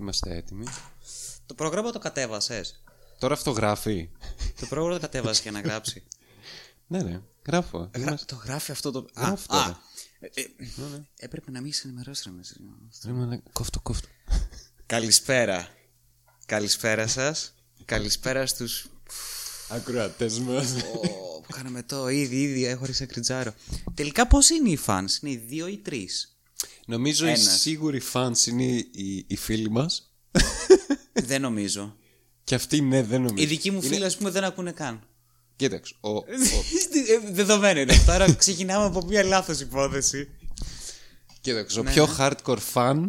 Είμαστε έτοιμοι. Το πρόγραμμα το κατέβασες. Τώρα αυτό γράφει. Το πρόγραμμα το κατέβασες για να γράψει. Ναι, ναι, γράφω. Γρα- Είμαστε... Το γράφει αυτό το. Α, Γράφει α, τώρα. ε, ε, Έπρεπε να μην σε ενημερώσει, ρε Μέση. Ρε μαλάκα, κόφτω, κόφτω. Καλησπέρα. Καλησπέρα σας. Καλησπέρα στου. Ακροατές μας. Κάναμε το ήδη, ήδη έχω ρίξει κριτζάρο. Τελικά πώς είναι οι fans, είναι οι δύο ή τρεις; Νομίζω οι Ένας. σίγουροι fans είναι οι, οι φίλοι μας. δεν νομίζω. Και αυτοί ναι, δεν νομίζω. Οι δικοί μου φίλοι, ας πούμε, δεν ακούνε καν. Κοίταξε, ο, ο, Ε, Δεδομένο είναι αυτό. Άρα ξεκινάμε από μια λάθος υπόθεση. κοίταξε, ο Ναι, πιο hardcore fan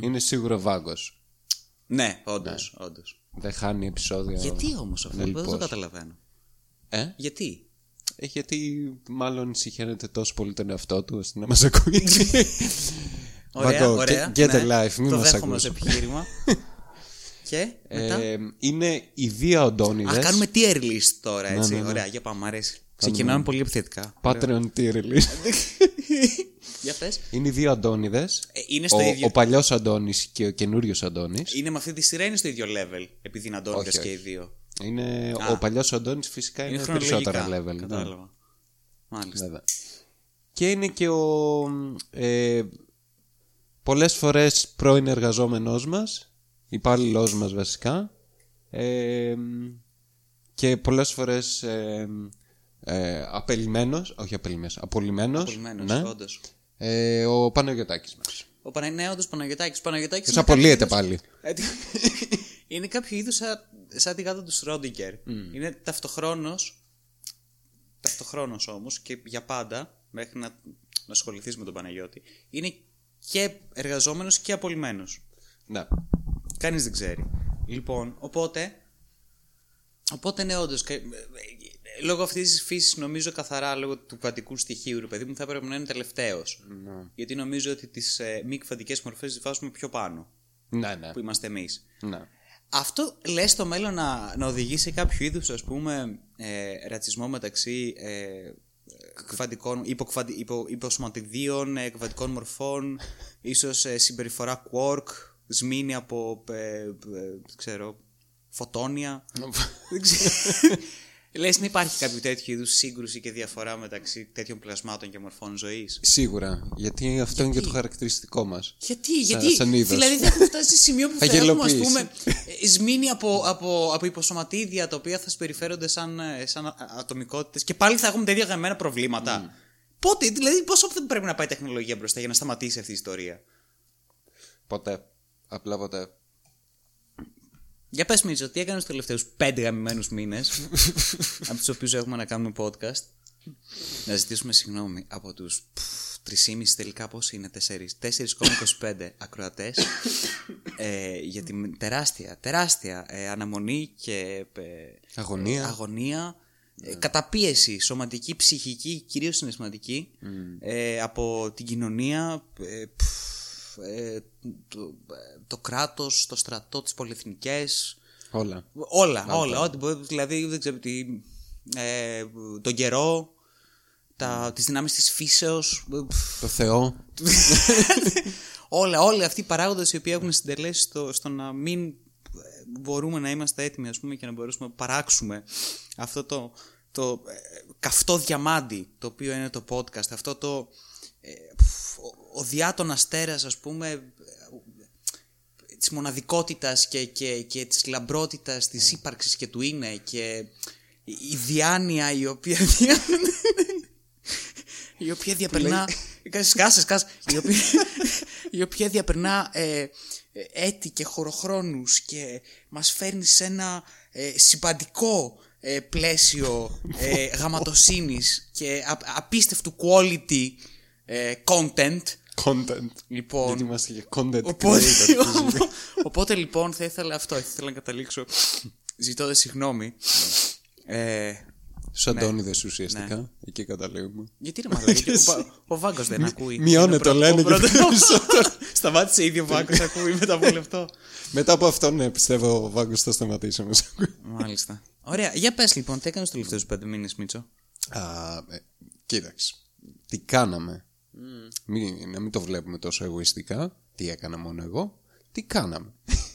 είναι σίγουρα ο Βάγκος. Ναι, όντως. όντως. Δεν χάνει επεισόδια. Γιατί όμως αυτό, Ναι, δεν το λοιπόν. καταλαβαίνω. Ε; Γιατί; Ε, γιατί μάλλον συγχαίρεται τόσο πολύ τον εαυτό του ώστε να μας ακούει. Ωραία, Βάγκο, ωραία. get a ναι. life, μην Το μας δέχομαι ακούς. ως επιχείρημα. Και μετά; Ε, είναι οι δύο Αντώνιδες. Α κάνουμε tier list τώρα, έτσι. ναι, ναι. Ωραία, για πάμε, μ' αρέσει. Ξεκινάμε πολύ επιθετικά. Patreon tier list. Για πες. είναι οι δύο Αντώνιδες. Ε, είναι στο ο, ίδιο. ο παλιός Αντώνης και ο καινούριος Αντώνης. Είναι με αυτή τη σειρά, είναι στο ίδιο level. Επειδή είναι αντώνιδες Όχι, και οι όχι. δύο; Είναι, ο παλιός Αντώνης φυσικά είναι, Είναι περισσότερα χρονολογικά. level. ναι. Κατάλαβα. Μάλιστα. Βέβαια. Και είναι και ο ε, πολλές φορές πρώην εργαζόμενός μας, υπάλληλός μας βασικά, ε, και πολλές φορές ε, ε, απελημένος, όχι απελημένος, απολυμμένος, Απολυμμένος, ναι, όντως. ε, ο Παναγιωτάκης μας. Ο Πανα... Ναι, όντως Παναγιωτάκης. Παναγιωτάκης Και είναι απολύεται κάποιο πάλι. είδους- Ε, τι- είναι κάποιο είδους σαν, σαν τη γάτα του Σρόντιγκερ. Είναι ταυτοχρόνως ταυτοχρόνως όμως και για πάντα μέχρι να, να ασχοληθείς με τον Παναγιώτη είναι και εργαζόμενος και απολυμμένος. Ναι. Κανείς δεν ξέρει. Λοιπόν, οπότε. Οπότε ναι, όντως. Λόγω αυτής της φύσης, νομίζω καθαρά λόγω του κβαντικού στοιχείου, ρε παιδί μου, θα έπρεπε να είναι τελευταίος. Γιατί νομίζω ότι τις ε, μη κβαντικέ μορφές τις βάζουμε πιο πάνω, Ναι, ναι. που είμαστε εμείς. ναι. Αυτό λες στο μέλλον να, να οδηγεί σε κάποιο είδους ας πούμε ε, ρατσισμό μεταξύ ε, κβαντικών, υποκβαντι, υπο, υποσωματιδίων, ε, κβαντικών μορφών, ίσως ε, συμπεριφορά quark, σμήνη από, ε, ε, δεν ξέρω, φωτόνια. δεν ξέρω. Λες να υπάρχει κάποιο τέτοιο είδους σύγκρουση και διαφορά μεταξύ τέτοιων πλασμάτων και μορφών ζωής. Σίγουρα, γιατί αυτό είναι και το χαρακτηριστικό μας. Γιατί, γιατί, σαν είδος. δηλαδή θα έχουμε φτάσει σε σημείο που θα έχουμε, ας Αγελοποίηση. πούμε, ε, σμήνει από, από, από υποσωματίδια τα οποία θα συμπεριφέρονται σαν, ε, σαν α- ατομικότητες και πάλι θα έχουμε τέτοια γαμμένα προβλήματα. Πότε, δηλαδή πόσο δεν πρέπει να πάει η τεχνολογία μπροστά για να σταματήσει αυτή η ιστορία; Ποτέ. Απλά ποτέ. Για πες Μίτσο, τι έκανες τους τελευταίους πέντε γαμημένους μήνες από τους οποίους έχουμε να κάνουμε podcast; Να ζητήσουμε συγγνώμη από τους πφ, 3,5 τελικά πώς είναι 4, 4,25 ακροατές ε, για την τεράστια, τεράστια ε, αναμονή και ε, Αγωνία. ε, αγωνία ε, καταπίεση σωματική, ψυχική, κυρίως συναισθηματική ε, από την κοινωνία ε, πφ, ε, το, ε, το κράτος, το στρατό, τις πολυεθνικές Όλα. Όλα, όλα. Ό,τι μπορεί, δηλαδή δεν ξέρω τι. Ε, τον καιρό, τα, τις δυνάμεις της φύσεως, ε, πφ, Το Θεό. όλα, όλοι αυτοί οι παράγοντες οι οποίοι έχουν συντελέσει στο, στο να μην ε, μπορούμε να είμαστε έτοιμοι ας πούμε και να μπορέσουμε να παράξουμε αυτό το, το ε, καυτό διαμάντι το οποίο είναι το podcast, αυτό το ε, πφ, ο, ο διάτων αστέρας ας πούμε ε, της μοναδικότητας και, και, και της λαμπρότητας της ύπαρξης και του είναι και η διάνοια η οποία δια... η οποία διαπερνά σκάσε σκάσε η οποία, η οποία διαπερνά ε, ε, έτη και χωροχρόνους και μας φέρνει σε ένα ε, συμπαντικό ε, πλαίσιο ε, γαματοσύνης και α, απίστευτου quality ε, content Content. λοιπόν Γιατί είμαστε και content Οπότε, creator. οπότε λοιπόν θα ήθελα αυτό, θα ήθελα να καταλήξω ζητώντας συγγνώμη. Ε, Στου Αντώνιδες ουσιαστικά. Εκεί καταλήγουμε. γιατί ρε μαλάκα, γιατί ο, Βα- ο Βάγκος δεν ακούει. μειώνε Είναι το, πρώτο- λένε ο και πρώτος- Σταμάτησε ήδη ο Βάγκος να ακούει μετά από όλο αυτό. Μετά από αυτό, ναι, πιστεύω ο Βάγκος θα σταματήσει να μας ακούει. Μάλιστα. Ωραία, για πες λοιπόν, τι έκανες τους τελευταίους πέντε μήνες Μίτσο; Α, ε, κοίταξε. Τι κάναμε; Μην, να μην το βλέπουμε τόσο εγωιστικά. Τι έκανα μόνο εγώ. Τι κάναμε.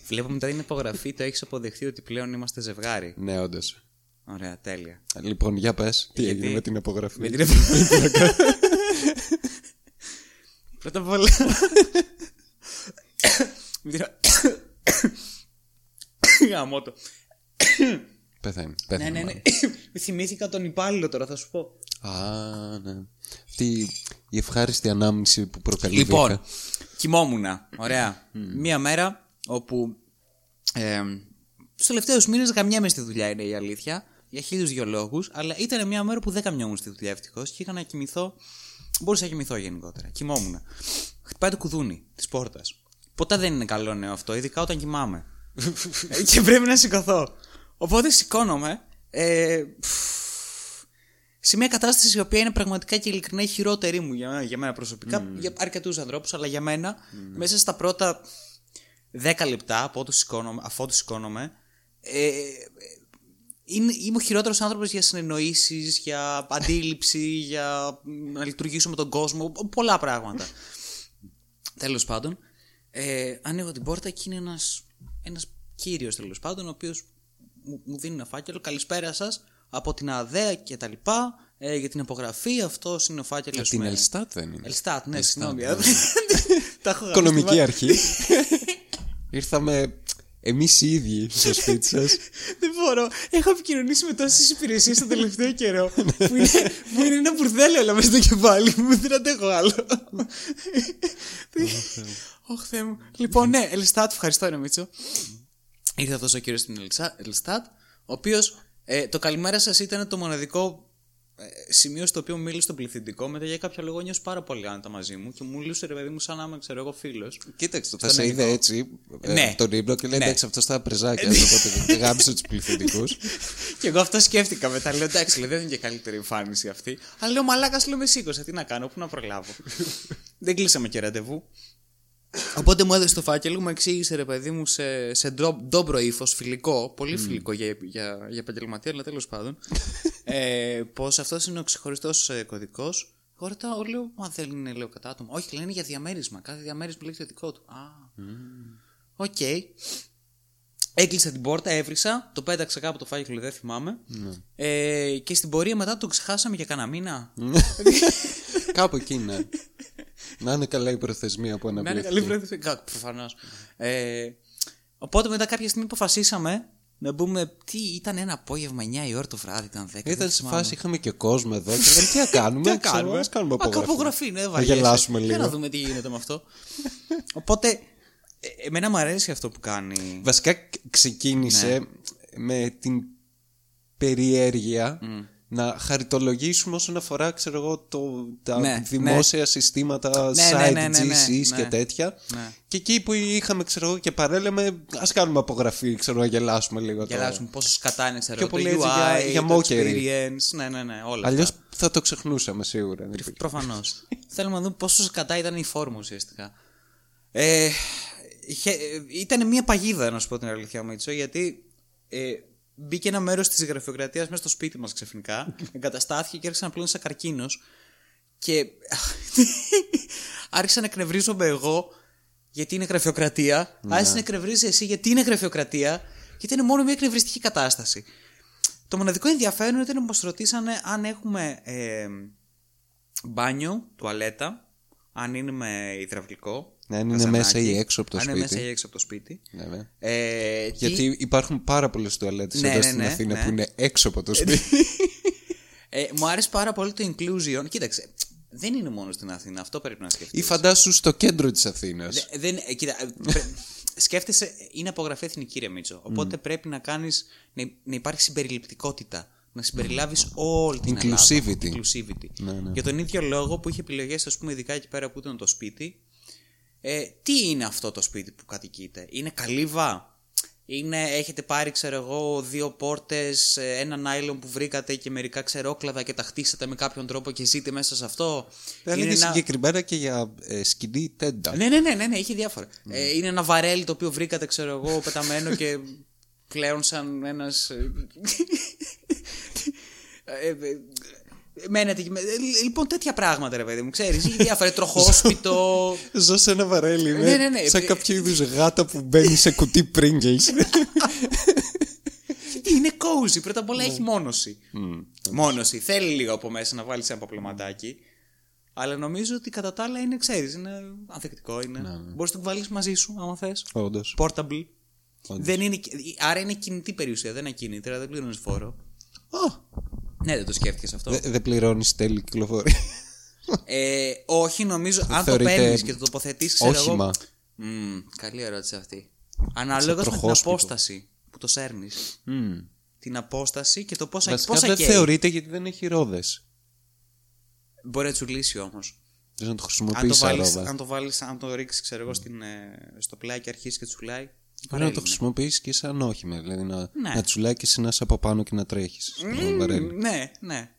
Βλέπω μετά την υπογραφή, το έχεις αποδεχθεί ότι πλέον είμαστε ζευγάρι. Ναι, όντως. Ωραία, τέλεια. Λοιπόν, για πες, τι Γιατί- έγινε με την απογραφή. Με την υπογραφή. Πρώτα απ' όλα. Με την- Γαμώ το. Πέθανε. Ναι, πέθανε ναι, ναι. μάλλον. Θυμήθηκα τον υπάλληλο τώρα, θα σου πω. Α, ναι. Αυτή η ευχάριστη ανάμνηση που προκαλεί Λοιπόν, βήχα. κοιμόμουνα. Ωραία. Μία μέρα όπου. Ε, Στους τελευταίους μήνες γαμιάμαι στη δουλειά είναι η αλήθεια. Για χίλιους δυο λόγους. Αλλά ήταν μια μέρα που δεν γαμιόμουν στη δουλειά ευτυχώς και είχα να κοιμηθώ. Μπορούσα να κοιμηθώ γενικότερα. Κοιμόμουν. Χτυπάει το κουδούνι της πόρτας. Ποτέ δεν είναι καλό νέο αυτό, ειδικά όταν κοιμάμαι. και πρέπει να σηκωθώ. Οπότε σηκώνομαι. Ε, σε μια κατάσταση η οποία είναι πραγματικά και ειλικρινά η χειρότερη μου για, για μένα προσωπικά, για αρκετούς ανθρώπους, αλλά για μένα, μέσα στα πρώτα 10 λεπτά από ότου σηκώνομαι, αφού του σηκώνομαι, ε, είναι, είμαι ο χειρότερος άνθρωπος για συνεννοήσεις, για αντίληψη, για να λειτουργήσω με τον κόσμο, πολλά πράγματα. Τέλος πάντων, ε, ανοίγω την πόρτα και είναι ένας ένας κύριος τέλος πάντων, ο οποίος μου, μου δίνει ένα φάκελο. Καλησπέρα σας από την ΑΔΕΑ και τα λοιπά. Ε, για την απογραφή, αυτό είναι ο φάκελος. Από την Ελστάτ δεν είναι. Ελστάτ, ναι, συγγνώμη. ναι. Τα έχω γράψει Οικονομική στη αρχή. Ήρθαμε εμείς οι ίδιοι στο σπίτι σας. Δεν μπορώ. Έχω επικοινωνήσει με τόσες υπηρεσίες τον τελευταίο καιρό που είναι, που είναι ένα μπουρδέλο όλα μέσα στο κεφάλι μου. Δεν αντέχω άλλο. Ωχ, Θεέ μου. Λοιπόν, ναι, Ελστάτ, ευχαριστώ, ρε Μίτσο. Ήρθε αυτός ο κύριος στην Ελσα- Ελστάτ, ο οποίος το καλημέρα σας ήταν το μοναδικό ε, σημείο στο οποίο μου μίλησε στον πληθυντικό. Μετά για κάποιο λόγο νιώσε πάρα πολύ άνετα μαζί μου και μου μιλούσε ρε παιδί μου σαν να είμαι, ξέρω εγώ, φίλος. Κοίταξε, θα Στον σε είδε ελληνικό. έτσι ε, Ναι. από τον ύπνο και λέει Ναι. εντάξει αυτό στα πρεζάκια. Οπότε δεν γάμισε τους πληθυντικούς. Και εγώ αυτό σκέφτηκα μετά. Λέω εντάξει, λέει, δεν είναι και καλύτερη εμφάνιση αυτή. Αλλά λέω μαλάκας, λέω με σήκωσε. Τι να κάνω, πού να προλάβω. δεν κλείσαμε και ραντεβού. Οπότε μου έδωσε το φάκελο, μου εξήγησε ρε παιδί μου σε, σε ντρο- ντόμπρο ύφος, φιλικό, πολύ φιλικό για, για, για επαγγελματία, αλλά τέλος πάντων. ε, Πως αυτός είναι ο ξεχωριστός ε, κωδικός. Εγώ ρωτάω, λέω, Μα δεν είναι λέω κατά άτομο. Όχι, λένε για διαμέρισμα. Κάθε διαμέρισμα λέει το δικό του. Α. Οκ. Έκλεισα την πόρτα, έβρισα, το πέταξα κάπου το φάκελο, δεν θυμάμαι. Ε, και στην πορεία μετά το ξεχάσαμε για κανένα μήνα. Κάπου εκεί ναι. Να είναι καλά η προθεσμία που Να είναι καλή αναβλήθηκε. προθεσμία. Προφανώς. Ε, οπότε μετά κάποια στιγμή αποφασίσαμε να μπούμε. Τι ήταν ένα απόγευμα, 9 η ώρα το βράδυ, ήταν 10. δεν Ήταν σε θυμάμαι. φάση, είχαμε και κόσμο εδώ. Και λέμε, τι να κάνουμε, Τι να ξέρω, κάνουμε. ας κάνουμε Α, απογραφή. απογραφή, ναι, δεν Να βαριέσαι. γελάσουμε Για να λίγο. δούμε τι γίνεται με αυτό. Οπότε, ε, εμένα μου αρέσει αυτό που κάνει. Βασικά ξεκίνησε Ναι. με την περιέργεια να χαριτολογήσουμε όσον αφορά ξέρω εγώ, το, τα Ναι, δημόσια συστήματα, Ναι, site, ναι, ναι, ναι, ναι, GCs και ναι. τέτοια. Ναι. Και εκεί που είχαμε ξέρω εγώ, και παρέλεμε, ας κάνουμε απογραφή, ξέρω να γελάσουμε λίγο τώρα. Γελάσουμε πόσο σκατά είναι, ξέρω Πιο το πολύ UI, έτσι για- για το mockery. experience. Ναι, ναι, ναι, όλα Αλλιώς αυτά. θα το ξεχνούσαμε σίγουρα. δεν υπήρχε. Προφανώς. Θέλουμε να δούμε πόσο σκατά ήταν η φόρμα ουσιαστικά. Ε, είχε- ε, ήταν μια παγίδα, να σου πω την αλήθεια μου, Ιτσό, γιατί ε, μπήκε ένα μέρος της γραφειοκρατίας μέσα στο σπίτι μας ξαφνικά. εγκαταστάθηκε και άρχισε να πλώνει σαν καρκίνος. Και άρχισα να εκνευρίζομαι εγώ γιατί είναι γραφειοκρατία. Άρχισε να εκνευρίζει εσύ γιατί είναι γραφειοκρατία. Γιατί είναι μόνο μια εκνευριστική κατάσταση. Το μοναδικό ενδιαφέρον ήταν που μας ρωτήσανε αν έχουμε ε, μπάνιο, τουαλέτα, αν είναι με υδραυλικό. Ναι, αν είναι καζανάκι, μέσα ή έξω από το αν σπίτι. είναι μέσα ή έξω από το σπίτι. Ναι, ναι. Ε, τι- Γιατί υπάρχουν πάρα πολλές τουαλέτες Ναι, εδώ ναι, στην ναι, Αθήνα ναι. που είναι έξω από το σπίτι. ε, μου άρεσε πάρα πολύ το inclusion. Κοίταξε, δεν είναι μόνο στην Αθήνα, αυτό πρέπει να σκεφτείς. ή φαντάσου στο κέντρο της Αθήνας. Δε- δεν, ε, κοίτα, ε, πρέ- σκέφτεσαι, είναι απογραφή εθνική, ρε Μίτσο. Οπότε πρέπει να κάνεις, να, να υπάρχει συμπεριληπτικότητα. Να συμπεριλάβεις όλη την Inclusivity. Ελλάδα. Inclusivity. Ναι, ναι. Για τον ίδιο λόγο που είχε επιλογές, ας πούμε, ειδικά εκεί πέρα που ήταν το σπίτι. Ε, τι είναι αυτό το σπίτι που κατοικείτε; Είναι καλύβα. Είναι, έχετε πάρει, ξέρω εγώ, δύο πόρτες, ε, ένα νάιλον που βρήκατε και μερικά ξερόκλαδα και τα χτίσατε με κάποιον τρόπο και ζείτε μέσα σε αυτό; Δεν Είναι έλεγε ένα- συγκεκριμένα και για ε, σκηνή τέντα. ναι, ναι, ναι, ναι, ναι, είχε διάφορα. Ε, είναι ένα βαρέλι το οποίο βρήκατε, ξέρω εγώ, πεταμένο και πλέον σαν ένας... ε, ε, ε, Μένετε εκεί. με- ε, Λοιπόν, τέτοια πράγματα, ρε παιδί μου, ξέρεις. Διάφορα τροχόσπιτο. Ζω σε ένα βαρέλι, Ναι, ναι, ναι. Σαν κάποιο είδους γάτα που μπαίνει σε κουτί Pringles. είναι cozy. Πρώτα απ' όλα έχει μόνωση. Μόνωση. Θέλει λίγο από μέσα να βάλεις ένα παπλωματάκι. Αλλά νομίζω ότι κατά τα άλλα είναι, ξέρεις, είναι ανθεκτικό. Είναι. Μπορείς να το κουβαλήσει μαζί σου, άμα θες. Όντως. Portable. Δεν είναι, άρα είναι κινητή περιουσία, δεν είναι ακίνητη, άρα δεν πληρώνεις φόρο. Ναι, δεν το σκέφτηκες αυτό. Δεν πληρώνεις τέλη κυκλοφορία. Ε, όχι, νομίζω. Αν Θεωρείται το παίρνεις και το τοποθετεί, ξέρω εγώ. Όχημα. Μμμ, καλή ερώτηση αυτή. Ανάλογα με την τροχόσπιτο. απόσταση που το σέρνεις. Την απόσταση και το πόσα, Βασικά πόσα δεν καίει. θεωρείται γιατί δεν έχει ρόδες. Μπορεί να τσουλήσει όμως. Δεν να το Αν το χρησιμοποιήσει βάλεις, ρόδα. αν το, βάλεις, αν το ρίξεις, ξέρω εγώ, στην, ε, στο πλάι και αρχίσεις και τσουλάει. Μπορεί να βαρέλι το είναι. χρησιμοποιήσει και σαν όχημα. Δηλαδή να, Ναι. να τσουλάει και εσύ να είσαι από πάνω και να τρέχεις. Μμμ, Ναι, ναι.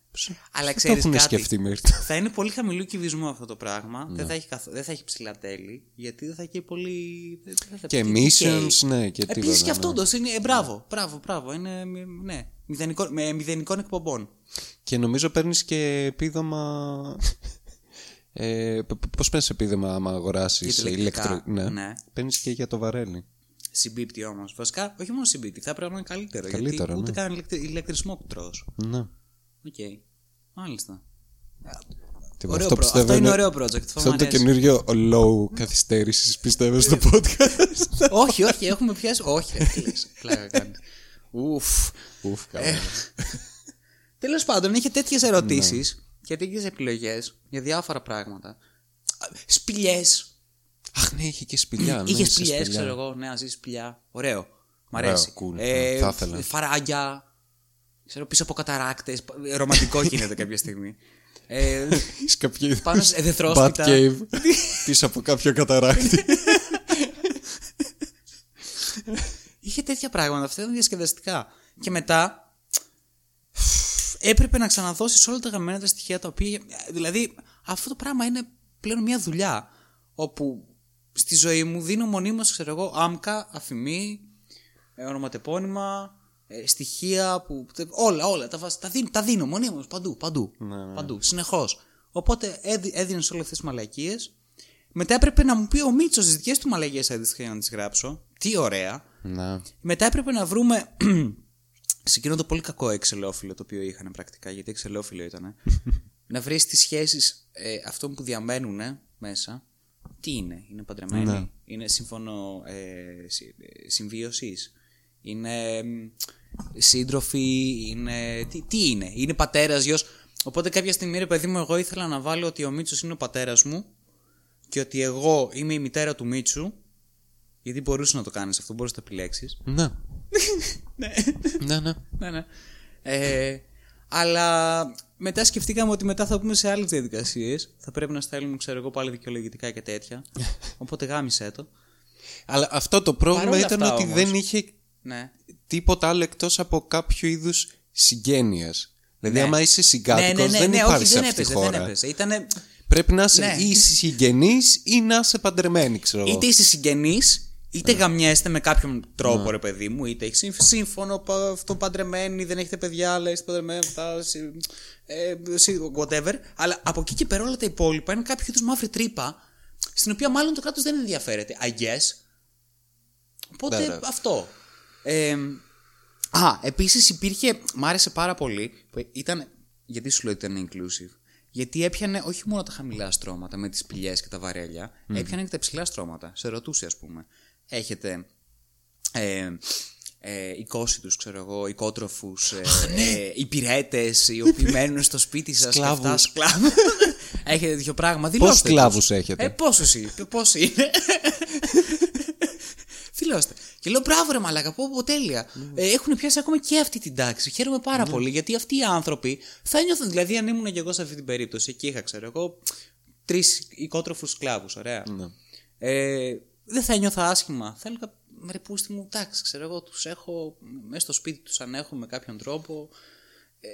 Αλλά Το ξέρεις έχουν κάτι; σκεφτεί μέχρι τώρα. Θα είναι πολύ χαμηλού κυβισμού αυτό το πράγμα. Ναι. Δεν, θα έχει καθ... δεν θα έχει ψηλά τέλη. Γιατί δεν θα έχει πολύ. δεν θα- Και τι- τι emissions, καίει. ναι, και Επίσης τίποτα, και αυτό ναι. όντως είναι. Ε, μπράβο, μπράβο, μπράβο. Είναι. μη- Ναι. Μηδενικό, με μηδενικών εκπομπών. Και νομίζω παίρνεις και επίδομα. Ε, Πώς παίρνεις επίδομα άμα αγοράσεις Για τα ηλεκτρικά, ηλεκτρο. Ναι. ναι. Παίρνεις και για το βαρέλι. Συμπίπτει όμως. Βασικά, όχι μόνο συμπίπτει. Θα πρέπει να είναι καλύτερο. Καλύτερο, γιατί ούτε ναι. καν ηλεκτρι- ηλεκτρισμό που τρως. Ναι. Οκ. Μάλιστα. Τίποτα, Ωραίο αυτό προ- πιστεύω Αυτό είναι είναι- ωραίο project. Θα Αυτό μ' είναι το αρέσει. καινούριο low καθυστέρησης πιστεύω στο podcast; όχι, όχι, έχουμε πιάσει. όχι, ρε, τι λες, πλάκα κάνεις. Ουφ. Ουφ, καλά. Ε, Τέλος πάντων, είχε τέτοιες ερωτήσεις Ναι. και τέτοιες επιλογές για διάφορα πράγματα. Σπηλιές. Αχ, ναι, είχε και σπηλιά. ναι, είχες σε σπηλιές, σπηλιά. ξέρω εγώ. Ναι, αζεί σπηλιά. Ωραίο. Μ' Ωραίο, αρέσει. cool. Ε, Θα ήθελα. Φαράγγια. Ξέρω πίσω από καταράκτες. Ρομαντικό γίνεται κάποια στιγμή. Ε, Έχεις κάποιο είδους Πάνω σε εδεθρόσπιτα. Bat cave πίσω από κάποιο καταράκτη. είχε τέτοια πράγματα. Αυτά ήταν διασκεδαστικά. Και μετά έπρεπε να ξαναδώσεις όλα τα γραμμένα τα στοιχεία τα οποία. Δηλαδή, αυτό το πράγμα είναι πλέον μια δουλειά. Όπου στη ζωή μου δίνω μονίμως, ξέρω εγώ, άμκα, αφημί, ε, ονοματεπώνυμα, ε, στοιχεία που. Όλα, όλα. Τα, βάζ- τα, δίνω, τα δίνω μονίμως παντού, παντού. Παντού, συνεχώς. Οπότε έδι, έδινες όλες αυτές τις μαλακίες. Μετά έπρεπε να μου πει ο Μίτσος τις δικές του μαλακίες αντίστοιχα για να τις γράψω. Τι ωραία. Να. Μετά έπρεπε να βρούμε. σε εκείνο το πολύ κακό εξελόφυλλο το οποίο είχαν πρακτικά, γιατί εξελόφυλλο ήταν. να βρεις τις σχέσεις ε, αυτών που διαμένουν μέσα. Τι είναι, είναι παντρεμένοι, Ναι. είναι σύμφωνο ε, συ- ε, συμβίωσης, είναι μ, σύντροφοι, είναι... Τι, τι είναι, είναι πατέρας, γιος. Οπότε κάποια στιγμή, ρε παιδί μου, εγώ ήθελα να βάλω ότι ο Μίτσος είναι ο πατέρας μου και ότι εγώ είμαι η μητέρα του Μίτσου, γιατί μπορούσε να το κάνεις αυτό, μπορείς να το επιλέξεις. Ναι. Ναι, ναι. Ναι, ναι. Ε, αλλά μετά σκεφτήκαμε ότι μετά θα πούμε σε άλλες διαδικασίες. Θα πρέπει να στέλνουμε, ξέρω εγώ, πάλι δικαιολογητικά και τέτοια. Οπότε γάμισε το. Αλλά αυτό το πρόβλημα Παρόλα ήταν αυτά ότι όμως. δεν είχε Ναι. τίποτα άλλο εκτός από κάποιο είδους συγγένειας. Δηλαδή, Ναι. άμα είσαι Ναι, συγκάτοικος, ναι, ναι, δεν ναι, υπάρχει όχι, σε δεν αυτή τη έπαιζε, δεν χώρα. έπαιζε. Ήτανε, Πρέπει να είσαι Ναι. ή συγγενής ή να είσαι παντρεμένη, ξέρω εγώ. είτε είσαι συγγενής, είτε γαμιέστε με κάποιον τρόπο, Ναι. ρε παιδί μου, είτε έχεις σύμφ- σύμφωνο, πα- αυτό παντρεμένοι, δεν έχετε παιδιά, αλλά είστε παντρεμένοι, αυτά, συ- ε, συ- whatever. Αλλά από εκεί και πέρα όλα τα υπόλοιπα είναι κάποιο είδους μαύρη τρύπα, στην οποία μάλλον το κράτος δεν ενδιαφέρεται. I guess. Οπότε Ναι, ναι. αυτό. Ε, α, επίσης υπήρχε, μ' άρεσε πάρα πολύ, που ήταν, γιατί σου λέω ότι ήταν inclusive, γιατί έπιανε όχι μόνο τα χαμηλά στρώματα με τις πηλιές και τα βαρέλια, έπιανε και τα υψηλά στρώματα. Σε ρωτούσε ας πούμε. Έχετε ε, ε, οικόσιτους, ξέρω εγώ, οικότροφους, ε, ε, υπηρέτες οι οποίοι μένουν στο σπίτι σας και αυτά Σκλάβους. σκλάβους. Έχετε τέτοιο πράγμα. Δηλώστε τους. σκλάβους έχετε; Ε, πόσους είναι, πόσοι είναι. Δηλώστε. Και λέω μπράβο ρε μαλάκα, πω πω τέλεια. Ε, έχουν πιάσει ακόμα και αυτή την τάξη. Χαίρομαι πάρα πολύ γιατί αυτοί οι άνθρωποι θα νιώθουν. Δηλαδή, αν ήμουν και εγώ σε αυτή την περίπτωση και είχα, ξέρω εγώ, τρεις οικότροφους σκλάβους, ωραία. Ε, δεν θα νιώθα άσχημα. Θα έλεγα, ρε πούστη μου, εντάξει, ξέρω εγώ, τους έχω μέσα στο σπίτι τους ανέχω με κάποιον τρόπο. Ε,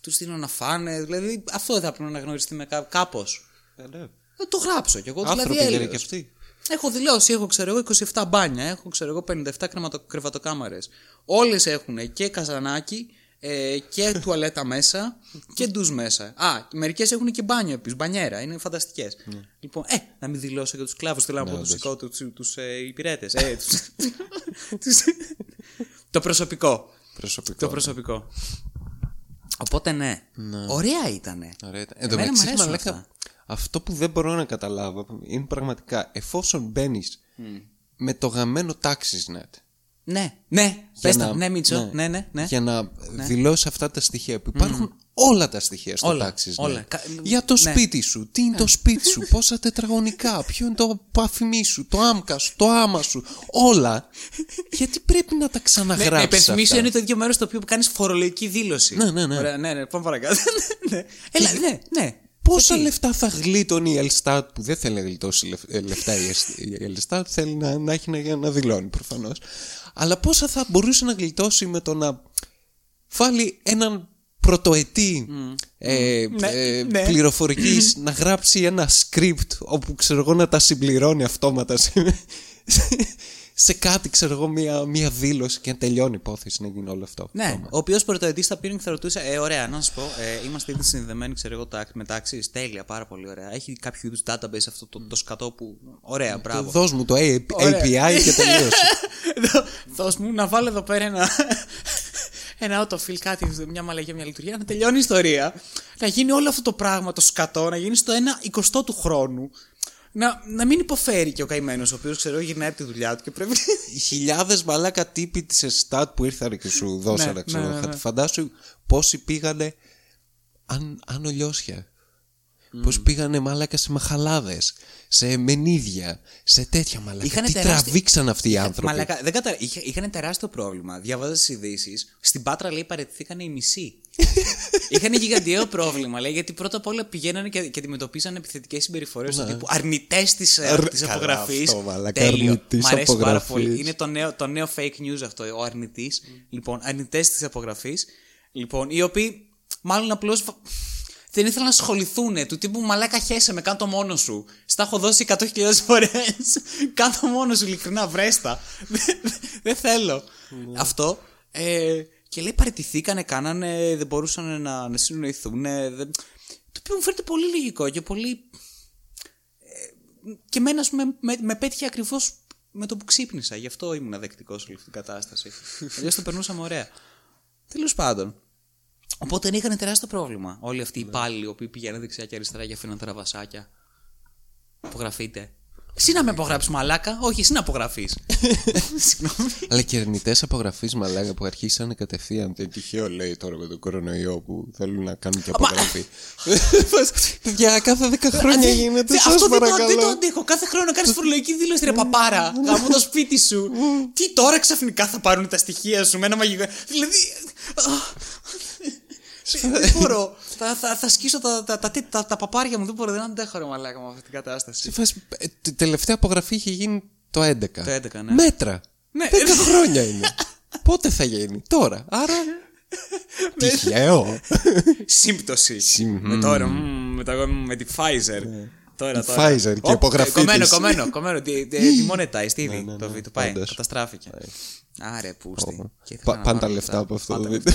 τους δίνω να φάνε. Δηλαδή, αυτό δεν θα πρέπει να αναγνωριστεί με κά- κάπως. Ε, ναι. Θα το γράψω κι εγώ. Άνθρωποι δηλαδή, είναι έλεος. και αυτοί. Έχω δηλώσει, έχω ξέρω εγώ 27 μπάνια, έχω ξέρω εγώ 57 κρεματο, κρεβατοκάμαρες. Όλες έχουν και καζανάκι, ε, και τουαλέτα μέσα και ντουζ μέσα. Α, μερικές έχουν και μπάνιο επίσης, μπανιέρα, είναι φανταστικές. Λοιπόν, ε, να μην δηλώσω για τους κλάβου, θέλω να πω τους τους τους, ε, υπηρέτες. Ε, τους, τους- το προσωπικό. Προσωπικό. Το προσωπικό. Οπότε ναι. Ωραία ήτανε. Ωραία. Εν τω Εμένα μου μεταξύ, αρέσουν μαλάκα, αυτά. αυτό που δεν μπορώ να καταλάβω είναι πραγματικά εφόσον μπαίνεις με το γαμμένο TaxisNet Ναι, ναι, πες για τα, ναι, Μίτσο, ναι, ναι, ναι. για να δηλώσει αυτά τα στοιχεία που υπάρχουν όλα τα στοιχεία στο Όλα, TaxisNet. όλα. Κα- Για το ναι. σπίτι σου, τι είναι το σπίτι σου, πόσα τετραγωνικά, ποιο είναι το παφημί σου, το άμκα σου, το άμα σου, όλα. Γιατί πρέπει να τα Ναι, ξαναγράψεις. να υπενθυμίσω είναι το ίδιο μέρος στο οποίο κάνεις φορολογική δήλωση. Ναι, ναι, ναι. Ωραία, ναι, ναι, πάμε παρακάτω. ναι. Έλα, ναι, ναι. Πόσα Γιατί; λεφτά θα γλίτωνε η Ελστάτ που δεν θέλει να γλιτώσει λεφ- ε, λεφτά η Ελσ- η Ελστάτ, θέλει να, να έχει να, για να δηλώνει προφανώς. Αλλά πόσα θα μπορούσε να γλιτώσει με το να βάλει έναν πρωτοετή ε, Ναι, ε, ναι. πληροφορικής να γράψει ένα script όπου ξέρω εγώ να τα συμπληρώνει αυτόματα σε, σε κάτι ξέρω εγώ μια, μια δήλωση και να τελειώνει η υπόθεση να γίνει όλο αυτό. Ναι, αυτόματα. ο οποίος πρωτοετής θα πήρε και θα ρωτούσε, ε, ωραία, να σας πω, ε, είμαστε ήδη συνδεδεμένοι, ξέρω εγώ, τα- με τάξεις. Τέλεια, πάρα πολύ ωραία. Έχει κάποιο είδους database αυτό το, το σκατό που. Ωραία, μπράβο. Δώσ' μου το A- Ωραία. API και τελείωσε. Δώσ' μου να βάλω εδώ πέρα ένα, ένα autofill, κάτι, μια μαλαγία, μια λειτουργία, να τελειώνει η ιστορία. Να γίνει όλο αυτό το πράγμα, το σκατό, να γίνει στο ένα εικοστό του χρόνου. Να, να μην υποφέρει και ο καημένος, ο οποίος ξέρω γυρνάει από τη δουλειά του και πρέπει. οι χιλιάδες μαλάκα τύποι της Εστάτ που ήρθαν και σου δώσανε, Ναι, ξέρω. ναι, ναι, ναι. Φαντάσου πόσοι πήγανε αν, άνω λιώσια. Πώς πήγανε μαλάκα σε μαχαλάδες, σε μενίδια, σε τέτοια μαλάκα. Είχανε Τι τεράστια- τραβήξαν αυτοί οι άνθρωποι; Μαλάκα, δεν κατα... Είχε, είχαν τεράστιο πρόβλημα. Διαβάζα τις ειδήσεις. Στην Πάτρα λέει παραιτηθήκαν οι μισοί. Είχαν γιγαντιαίο πρόβλημα, λέει, γιατί πρώτα απ' όλα πηγαίνανε και, και αντιμετωπίζαν επιθετικές συμπεριφορές του τύπου αρνητές της Ναι. Αρ- της Καλά, απογραφής. αυτό, μαλάκα, αρνητής Μ' αρέσει πάρα απογραφής. πολύ. Είναι το νέο, το νέο fake news αυτό, ο αρνητής. Λοιπόν, αρνητές της απογραφής. Λοιπόν, οι οποίοι μάλλον απλώς. Δεν ήθελαν να ασχοληθούν του τύπου μαλάκα χέσε με, κάνε το μόνο σου. Στα έχω δώσει 100.000 φορές. κάνε το μόνο σου, ειλικρινά, βρέστα. Δεν- Δεν θέλω. Αυτό. Ε, και λέει παραιτηθήκανε, κάνανε, δεν μπορούσαν να, να συνοηθούν. Δεν... Το οποίο μου φαίνεται πολύ λογικό και πολύ. Ε, και εμένα, ας πούμε, με, με πέτυχε ακριβώς με το που ξύπνησα. Γι' αυτό ήμουν αδεκτικό σε όλη αυτή την κατάσταση. Αλλιώς το περνούσαμε ωραία. Τέλος πάντων. Οπότε είχαν τεράστιο πρόβλημα. Όλοι αυτοί οι υπάλληλοι, οι οποίοι πηγαίνουν δεξιά και αριστερά και αφήναν τραβασάκια. Απογραφείτε. Εσύ να με απογράψει μαλάκα, όχι, εσύ να απογραφείς. Συγγνώμη. Αλλά και αρνητέ απογραφής μαλάκα που αρχίσανε κατευθείαν. Το τυχαίο λέει τώρα με τον κορονοϊό που θέλουν να κάνουν και απογραφή. Για κάθε 10 χρόνια γίνεται. Δε- Σας Αυτό δεν το, δεν το παρακαλώ. αντέχω. Κάθε χρόνο να κάνεις φορολογική δήλωση, ρε παπάρα. Γαμώ το σπίτι σου. Τι τώρα ξαφνικά θα πάρουν τα στοιχεία σου με ένα μαγικό. Δηλαδή. α, Δεν μπορώ. Θα, θα, θα σκίσω τα, τα, τα, τα, τα παπάρια μου. Δεν μπορώ. Δεν αντέχω ρε μαλάκα με αυτή την κατάσταση. Σε φάση, ε, τη τελευταία απογραφή είχε γίνει το 11. Το 11, ναι. Μέτρα. Ναι. 10 χρόνια είναι. Πότε θα γίνει, τώρα. Άρα. Τυχαίο. Σύμπτωση. Συμ- Με τώρα, μμ, με, τα, με τη Pfizer. Τώρα, Η τώρα. Pfizer και η Οπ, απογραφή Κομμένο, της. κομμένο, κομμένο. Τι, τι, τι monetized ήδη Ναι, ναι, το ναι, βίντεο. Πάει, όντως. καταστράφηκε. Άρε, πούστη. Και ήθελα Πα- να Πάνε πάρω τα λεφτά από αυτό το Πάντα βίντεο.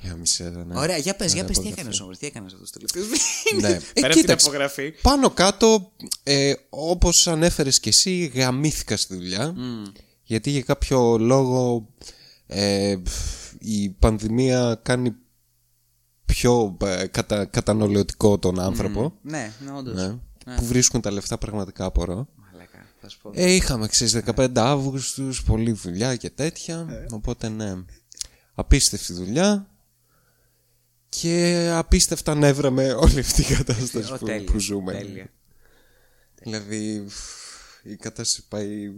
Για μισέ, ναι. Ωραία, για πες, για Ναι, πες τι απογραφή. έκανες όμως, τι έκανες αυτούς τους τελευταίους Ναι. μήνες. Ε, Πέρα από την κοίταξε, απογραφή. Πάνω κάτω, ε, όπως ανέφερες και εσύ, γαμήθηκα στη δουλειά. Γιατί για κάποιο λόγο ε, η πανδημία κάνει πιο ε, κατα, καταναλωτικό τον άνθρωπο. Ναι, ναι, όντως. Ναι. Που βρίσκουν τα λεφτά πραγματικά απορώ. Μαλάκα, θα σου πω. Ε, είχαμε, ξέρεις, 15 Αύγουστους, πολλή δουλειά και τέτοια. Ε. Οπότε, ναι. Απίστευτη δουλειά. Και απίστευτα νεύρα με όλη αυτή η κατάσταση Ω, που, τέλεια, που ζούμε. τέλεια. Δηλαδή, η κατάσταση πάει...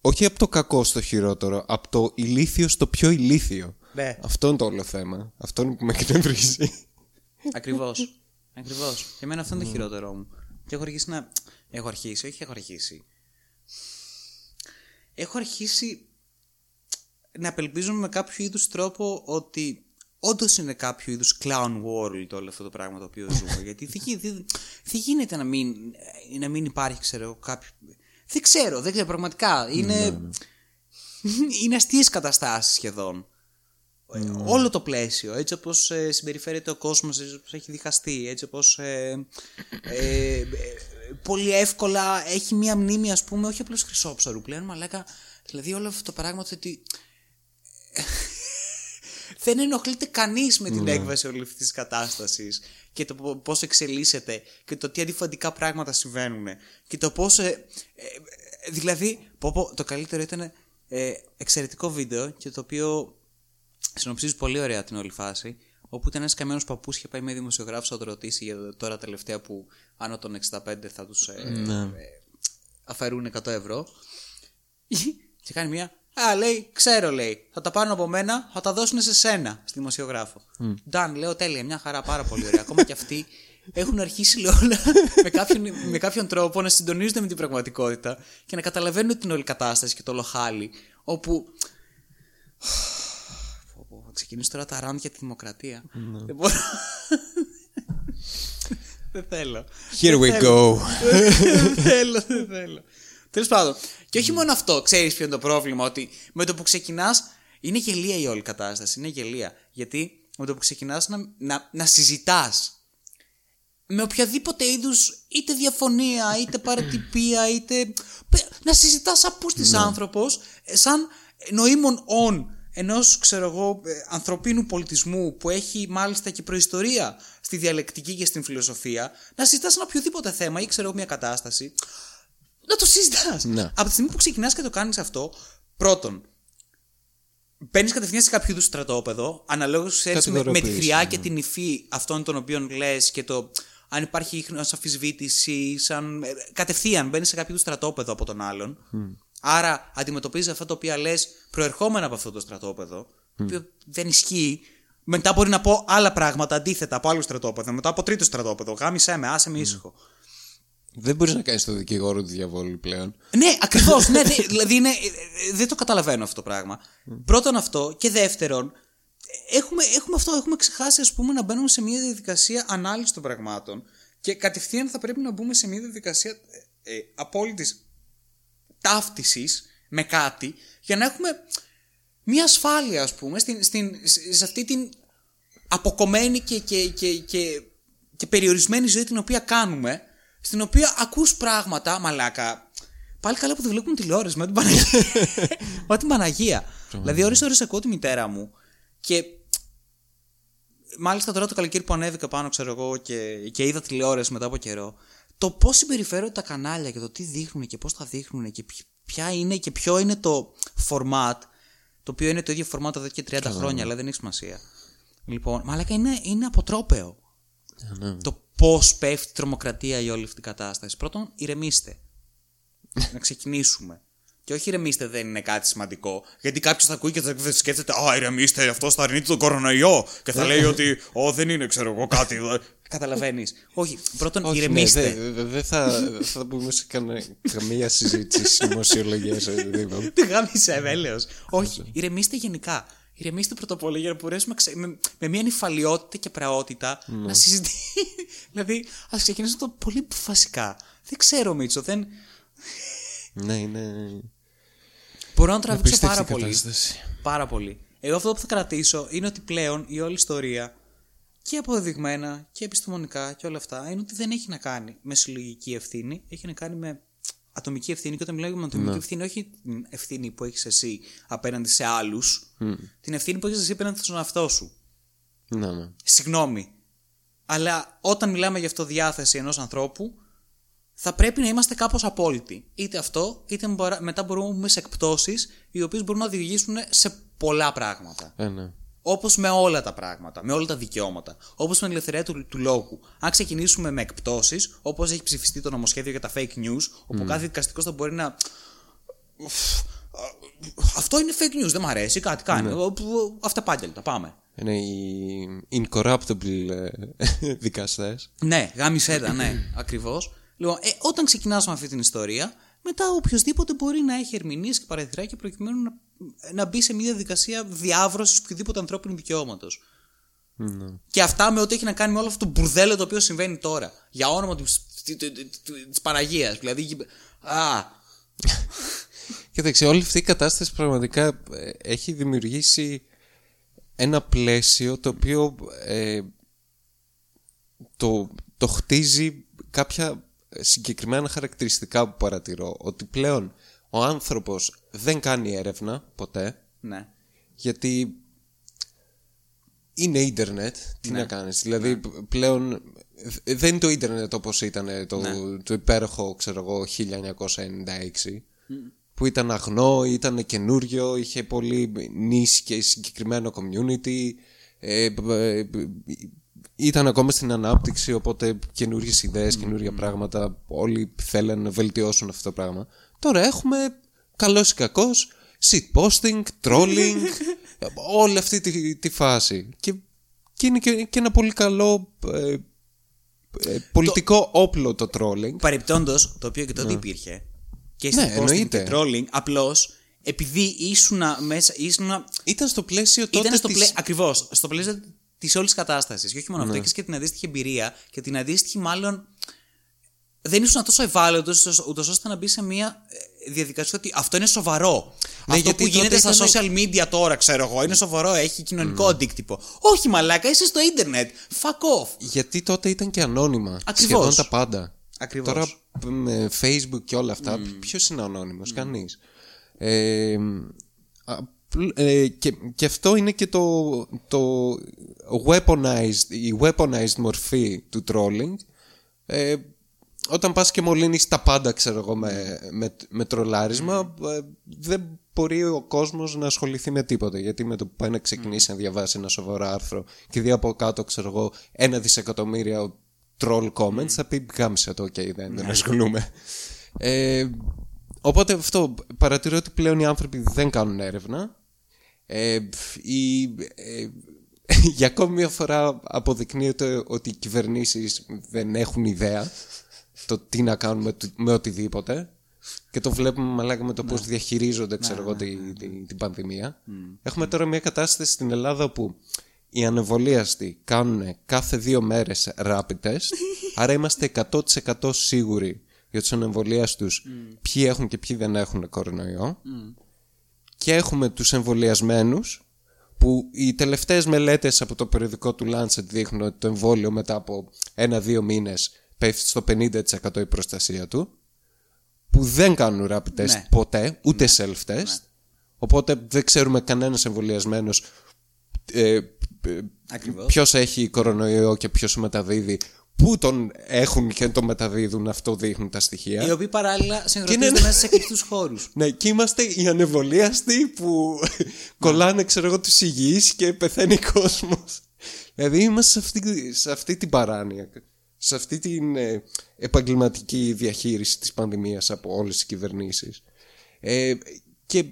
Όχι από το κακό στο χειρότερο, από το ηλίθιο στο πιο ηλίθιο. Ναι. Αυτό είναι το όλο θέμα. Αυτό είναι που με εκνευρίζει. Ακριβώς. Ακριβώς. Και εμένα αυτό είναι το χειρότερό μου. Και έχω αρχίσει να... Έχω αρχίσει, όχι έχω αρχίσει. Έχω αρχίσει να απελπίζομαι με κάποιο είδους τρόπο ότι όντως είναι κάποιο είδους clown world όλο αυτό το πράγμα το οποίο ζούμε. Γιατί δεν, γι- δεν, δεν γίνεται να μην, να μην υπάρχει, ξέρω εγώ, κάποιο... Δεν ξέρω, δεν ξέρω, πραγματικά. Είναι, είναι αστείες καταστάσεις σχεδόν. Ε, Όλο το πλαίσιο, έτσι όπως ε, συμπεριφέρεται ο κόσμος, έτσι όπως έχει διχαστεί, έτσι όπως ε, ε, ε, πολύ εύκολα έχει μία μνήμη ας πούμε, όχι απλώς χρυσόψαρου πλέον, μαλάκα, δηλαδή όλο αυτό το πράγμα το ότι δεν ενοχλείται κανείς με την έκβαση όλη αυτή τη κατάστασης και το πώς εξελίσσεται και το τι αντιφαντικά πράγματα συμβαίνουν και το πώς. Ε, ε, δηλαδή, πω, πω, το καλύτερο ήταν ε, εξαιρετικό βίντεο και το οποίο συνοψίζει πολύ ωραία την όλη φάση. Όπου ήταν ένας καμένο παππούς και πάει με δημοσιογράφους να το ρωτήσει για τώρα τελευταία που άνω των 65 θα τους ε, Ναι. ε, αφαιρούν 100 ευρώ. και κάνει μια. Α, λέει, ξέρω, λέει. Θα τα πάρουν από μένα, θα τα δώσουν σε σένα, στη δημοσιογράφο. Νταν, λέω τέλεια, μια χαρά, πάρα πολύ ωραία. Ακόμα και αυτοί έχουν αρχίσει, λέω, όλα με, κάποιον, με κάποιον τρόπο να συντονίζονται με την πραγματικότητα και να καταλαβαίνουν την όλη κατάσταση και το λοχάλι. Όπου. Πω, πω, Θα ξεκινήσω τώρα τα ραντ για τη δημοκρατία. Δεν μπορώ. Δεν θέλω. Here we go. Δεν θέλω, δεν θέλω. Τέλος πάντων. Και όχι μόνο αυτό, ξέρεις ποιο είναι το πρόβλημα, ότι με το που ξεκινάς. Είναι γελία η όλη κατάσταση. Είναι γελία. Γιατί με το που ξεκινάς να, να, να συζητάς με οποιαδήποτε είδους είτε διαφωνία, είτε παρατυπία, είτε. να συζητάς σαν πούστη άνθρωπος, σαν νοήμων όν ενός, ξέρω εγώ, ε, ανθρωπίνου πολιτισμού που έχει μάλιστα και προϊστορία στη διαλεκτική και στην φιλοσοφία, να συζητάς ένα οποιοδήποτε θέμα ή ξέρω εγώ μια κατάσταση, να το συζητάς. Ναι. Από τη στιγμή που ξεκινάς και το κάνεις αυτό, πρώτον, μπαίνεις κατευθείαν σε κάποιο είδους στρατόπεδο, αναλόγως με, με τη Κατηγοροποίηση, χρειά ναι. και την υφή αυτών των οποίων λες και το αν υπάρχει ίχνος αμφισβήτηση, σαν. ε, κατευθείαν μπαίνεις σε κάποιο είδους στρατόπεδο από τον άλλον. Άρα αντιμετωπίζεις αυτά τα οποία λες προερχόμενα από αυτό το στρατόπεδο, το οποίο δεν ισχύει. Μετά μπορεί να πω άλλα πράγματα αντίθετα από άλλο στρατόπεδο, μετά από τρίτο στρατόπεδο. Γάμισέ με, άσε με ήσυχο. Δεν μπορείς να κάνεις το δικηγόρο του διαβόλου πλέον. Ναι, ακριβώς. ναι, δε- δηλαδή είναι, ε, ε, δεν το καταλαβαίνω αυτό το πράγμα. Πρώτον αυτό και δεύτερον, έχουμε, έχουμε αυτό, έχουμε ξεχάσει ας πούμε να μπαίνουμε σε μια διαδικασία ανάλυσης των πραγμάτων και κατευθείαν θα πρέπει να μπούμε σε μια διαδικασία ε, ε, απόλυτης ταύτισης με κάτι για να έχουμε μια ασφάλεια ας πούμε στην, στην, σε αυτή την αποκομμένη και, και, και, και, και περιορισμένη ζωή την οποία κάνουμε στην οποία ακούς πράγματα μαλάκα. Πάλι καλά που δεν βλέπουν τηλεόραση με την Παναγία με την Παναγία. Δηλαδή ώρες ώρες ακούω τη μητέρα μου και μάλιστα τώρα το καλοκαίρι που ανέβηκα πάνω ξέρω εγώ και, και είδα τηλεόραση μετά από καιρό το πώς συμπεριφέρονται τα κανάλια και το τι δείχνουν και πώς τα δείχνουν και ποιο- ποια είναι και ποιο είναι το format το οποίο είναι το ίδιο format εδώ και 30 χρόνια αλλά δεν έχει σημασία. Λοιπόν μαλάκα είναι, είναι αποτρόπαιο. Ναι. το πώς πέφτει η τρομοκρατία η όλη αυτή η κατάσταση. Πρώτον, ηρεμήστε. να ξεκινήσουμε. Και όχι ηρεμήστε δεν είναι κάτι σημαντικό. Γιατί κάποιος θα ακούει και θα σκέφτεται Α, ηρεμήστε, αυτό θα αρνείται τον κορονοϊό. Και θα λέει ότι Ω, δεν είναι, ξέρω εγώ, κάτι. Καταλαβαίνεις. όχι, πρώτον, Όχι, ναι, ηρεμήστε. δεν δε, δε θα, θα μπούμε σε κανέ- καμία συζήτηση δημοσιολογία σε οτιδήποτε. Τι γάμισε, έλεος. Όχι, ηρεμήστε γενικά. Ηρεμήστε πρώτα απ' όλα για να μπορέσουμε ξε- με, με μια νυφαλιότητα και πραότητα να συζητήσουμε. δηλαδή, ας ξεκινήσουμε το πολύ βασικά. Δεν ξέρω, Μίτσο, δεν. Ναι, είναι. Μπορώ να τραβήξω Απίστευτη πάρα πολύ. κατάσταση. Πάρα πολύ. Εγώ αυτό που θα κρατήσω είναι ότι πλέον η όλη ιστορία και αποδεδειγμένα και επιστημονικά και όλα αυτά είναι ότι δεν έχει να κάνει με συλλογική ευθύνη, έχει να κάνει με ατομική ευθύνη. Και όταν μιλάω για ατομική ευθύνη, όχι την ευθύνη που έχεις εσύ απέναντι σε άλλους, την ευθύνη που έχεις εσύ απέναντι στον εαυτό σου. Ναι, ναι. Συγγνώμη. Αλλά όταν μιλάμε για αυτοδιάθεση ενός ανθρώπου, θα πρέπει να είμαστε κάπως απόλυτοι. Είτε αυτό, είτε μπορά- μετά μπορούμε να μπούμε σε εκπτώσεις οι οποίες μπορούν να οδηγήσουν σε πολλά πράγματα. Ε, ναι. Όπως με όλα τα πράγματα, με όλα τα δικαιώματα. Όπως με την ελευθερία του, του λόγου. Αν ξεκινήσουμε με εκπτώσεις, όπως έχει ψηφιστεί το νομοσχέδιο για τα fake news, όπου κάθε δικαστικός θα μπορεί να. Αυτό είναι fake news, δεν μου αρέσει, κάτι κάνει. Αυταπάγγελτα, πάμε. Είναι οι incorruptible ε, δικαστές. Ναι, γάμισε τα, ναι, ακριβώς. Λοιπόν, ε, όταν ξεκινάς με αυτή την ιστορία, μετά οποιοδήποτε μπορεί να έχει ερμηνείες και παραθυράκια προκειμένου να, να μπει σε μια διαδικασία διάβρωσης οποιοδήποτε ανθρώπινου δικαιώματος. Ναι. Και αυτά με ό,τι έχει να κάνει με όλο αυτό το μπουρδέλο το οποίο συμβαίνει τώρα. Για όνομα της Παναγίας. Δηλαδή. Α, Κοίταξε, όλη αυτή η κατάσταση πραγματικά ε, έχει δημιουργήσει ένα πλαίσιο το οποίο ε, το, το χτίζει κάποια συγκεκριμένα χαρακτηριστικά που παρατηρώ. Ότι πλέον ο άνθρωπος δεν κάνει έρευνα ποτέ. Ναι. Γιατί είναι ίντερνετ, τι Ναι. να κάνεις. Δηλαδή πλέον ε, δεν είναι το ίντερνετ όπως ήταν το, Ναι. το υπέροχο, ξέρω εγώ, 1996 που ήταν αγνό, ήταν καινούριο, είχε πολύ νήσι και συγκεκριμένο community ε, ε, ε, ήταν ακόμα στην ανάπτυξη οπότε καινούριε ιδέες, καινούργια πράγματα όλοι θέλουν να βελτιώσουν αυτό το πράγμα τώρα έχουμε καλός ή κακός shit posting, trolling όλη αυτή τη, τη φάση και, και είναι και, και ένα πολύ καλό ε, ε, πολιτικό όπλο το trolling Παρεπτόντω, το οποίο και τότε υπήρχε. Και Ναι, στην posting εννοείται. και trolling, απλώς επειδή ήσουν μέσα. Ήσουνα, ήταν στο πλαίσιο τότε ήταν στο της- πλαίσιο. Ακριβώς. Στο πλαίσιο της όλης κατάστασης. Και όχι μόνο Ναι. αυτό, έχεις και την αντίστοιχη εμπειρία και την αντίστοιχη, μάλλον. Δεν ήσουν τόσο ευάλωτος, ούτως ώστε να μπει σε μια ε, διαδικασία ότι αυτό είναι σοβαρό. Ναι, αυτό γιατί που γίνεται τότε στα ήταν- social media τώρα, ξέρω εγώ, είναι σοβαρό, έχει κοινωνικό αντίκτυπο. Όχι, μαλάκα, είσαι στο ίντερνετ. Fuck off. Γιατί τότε ήταν και ανώνυμα. Ακριβώς. Σχεδόν τα πάντα. Ακριβώς. Τώρα με Facebook και όλα αυτά, ποιος είναι ανώνυμος, κανείς. Ε, α, πλ- ε, και, και αυτό είναι και το, το weaponized, η weaponized μορφή του trolling. Ε, όταν πας και μολύνεις τα πάντα, ξέρω εγώ, με, με, με τρολάρισμα, ε, δεν μπορεί ο κόσμος να ασχοληθεί με τίποτα. Γιατί με το που πάει να ξεκινήσει να διαβάσει ένα σοβαρό άρθρο και δει από κάτω, ξέρω εγώ, ένα δισεκατομμύριο troll comments, θα πει γάμισε το, ok, δεν, δεν ασχολούμαι. Ε, οπότε αυτό, παρατηρώ ότι πλέον οι άνθρωποι δεν κάνουν έρευνα. Ε, η, ε, για ακόμη μια φορά αποδεικνύεται ότι οι κυβερνήσεις δεν έχουν ιδέα το τι να κάνουν με, το- με οτιδήποτε και το βλέπουμε μαλάκα με το πώς διαχειρίζονται ξέρω εγώ τη, τη- την πανδημία. Έχουμε τώρα μια κατάσταση στην Ελλάδα όπου οι ανεμβολίαστοι κάνουν κάθε δύο μέρες rapid test άρα είμαστε 100% σίγουροι για τους ανεμβολίαστους ποιοι έχουν και ποιοι δεν έχουν κορονοϊό. Και έχουμε τους εμβολιασμένους που οι τελευταίες μελέτες από το περιοδικό του Lancet δείχνουν ότι το εμβόλιο μετά από ένα-δύο μήνες πέφτει στο 50% η προστασία του που δεν κάνουν rapid test Ναι. ποτέ, ούτε self-test. Οπότε δεν ξέρουμε κανένας εμβολιασμένος ε, Ακριβώς. ποιος έχει κορονοϊό και ποιος μεταδίδει πού τον έχουν και τον μεταδίδουν αυτό δείχνουν τα στοιχεία Οι οποίοι παράλληλα είναι συγχρονίζονται ένα- μέσα σε κλειστού χώρους. ναι, και είμαστε οι ανεβολίαστοι που κολλάνε, ξέρω εγώ, τους υγιείς και πεθαίνει κόσμος. Δηλαδή είμαστε σε αυτή, σε αυτή την παράνοια, σε αυτή την ε, επαγγελματική διαχείριση της πανδημίας από όλες τις κυβερνήσεις. Ε, και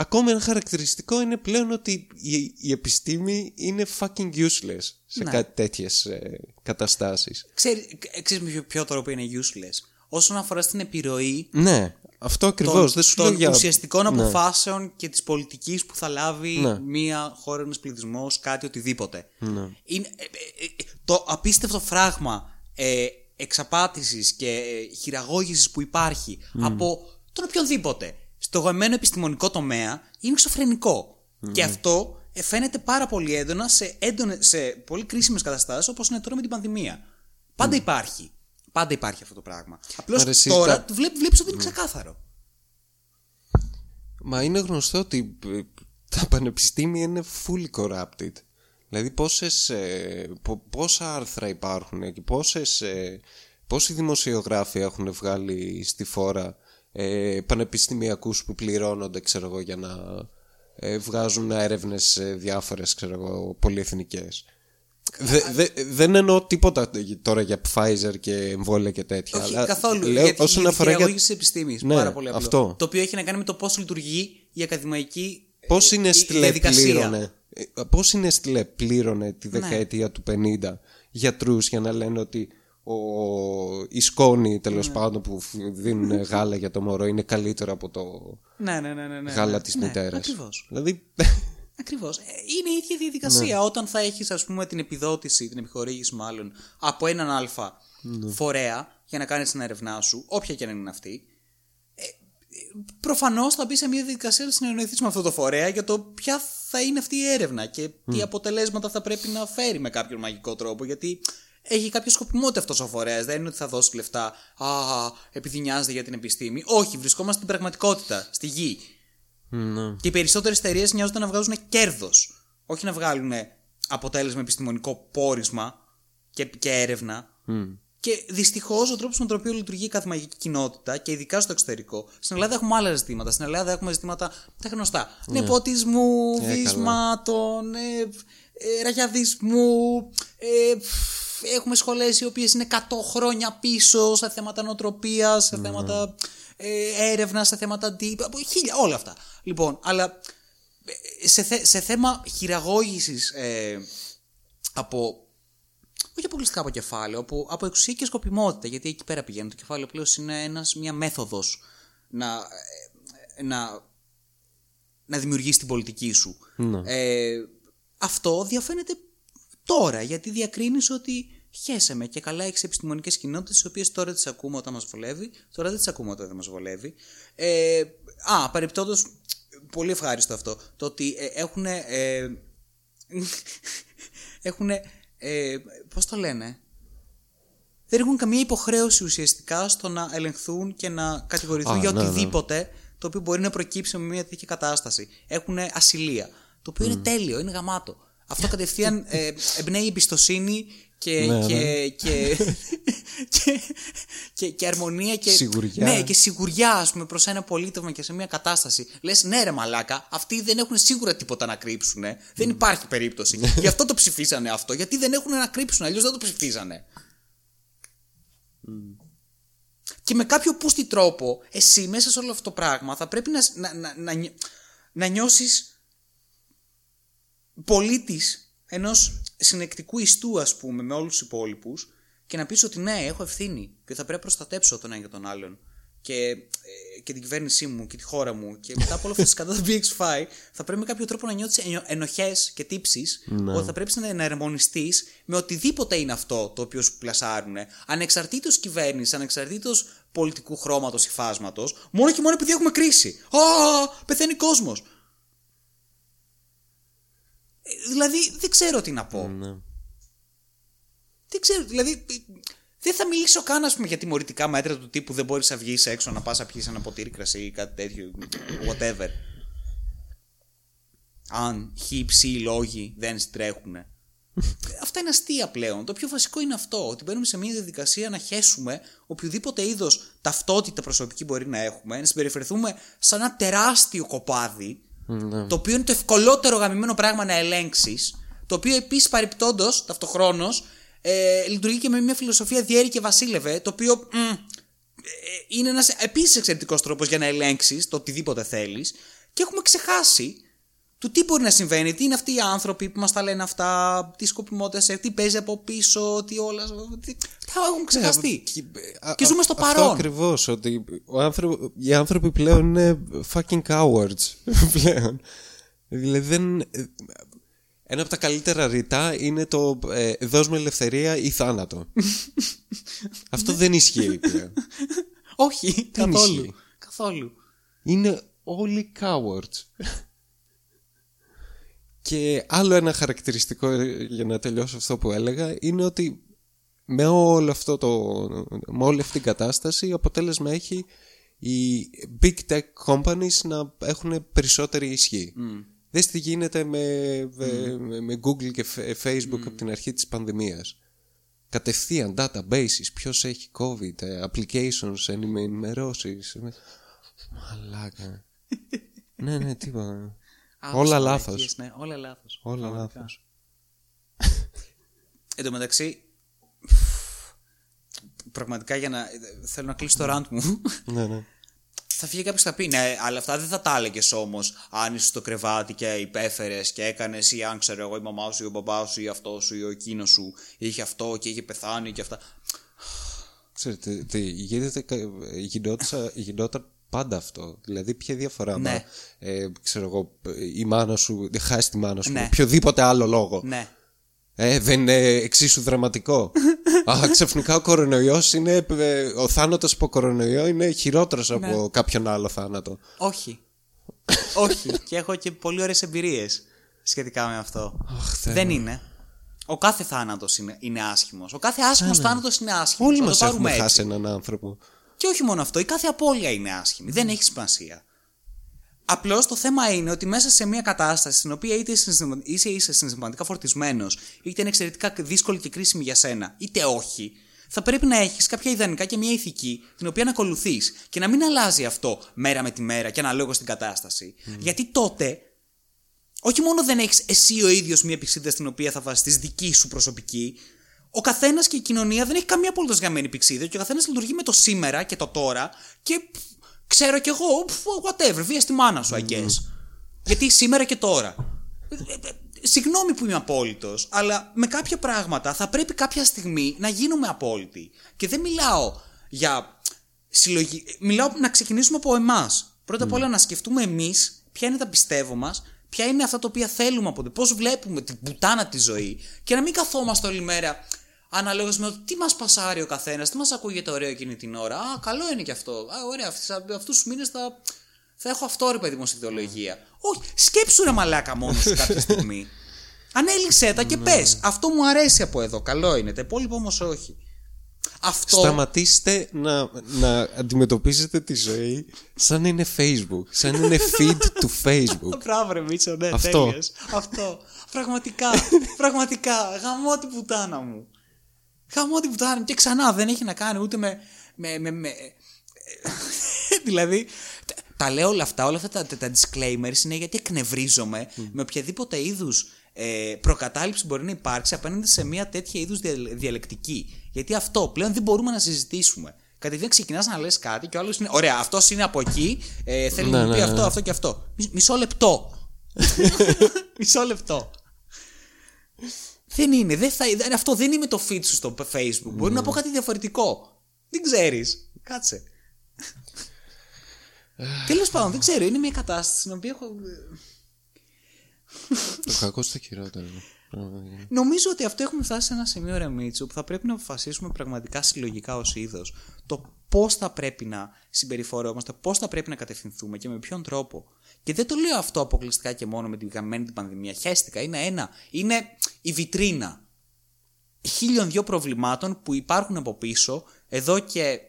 ακόμα ένα χαρακτηριστικό είναι πλέον ότι η, η επιστήμη είναι fucking useless σε Ναι. κάτι τέτοιες ε, καταστάσεις. Ξέρει, ξέρεις με ποιο, ποιο τρόπο είναι useless; Όσον αφορά στην επιρροή Ναι, αυτό ακριβώς. των, δεν σου των λέω για... ουσιαστικών Ναι. αποφάσεων και της πολιτικής που θα λάβει Ναι. μία χώρα, ένας πληθυσμός, κάτι οτιδήποτε. Ναι. Είναι, ε, ε, ε, το απίστευτο φράγμα ε, εξαπάτησης και ε, χειραγώγησης που υπάρχει από τον οποιονδήποτε στο γαμμένο επιστημονικό τομέα είναι εξωφρενικό. Και αυτό ε, φαίνεται πάρα πολύ έντονα σε, έντονες, σε πολύ κρίσιμες καταστάσεις όπως είναι τώρα με την πανδημία. Πάντα υπάρχει. Πάντα υπάρχει αυτό το πράγμα. Απλώς Άρα εσύ τώρα τα- βλέ- βλέπεις ότι είναι ξεκάθαρο. Μα είναι γνωστό ότι ε, τα πανεπιστήμια είναι fully corrupted. Δηλαδή πόσες, ε, πο- πόσα άρθρα υπάρχουν και πόσες, ε, πόσοι δημοσιογράφοι έχουν βγάλει στη φόρα ε, πανεπιστημιακούς που πληρώνονται ξέρω εγώ για να ε, βγάζουν έρευνες ε, διάφορες ξέρω εγώ πολυεθνικές. Δε, δε- δεν εννοώ τίποτα τώρα για Pfizer και εμβόλια και τέτοια. Όχι, αλλά καθόλου. λέω γιατί όσον η αφορά για διαγωγή της επιστήμης. Ναι, πάρα πολύ απλό. αυτό. Το οποίο έχει να κάνει με το πώς λειτουργεί η ακαδημαϊκή Πώς ε, είναι η στυλε διαδικασία. πλήρωνε, ε, πώς είναι στυλε πλήρωνε τη Ναι. δεκαετία του 50 γιατρούς για να λένε ότι ο, η σκόνη τέλος Ναι. πάντων που φ- δίνουν γάλα για το μωρό είναι καλύτερο από το Ναι, ναι, ναι, ναι, ναι. γάλα ναι. της ναι, μητέρας. Ακριβώς. Δηλαδή, Ακριβώς. Ε, Είναι η ίδια διαδικασία. Ναι. Όταν θα έχεις ας πούμε την επιδότηση, την επιχορήγηση μάλλον, από έναν αλφα Ναι. φορέα για να κάνεις την έρευνά σου, όποια και αν είναι αυτή, ε, προφανώς θα μπει σε μια διαδικασία να συνεννοηθεί με αυτό το φορέα για το ποια θα είναι αυτή η έρευνα και τι αποτελέσματα θα πρέπει να φέρει με κάποιον μαγικό τρόπο. Γιατί έχει κάποια σκοπιμότητα αυτός ο φορέας. Δεν είναι ότι θα δώσει λεφτά α, επειδή νοιάζεται για την επιστήμη. Όχι, βρισκόμαστε στην πραγματικότητα, στη γη. Ναι. Και οι περισσότερες εταιρείες νοιάζονται να βγάζουν κέρδος. Όχι να βγάλουν αποτέλεσμα επιστημονικό πόρισμα και, και έρευνα. Και δυστυχώς ο τρόπος με τον οποίο λειτουργεί η ακαδημαϊκή κοινότητα και ειδικά στο εξωτερικό. Στην Ελλάδα έχουμε άλλα ζητήματα. Στην Ελλάδα έχουμε ζητήματα τα γνωστά. Νεποτισμού, Ε, καλά. βυσμάτων, ε, ε, ραγιαδισμού. Ε, φ, έχουμε σχολές οι οποίες είναι 100 χρόνια πίσω σε θέματα νοοτροπίας, σε θέματα ε, έρευνα, σε θέματα deep. από Χίλια, όλα αυτά. Λοιπόν, αλλά ε, σε, θε- σε θέμα χειραγώγησης ε, από όχι αποκλειστικά από κεφάλαιο, από, από εξουσία και σκοπιμότητα. Γιατί εκεί πέρα πηγαίνει. Το κεφάλαιο πλέον είναι ένας, μια μέθοδος να, ε, να, να δημιουργήσει την πολιτική σου. Ναι. Ε, αυτό διαφαίνεται τώρα, γιατί διακρίνεις ότι χέσε με και καλά έχει επιστημονικές κοινότητες, τις οποίες τώρα τις ακούμε όταν μας βολεύει, τώρα δεν τις ακούμε όταν δεν μας βολεύει. Ε, α, παρεπτόντω, πολύ ευχάριστο αυτό. Το ότι ε, έχουν. Ε, έχουν. Ε, Πώς το λένε. Δεν έχουν καμία υποχρέωση ουσιαστικά στο να ελεγχθούν και να κατηγορηθούν Α, για ναι, ναι. οτιδήποτε το οποίο μπορεί να προκύψει με μια τέτοια κατάσταση. Έχουν ασυλία. Το οποίο είναι τέλειο, είναι γαμάτο. Αυτό κατευθείαν ε, εμπνέει εμπιστοσύνη και, Ναι, και, ναι. και, και, και, και αρμονία και, Σιγουριά. ναι, και σιγουριά ας πούμε, προς ένα πολίτευμα και σε μια κατάσταση. Λες ναι ρε μαλάκα, αυτοί δεν έχουν σίγουρα τίποτα να κρύψουν. Δεν υπάρχει περίπτωση. Γι' αυτό το ψηφίσανε αυτό. Γιατί δεν έχουν να κρύψουν, αλλιώς δεν το ψηφίσανε. Και με κάποιο πούστη τρόπο, εσύ μέσα σε όλο αυτό το πράγμα θα πρέπει να, να, να, να, νι- να νιώσεις πολίτης ενός συνεκτικού ιστού ας πούμε με όλους τους υπόλοιπους και να πεις ότι ναι έχω ευθύνη και θα πρέπει να προστατέψω τον ένα για τον άλλον και, ε, και την κυβέρνησή μου και τη χώρα μου και μετά από όλα αυτά τις κατά το BX5 θα πρέπει με κάποιο τρόπο να νιώθεις ενο- ενοχές και τύψεις ότι θα πρέπει να, να ερμονιστείς με οτιδήποτε είναι αυτό το οποίο σου πλασάρουν ανεξαρτήτως κυβέρνησης, ανεξαρτήτως πολιτικού χρώματος ή φάσματος μόνο και μόνο επειδή έχουμε κρίση. Α, πεθαίνει κόσμος. Ε, δηλαδή δεν ξέρω τι να πω Ναι. δεν ξέρω, δηλαδή. Δεν θα μιλήσω καν ας πούμε, για τιμωρητικά μέτρα του τύπου δεν μπορείς να βγεις έξω να πας να πιεις ένα ποτήρι κρασί ή κάτι τέτοιο. Whatever. Αν χι ψη λόγοι δεν τρέχουν. Αυτά είναι αστεία πλέον. Το πιο βασικό είναι αυτό. Ότι μπαίνουμε σε μια διαδικασία να χέσουμε οποιοδήποτε είδος ταυτότητα προσωπική μπορεί να έχουμε, να συμπεριφερθούμε σαν ένα τεράστιο κοπάδι Ναι. το οποίο είναι το ευκολότερο γαμημένο πράγμα να ελέγξεις. Το οποίο επίσης παρεπιπτόντω ταυτοχρόνως ε, λειτουργεί και με μια φιλοσοφία διέρη και βασίλευε. Το οποίο μ, ε, είναι ένας επίσης εξαιρετικός τρόπος για να ελέγξεις το οτιδήποτε θέλεις. Και έχουμε ξεχάσει του τι μπορεί να συμβαίνει, τι είναι αυτοί οι άνθρωποι που μας τα λένε αυτά, τι σκοπιμότητες, τι παίζει από πίσω, τι όλα. Τι... Τα έχουμε ξεχαστεί. Και, α- Και ζούμε στο αυτό παρόν. ακριβώς. Ότι ο άνθρω- οι άνθρωποι πλέον είναι fucking cowards. πλέον. Δηλαδή δεν. Ένα από τα καλύτερα ρητά είναι το ε, δώσ' μου ελευθερία ή θάνατο. Αυτό δεν ισχύει πλέον. Όχι, Δεν καθόλου. ισχύει. Καθόλου. Είναι όλοι cowards. Και άλλο ένα χαρακτηριστικό ε, για να τελειώσω αυτό που έλεγα είναι ότι με όλο αυτό το με όλη αυτή την κατάσταση αποτέλεσμα έχει οι big tech companies να έχουν περισσότερη ισχύ. Δες τι γίνεται με, με, με Google και F- Facebook από την αρχή της πανδημίας. Κατευθείαν databases, ποιος έχει COVID, ε, applications, ενημερώσεις. Μαλάκα. ναι, ναι, τίποτα. Όλα Άπιστο, λάθος. μαλακίες, Ναι, όλα λάθος. Όλα Πραγματικά. λάθος. Εν τω μεταξύ, πραγματικά για να. Θέλω να κλείσω το rant μου. ναι, ναι. θα φύγει κάποιος θα πει, ναι, αλλά αυτά δεν θα τα έλεγες όμως αν είσαι στο κρεβάτι και υπέφερες και έκανες ή αν ξέρω εγώ η μαμά σου ή ο μπαμπά σου ή αυτό σου ή ο εκείνος σου είχε αυτό και είχε πεθάνει και αυτά. Ξέρετε, τι, γίνεται, κα- γινόταν, γινόταν πάντα αυτό. Δηλαδή, ποια διαφορά. Ναι. άμα, ε, ξέρω εγώ, η μάνα σου, χάσει τη μάνα σου, Ναι. με οποιοδήποτε άλλο λόγο. Ναι. Ε, δεν είναι εξίσου δραματικό. Α, ξαφνικά ο κορονοϊός είναι. ε, Ο θάνατος από κορονοϊό είναι χειρότερος Ναι. από κάποιον άλλο θάνατο. Όχι. Όχι. Και έχω και πολύ ωραίες εμπειρίες σχετικά με αυτό. Αχ, Θεέ Δεν μου. είναι. Ο κάθε θάνατος είναι, είναι άσχημος. Ο κάθε άσχημος θάνατος είναι άσχημος. Όλοι Θα μας το πάρουμε έχουμε έτσι. χάσει έναν άνθρωπο. Και όχι μόνο αυτό, η κάθε απώλεια είναι άσχημη. Δεν έχει σημασία. Απλώς το θέμα είναι ότι μέσα σε μια κατάσταση στην οποία είτε είσαι, συναισθημα- είσαι, είσαι συναισθηματικά φορτισμένος, είτε είναι εξαιρετικά δύσκολη και κρίσιμη για σένα, είτε όχι, θα πρέπει να έχεις κάποια ιδανικά και μια ηθική την οποία να ακολουθείς και να μην αλλάζει αυτό μέρα με τη μέρα και αναλόγως στην κατάσταση. Γιατί τότε όχι μόνο δεν έχεις εσύ ο ίδιος μια πηξίδα στην οποία θα βασιστεί δική σου προσωπική, ο καθένας και η κοινωνία δεν έχει καμία απολύτως γαμμένη πηξίδα και ο καθένας λειτουργεί με το σήμερα και το τώρα και π, ξέρω κι εγώ, π, whatever, βία στη μάνα σου, I guess. Γιατί σήμερα και τώρα. Ε, ε, ε, Συγγνώμη που είμαι απόλυτος, αλλά με κάποια πράγματα θα πρέπει κάποια στιγμή να γίνουμε απόλυτοι. Και δεν μιλάω για συλλογή. Μιλάω να ξεκινήσουμε από εμάς. Πρώτα απ' όλα να σκεφτούμε εμείς ποια είναι τα πιστεύω μας, ποια είναι αυτά τα οποία θέλουμε από το πώς βλέπουμε την πουτάνα της ζωή και να μην καθόμαστε όλη μέρα αναλόγως με το τι μας πασάρει ο καθένας, τι μας ακούγεται ωραίο εκείνη την ώρα. Α, καλό είναι και αυτό. Α, ωραία, αυτούς τους μήνες θα, θα έχω αυτό ρε παιδί μου στην ιδεολογία. Όχι, σκέψου ρε μαλάκα μόνος σου κάποια στιγμή. Ανέληξέ τα και πες. Αυτό μου αρέσει από εδώ. Καλό είναι. Τα υπόλοιπα όμως όχι. Αυτό. Σταματήστε να, να αντιμετωπίζετε τη ζωή σαν είναι Facebook, σαν είναι feed του Facebook. Μπράβο, ρε Μίτσο, ναι, Αυτό. τέλειως. Αυτό. Πραγματικά, πραγματικά. Γαμώ την πουτάνα μου. Γαμώ την πουτάνα μου. Και ξανά δεν έχει να κάνει ούτε με. με, με, με- δηλαδή, τα- τα λέω όλα αυτά, όλα αυτά τα, τα, τα disclaimers είναι γιατί εκνευρίζομαι με οποιαδήποτε είδους ε, προκατάληψη μπορεί να υπάρξει απέναντι σε μια τέτοια είδους διαλεκτική. Γιατί αυτό πλέον δεν μπορούμε να συζητήσουμε. Κατευθείαν ξεκινάς να λες κάτι και ο άλλος είναι. Ωραία, αυτός είναι από εκεί. Ε, θέλει Ναι, να μου πει ναι, αυτό, ναι. αυτό και αυτό. Μισ- Μισό λεπτό. Μισό λεπτό. Δεν είναι. Δεν θα, δεν- αυτό δεν είναι το feed σου στο Facebook. Μπορεί να πω κάτι διαφορετικό. Δεν ξέρεις. Κάτσε. Τέλος πάντων, δεν ξέρω. Είναι μια κατάσταση στην οποία έχω. Το κακό στο χειρότερο. Πραγματικά. Νομίζω ότι αυτό έχουμε φτάσει σε ένα σημείο, ρε Μίτσου, που θα πρέπει να αποφασίσουμε πραγματικά συλλογικά ως είδος το πώς θα πρέπει να συμπεριφορόμαστε, πώς θα πρέπει να κατευθυνθούμε και με ποιον τρόπο. Και δεν το λέω αυτό αποκλειστικά και μόνο με την γαμμένη την πανδημία. Χαίστηκα. Είναι ένα. Είναι η βιτρίνα χίλιων δυο προβλημάτων που υπάρχουν από πίσω εδώ και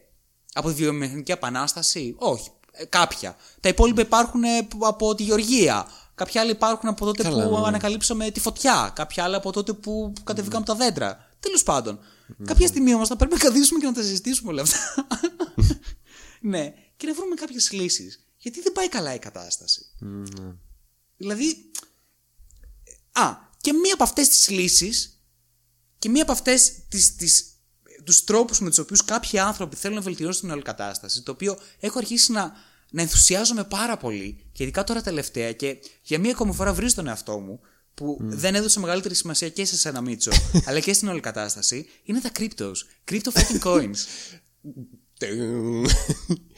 από τη βιομηχανική επανάσταση. Όχι, ε, κάποια. Τα υπόλοιπα υπάρχουν ε, από τη Γεωργία. Κάποια άλλα υπάρχουν από τότε Καλά, που ναι. ανακαλύψαμε τη φωτιά. Κάποια άλλα από τότε που κατεβήκαμε τα δέντρα. Τέλος πάντων. Κάποια στιγμή όμως θα πρέπει να καθίσουμε και να τα συζητήσουμε όλα αυτά. ναι, και να βρούμε κάποιες λύσεις. Γιατί δεν πάει καλά η κατάσταση. Ναι. Δηλαδή. Α, και μία από αυτές τις λύσεις και μία από αυτές τις, τις, τους τρόπους με τους οποίους κάποιοι άνθρωποι θέλουν να βελτιώσουν την όλη κατάσταση, το οποίο έχω αρχίσει να, να ενθουσιάζομαι πάρα πολύ, και ειδικά τώρα τελευταία, και για μία ακόμη φορά βρίζω τον εαυτό μου, που δεν έδωσε μεγαλύτερη σημασία και σε ένα Μίτσο, αλλά και στην όλη κατάσταση, είναι τα cryptos. Crypto fucking coins.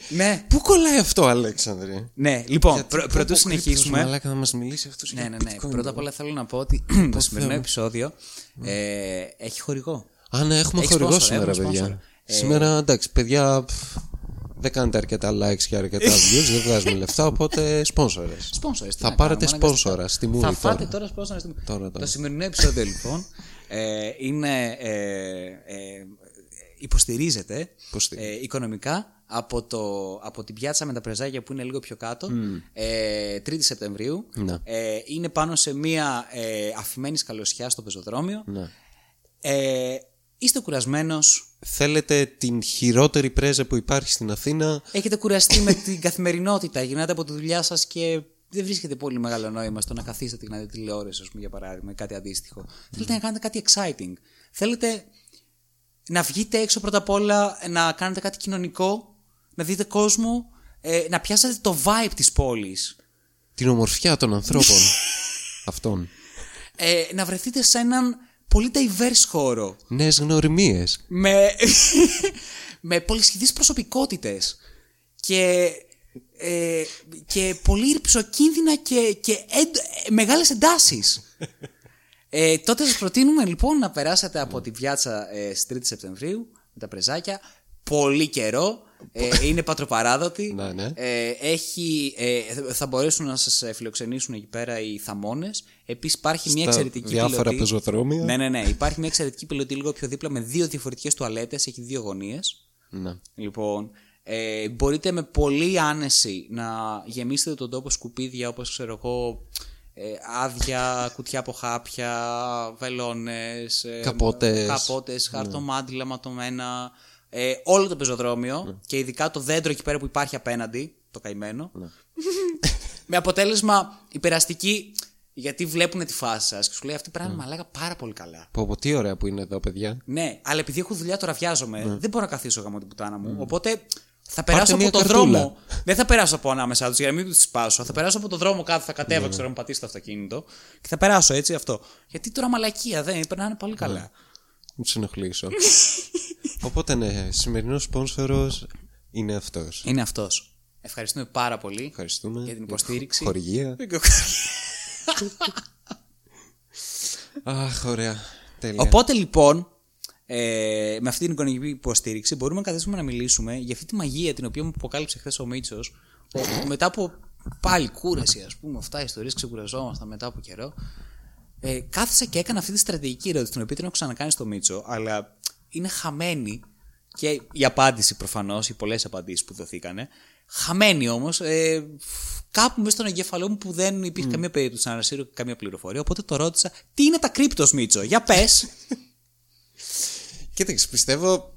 ναι, Πού κολλάει αυτό, Αλέξανδρε; ναι, λοιπόν, Γιατί πρω, πω, πρωτού πω, συνεχίσουμε. κρύπτος, Μαλάκα να μας μιλήσει αυτός Ναι, για ναι, ναι. bitcoin. Πρώτα απ' όλα θέλω να πω ότι το σημερινό Θεέ μου. επεισόδιο ε, έχει χορηγό. Α, ναι, έχουμε Έχει χορηγό sponsor, σήμερα, έχουμε παιδιά. sponsor. Ε, Σήμερα, εντάξει, παιδιά, πφ, δεν κάνετε αρκετά likes και αρκετά views, δεν βγάζουμε λεφτά, οπότε σπόνσορες. Σπόνσορες, τι Θα να πάρετε κάνουμε, αναγκαστικά. σπόνσορα στη μούρη Θα τώρα. φάτε τώρα σπόνσορα στη μούρη. Τώρα, τώρα. Το σημερινό επεισόδιο λοιπόν ε, είναι, ε, ε, υποστηρίζεται Υποστηρίζεται. ε, οικονομικά από, το, από την πιάτσα με τα πρεζάγια που είναι λίγο πιο κάτω, ε, 3η Σεπτεμβρίου. Ναι. Ε, είναι πάνω σε μια ε, αφημένη σκαλωσιά στο πεζοδρόμιο. Ναι. Ε, είστε κουρασμένος, Θέλετε την χειρότερη πρέζα που υπάρχει στην Αθήνα; Έχετε κουραστεί με την καθημερινότητα, γυρνάτε από τη δουλειά σας και δεν βρίσκεται πολύ μεγάλο νόημα στο να καθίσετε και να δείτε τηλεόραση, ας πούμε, για παράδειγμα, ή κάτι αντίστοιχο. Θέλετε να κάνετε κάτι exciting. Θέλετε να βγείτε έξω πρώτα απ' όλα, να κάνετε κάτι κοινωνικό, να δείτε κόσμο, ε, να πιάσετε το vibe της πόλης. Την ομορφιά των ανθρώπων. Αυτών. Ε, να βρεθείτε σε έναν πολύ diverse χώρο. Νέες γνωριμίες. με, με πολυσχηδείς προσωπικότητες και, ε, και πολύ ρηψοκίνδυνα και, και εντ, ε, μεγάλες εντάσεις. Ε, τότε σας προτείνουμε λοιπόν να περάσετε από τη πιάτσα ε, στις 3 Σεπτεμβρίου με τα πρεζάκια. Πολύ καιρό. Ε, είναι πατροπαράδοτη. Ναι, ναι. Ε, έχει, ε, θα μπορέσουν να σας φιλοξενήσουν εκεί πέρα οι θαμώνες. Επίσης υπάρχει μια Στα εξαιρετική διάφορα πιλωτή. πεζοδρόμια. Ναι, ναι, ναι. Υπάρχει μια εξαιρετική πιλωτή λίγο πιο δίπλα με δύο διαφορετικές τουαλέτες. Έχει δύο γωνίες. Ναι. Λοιπόν, ε, μπορείτε με πολύ άνεση να γεμίσετε τον τόπο σκουπίδια όπως ξέρω εγώ ε, άδεια, κουτιά από χάπια, βελόνες, ε, Καπότες. καπότες χαρτομάτιλα ματωμένα, ε, όλο το πεζοδρόμιο και ειδικά το δέντρο εκεί πέρα που υπάρχει απέναντι, το καημένο, με αποτέλεσμα η περαστική γιατί βλέπουν τη φάση σας και σου λέει αυτή πράγμα μαλάκα πάρα πολύ καλά. Πω, πω, τι ωραία που είναι εδώ, παιδιά. Ναι, αλλά επειδή έχω δουλειά τώρα βιάζομαι, δεν μπορώ να καθίσω γάμο την πουτάνα μου. Οπότε θα περάσω μια από το καρτούλα. δρόμο. Δεν θα περάσω από ανάμεσά τους για να μην τους σπάσω. Θα περάσω από το δρόμο κάτω, θα κατέβω, ξέρω, να πατήσω το αυτοκίνητο και θα περάσω έτσι αυτό. Γιατί τώρα μαλακία δεν περνάνε πολύ καλά. Μην τους ενοχλήσω. Οπότε ναι, σημερινός σπόνσορος είναι αυτός. Είναι αυτός. Ευχαριστούμε πάρα πολύ Ευχαριστούμε. για την υποστήριξη. Χορηγία. Αχ, ωραία. Τέλεια. Οπότε λοιπόν, ε, με αυτή την οικονομική υποστήριξη μπορούμε να καθίσουμε να μιλήσουμε για αυτή τη μαγεία την οποία μου αποκάλυψε χθες ο Μίτσος. μετά από πάλι κούραση, ας πούμε, αυτά οι ιστορίες ξεκουραζόμασταν μετά από καιρό. Ε, κάθισα και έκανα αυτή τη στρατηγική ερώτηση, την οποία την έχω ξανακάνει στο Μίτσο, αλλά είναι χαμένη και η απάντηση προφανώς, οι πολλές απαντήσεις που δοθήκανε. Χαμένη όμως, ε, κάπου μέσα στον εγκέφαλό μου που δεν υπήρχε καμία περίπτωση να ανασύρω καμία πληροφορία. Οπότε το ρώτησα, τι είναι τα κρύπτο, Μίτσο, για πες. Κοίταξε, πιστεύω.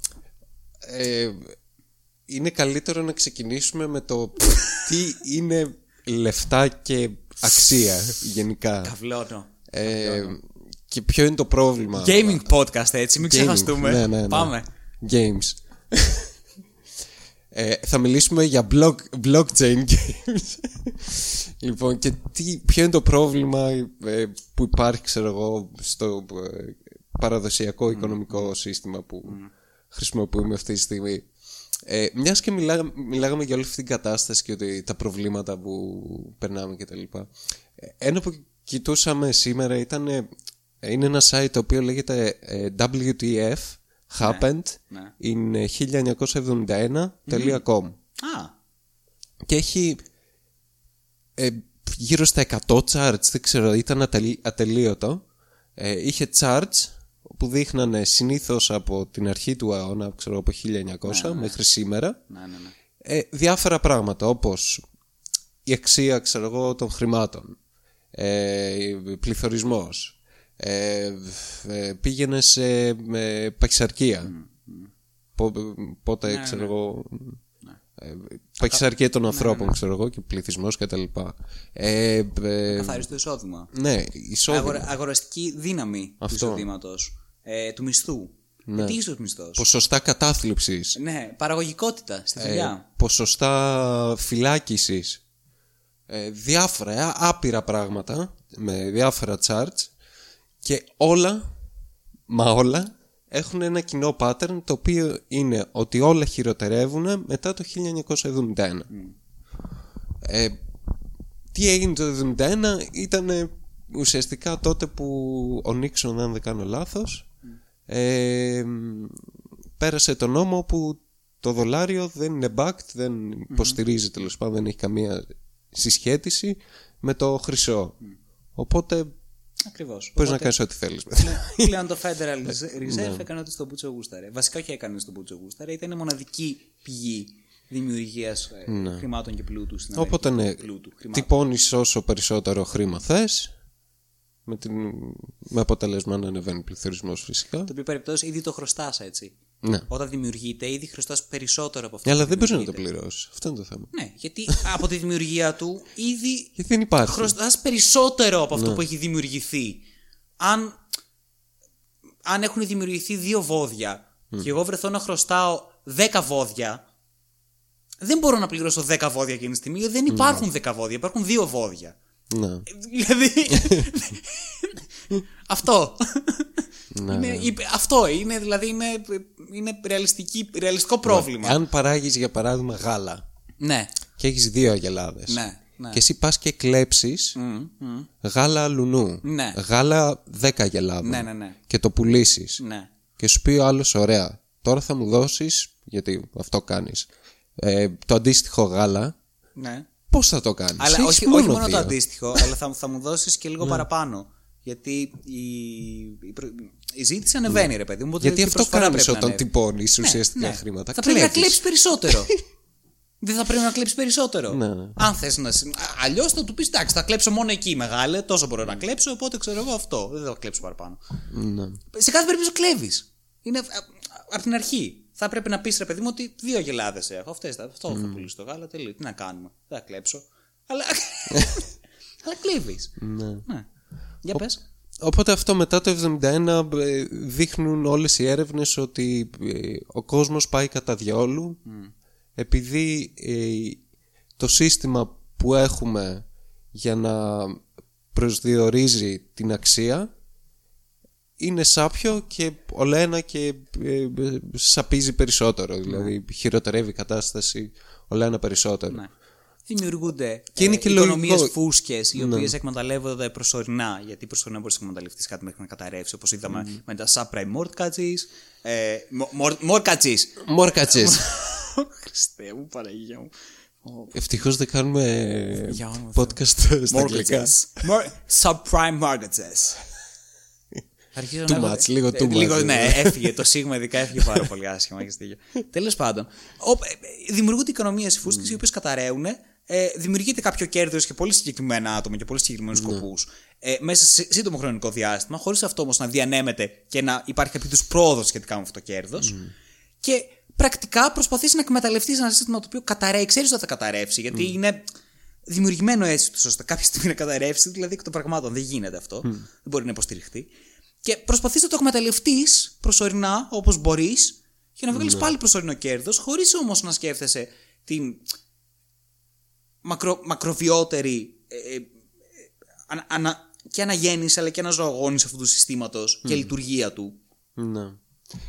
Ε, είναι καλύτερο να ξεκινήσουμε με το τι είναι λεφτά και αξία γενικά. Καυλώνω. Ε, και ποιο είναι το πρόβλημα; Gaming podcast, έτσι, μην Gaming. ξεχαστούμε. Ναι, ναι, ναι. Πάμε. Games. ε, θα μιλήσουμε για block, blockchain games. λοιπόν, και τι, ποιο είναι το πρόβλημα ε, που υπάρχει, ξέρω εγώ, στο ε, παραδοσιακό οικονομικό σύστημα που χρησιμοποιούμε αυτή τη στιγμή. Ε, μιας και μιλά, μιλάγαμε για όλη αυτή την κατάσταση και ότι τα προβλήματα που περνάμε κτλ. Ε, ένα που κοιτούσαμε σήμερα ήταν ε, είναι ένα site το οποίο λέγεται ε, WTF happened ναι. in 1971.com Α, και έχει ε, γύρω στα 100 charts, δεν ξέρω, ήταν ατελεί- ατελείωτο. Ε, είχε charts που δείχνανε συνήθως από την αρχή του αιώνα, ξέρω, από 1900 μέχρι σήμερα, ναι, ναι, ναι. ε, διάφορα πράγματα όπως η αξία, ξέρω εγώ, των χρημάτων, ε, πληθωρισμός, ε, ε, πήγαινε σε ε, παχυσαρκία. Πο- Πότε, ξέρω εγώ, ε, παχυσαρκία των ανθρώπων, ξέρω εγώ, και πληθυσμός κτλ. Ε, ε, Καθάριστο εισόδημα. ναι, εισόδημα. Αγορα, αγοραστική δύναμη Αυτό. του εισοδήματος. Ε, του μισθού. Ναι. Ε, Τι είσαι ο μισθός; Ποσοστά κατάθλιψης. Ναι, παραγωγικότητα στη Ε, δουλειά. ποσοστά φυλάκισης. Ε, διάφορα, ε, άπειρα πράγματα με διάφορα charts και όλα, μα όλα, έχουν ένα κοινό pattern το οποίο είναι ότι όλα χειροτερεύουν μετά το 1971. Ε, τι έγινε το 1971 ήταν ουσιαστικά τότε που ο Νίξον, αν δεν κάνω λάθος, ε, πέρασε το νόμο που το δολάριο δεν είναι backed, δεν υποστηρίζει τέλος πάντων, δεν έχει καμία συσχέτιση με το χρυσό. Οπότε Ακριβώς. μπορεί να κάνεις ό,τι θέλεις. Πλέον το Federal Reserve έκανε ό,τι στον Μπούτσο Γούσταρε. Βασικά όχι έκανε στον Μπούτσο Γούσταρε, ήταν η μοναδική πηγή δημιουργίας χρημάτων και πλούτου στην Αμερική. Οπότε ναι, Πλούτου, χρημάτων. τυπώνεις όσο περισσότερο χρήμα θες με, την, με αποτέλεσμα να ανεβαίνει ο πληθωρισμός φυσικά. Το οποίο περιπτώσει ήδη το χρωστάς έτσι. Ναι. Όταν δημιουργείται, ήδη χρωστάς περισσότερο από αυτό. Αλλά που δεν μπορεί να το δημιουργείται. πληρώσεις. Αυτό είναι το θέμα. Ναι, γιατί από τη δημιουργία του ήδη Γιατί δεν υπάρχει. χρωστάς περισσότερο από Ναι. αυτό που έχει δημιουργηθεί. Αν, αν έχουν δημιουργηθεί δύο βόδια και εγώ βρεθώ να χρωστάω 10 βόδια, δεν μπορώ να πληρώσω 10 βόδια εκείνη τη στιγμή, γιατί δεν υπάρχουν 10 βόδια, υπάρχουν δύο βόδια. Ναι. Δηλαδή. αυτό. Ναι. Είναι, είπε- αυτό είναι, δηλαδή είναι, είναι ρεαλιστική, ρεαλιστικό πρόβλημα. Αν παράγεις για παράδειγμα γάλα Ναι, και έχεις δύο αγελάδες ναι. Ναι. και εσύ πας και κλέψεις Μμ, μμ. γάλα λουνού, Ναι. γάλα 10 γελάδων Ναι, ναι, ναι. και το πουλήσεις Ναι. και σου πει ο άλλος ωραία, τώρα θα μου δώσεις, γιατί αυτό κάνεις, ε, το αντίστοιχο γάλα, ναι. Πώς θα το κάνεις; Αλλά Έχεις όχι, όχι μόνο το δύο. αντίστοιχο, αλλά θα, θα μου δώσεις και λίγο Ναι. παραπάνω. Γιατί η, η, προ- η ζήτηση ανεβαίνει, ρε παιδί μου. οπότε Γιατί και η αυτό προσφορά κάνεις πρέπει να όταν ανέβει. τυπώνεις Ναι, ουσιαστικά ναι. χρήματα. Θα πρέπει να Κλέβεις. κλέψεις περισσότερο. Δεν θα πρέπει να κλέψεις περισσότερο. Ναι, ναι. Αν θες να. Αλλιώς θα του πεις εντάξει, θα κλέψω μόνο εκεί μεγάλε, τόσο μπορώ να κλέψω, οπότε ξέρω εγώ αυτό. Δεν θα κλέψω παραπάνω. Ναι. Σε κάθε περίπτωση κλέβεις. Είναι από την αρχή. Θα πρέπει να πεις ρε παιδί μου ότι δύο γελάδες έχω. Αυτές, θα- αυτό θα πουλήσω το γάλα. Τελείω. Τι να κάνουμε. Δεν θα κλέψω. Αλλά. Αλλά κλέβεις. Ναι. Ναι. Για πες. Οπότε αυτό μετά το 71 ε, δείχνουν όλες οι έρευνες ότι ε, ο κόσμος πάει κατά διόλου επειδή ε, το σύστημα που έχουμε για να προσδιορίζει την αξία είναι σάπιο και όλο ένα και ε, σαπίζει περισσότερο. Δηλαδή χειροτερεύει η κατάσταση όλο ένα περισσότερο. Ναι. Δημιουργούνται Και είναι ε, και οικονομίες λογικό. Ναι. φούσκες οι οποίες εκμεταλλεύονται προσωρινά. Γιατί προσωρινά μπορείς να εκμεταλλευτείς κάτι μέχρι να καταρρεύσει όπως είδαμε με τα subprime mortgages ε, mo- mor- mortgages. Μόρκατσες Χριστέ μου Παναγία μου. Ευτυχώς δεν κάνουμε Για όνομα podcast στα αγγλικά. Mortgages. Mor- subprime mortgages Αρχίζω Too να έχω- much, λίγο ε, too much. Λίγο, ναι, έφυγε. Το σίγμα ειδικά έφυγε πάρα πολύ άσχημα. Έχεις δίκιο. Τέλος πάντων, ο- ε, ε, δημιουργούνται οικονομίες φούσκες οι οποίες καταραίουν. Ε, δημιουργείται κάποιο κέρδος και πολύ συγκεκριμένα άτομα και πολύ συγκεκριμένους σκοπούς ε, μέσα σε σύντομο χρονικό διάστημα, χωρίς αυτό όμως να διανέμεται και να υπάρχει κάποιο είδου πρόοδος σχετικά με αυτό το κέρδος. Και πρακτικά προσπαθείς να εκμεταλλευτείς ένα σύστημα το οποίο καταραίει, ξέρεις ότι θα καταρρεύσει, γιατί είναι δημιουργημένο έτσι, ούτως ώστε κάποια στιγμή να καταρρεύσει, δηλαδή εκ των πραγμάτων. Δεν γίνεται αυτό. Δεν μπορεί να υποστηριχθεί. Και προσπαθείς να το εκμεταλλευτείς προσωρινά, όπως μπορείς, για να βγάλεις πάλι προσωρινό κέρδος, χωρίς όμως να σκέφτεσαι την μακρο, μακροβιότερη ε, ε, ανα- ανα- και αναγέννηση αλλά και αναζωογόνηση αυτού του συστήματος και λειτουργία του. Ναι.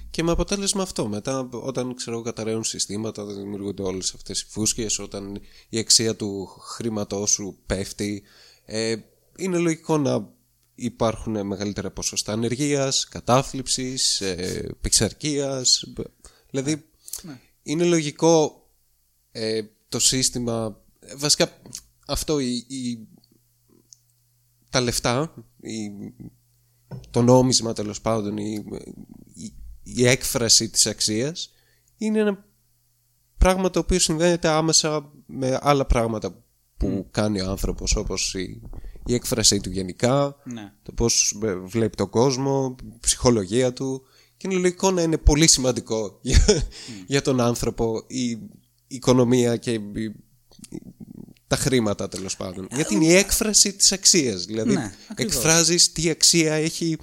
Και με αποτέλεσμα αυτό, μετά όταν ξέρω καταραίουν συστήματα, όταν δημιουργούνται όλες αυτές οι φούσκες, όταν η αξία του χρήματός σου πέφτει, ε, είναι λογικό να υπάρχουν μεγαλύτερα ποσοστά ανεργίας, κατάθλιψης, ε, πειξαρκίας, δηλαδή είναι λογικό ε, το σύστημα, ε, βασικά αυτό η, η- τα λεφτά, η, το νόμισμα τέλος πάντων, η, η, η έκφραση της αξίας είναι ένα πράγμα το οποίο συνδέεται άμεσα με άλλα πράγματα που κάνει ο άνθρωπος όπως η, η έκφρασή του γενικά, Ναι. το πώς ε, βλέπει τον κόσμο, η ψυχολογία του και είναι λογικό να είναι πολύ σημαντικό για, για τον άνθρωπο η οικονομία και η- τα χρήματα τέλος πάντων. Γιατί είναι η έκφραση της αξίας. Δηλαδή Ναι, ακριβώς. εκφράζεις τι αξία έχει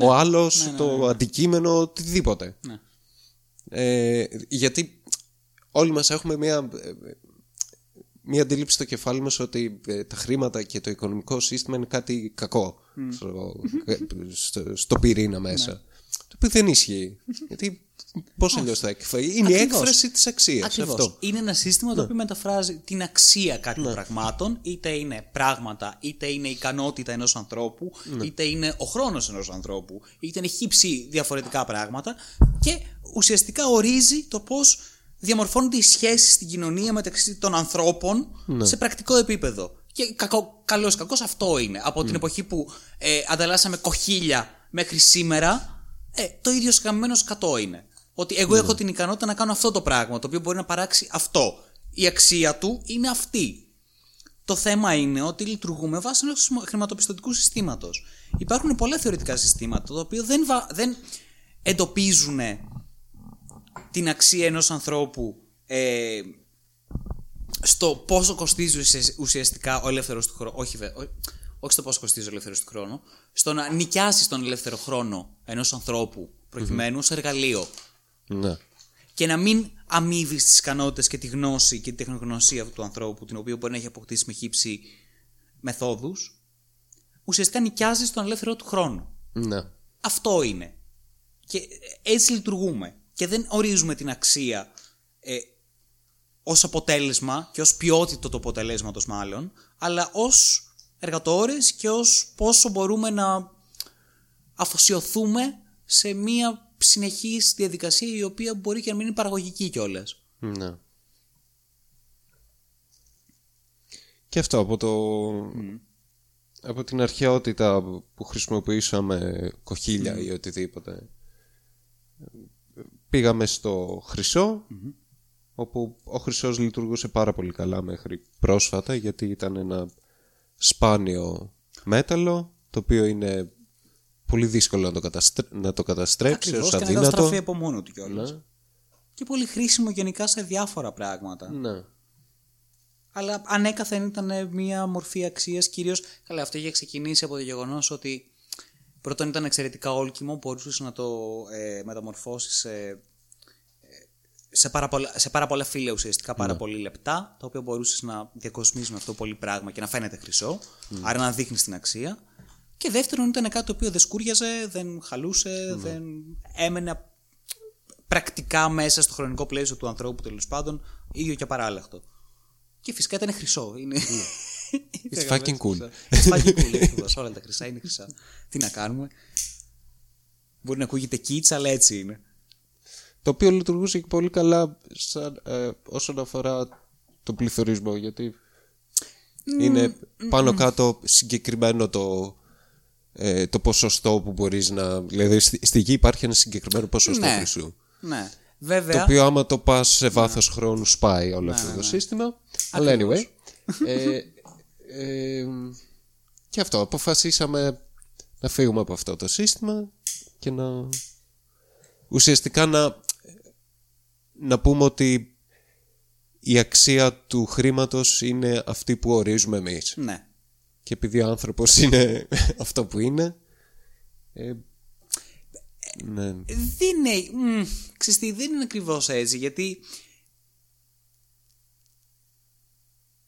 ο άλλος, το αντικείμενο, οτιδήποτε. Ναι. Ε, γιατί όλοι μας έχουμε μια, ε, μια αντίληψη στο κεφάλι μας ότι ε, τα χρήματα και το οικονομικό σύστημα είναι κάτι κακό στο, ε, στο, στο πυρήνα μέσα. Το οποίο δεν ισχύει. γιατί πώς αλλιώς θα εκφράσει. Είναι η Ακριβώς. έκφραση της αξίας. Ακριβώς. Αυτό. Είναι ένα σύστημα το οποίο μεταφράζει την αξία κάποιων πραγμάτων, είτε είναι πράγματα, είτε είναι η ικανότητα ενός ανθρώπου, είτε είναι ο χρόνος ενός ανθρώπου, είτε είναι χύψη διαφορετικά πράγματα και ουσιαστικά ορίζει το πώς διαμορφώνονται οι σχέσεις στην κοινωνία μεταξύ των ανθρώπων σε πρακτικό επίπεδο. Και κακό, καλός κακός αυτό είναι. Από την εποχή που ε, ανταλλάσσαμε κοχύλια μέχρι σήμερα, ε, το ίδιο σκαμμένος σκατό είναι. Ότι εγώ έχω την ικανότητα να κάνω αυτό το πράγμα, το οποίο μπορεί να παράξει αυτό. Η αξία του είναι αυτή. Το θέμα είναι ότι λειτουργούμε βάσει ενός χρηματοπιστωτικού συστήματος. Υπάρχουν πολλά θεωρητικά συστήματα τα οποία δεν, βα- δεν εντοπίζουν την αξία ενός ανθρώπου ε, στο πόσο κοστίζει ουσιασ- ουσιαστικά ο ελεύθερος του χρόνου. Όχι, βε- ό- όχι στο πόσο κοστίζει ο ελεύθερος του χρόνου. Στο να νοικιάσεις τον ελεύθερο χρόνο ενός ανθρώπου προκειμένου ως εργαλείο Ναι. και να μην αμείβεις τις ικανότητες και τη γνώση και τη τεχνογνωσία αυτού του ανθρώπου, την οποία μπορεί να έχει αποκτήσει με χύψη μεθόδους, ουσιαστικά νοικιάζεις τον ελεύθερο του χρόνο. Ναι. Αυτό είναι. Και έτσι λειτουργούμε. Και δεν ορίζουμε την αξία ε, ως αποτέλεσμα και ως ποιότητα του αποτελέσματος μάλλον, αλλά ως εργατόρες και ως πόσο μπορούμε να αφοσιωθούμε σε μια συνεχής διαδικασία η οποία μπορεί και να μην είναι παραγωγική κιόλας. Ναι. Και αυτό από το... Από την αρχαιότητα που χρησιμοποιήσαμε κοχύλια ή οτιδήποτε. Πήγαμε στο χρυσό, όπου ο χρυσός λειτουργούσε πάρα πολύ καλά μέχρι πρόσφατα, γιατί ήταν ένα σπάνιο μέταλλο, το οποίο είναι πολύ δύσκολο να το, καταστρέ... να το καταστρέψεις Ακριβώς ως και να αδύνατο. καταστραφεί από μόνο του κιόλας. Ναι. Και πολύ χρήσιμο γενικά σε διάφορα πράγματα. Ναι. Αλλά ανέκαθεν ήταν μια μορφή αξίας, κυρίως. Καλά, αυτό είχε ξεκινήσει από το γεγονός ότι πρώτον ήταν εξαιρετικά όλκιμο, μπορούσες να το ε, μεταμορφώσεις σε, σε, πάρα πολλά, σε πάρα πολλά φύλλα ουσιαστικά, πάρα πολύ λεπτά, τα οποία μπορούσες να διακοσμήσεις με αυτό πολύ πράγμα και να φαίνεται χρυσό, άρα να δείχνεις την αξία. Και δεύτερον ήταν κάτι το οποίο δεν σκούριαζε, δεν χαλούσε, δεν έμενε πρακτικά μέσα στο χρονικό πλαίσιο του ανθρώπου τέλος πάντων, ίδιο και παράλλαχτο. Και φυσικά ήταν χρυσό. Είναι... It's fucking cool. It's fucking cool. ακριβώς. Όλα τα χρυσά είναι χρυσά. Τι να κάνουμε. Μπορεί να ακούγεται κίτσα, αλλά έτσι είναι. Το οποίο λειτουργούσε και πολύ καλά σαν, ε, όσον αφορά τον πληθωρισμό, γιατί είναι πάνω κάτω συγκεκριμένο το, ε, το ποσοστό που μπορείς να... Δηλαδή στη, στη γη υπάρχει ένα συγκεκριμένο ποσοστό Ναι. χρυσού. Ναι. Το Βέβαια. οποίο άμα το πας σε βάθος χρόνου σπάει όλο αυτό το σύστημα. Αλλά anyway. ε, ε, και αυτό. Αποφασίσαμε να φύγουμε από αυτό το σύστημα και να ουσιαστικά να, να πούμε ότι η αξία του χρήματος είναι αυτή που ορίζουμε εμείς. Ναι. Και επειδή ο άνθρωπος είναι αυτό που είναι ε, ναι. Δεν είναι. μ, ξέρεις τι, δεν είναι ακριβώς έτσι, γιατί.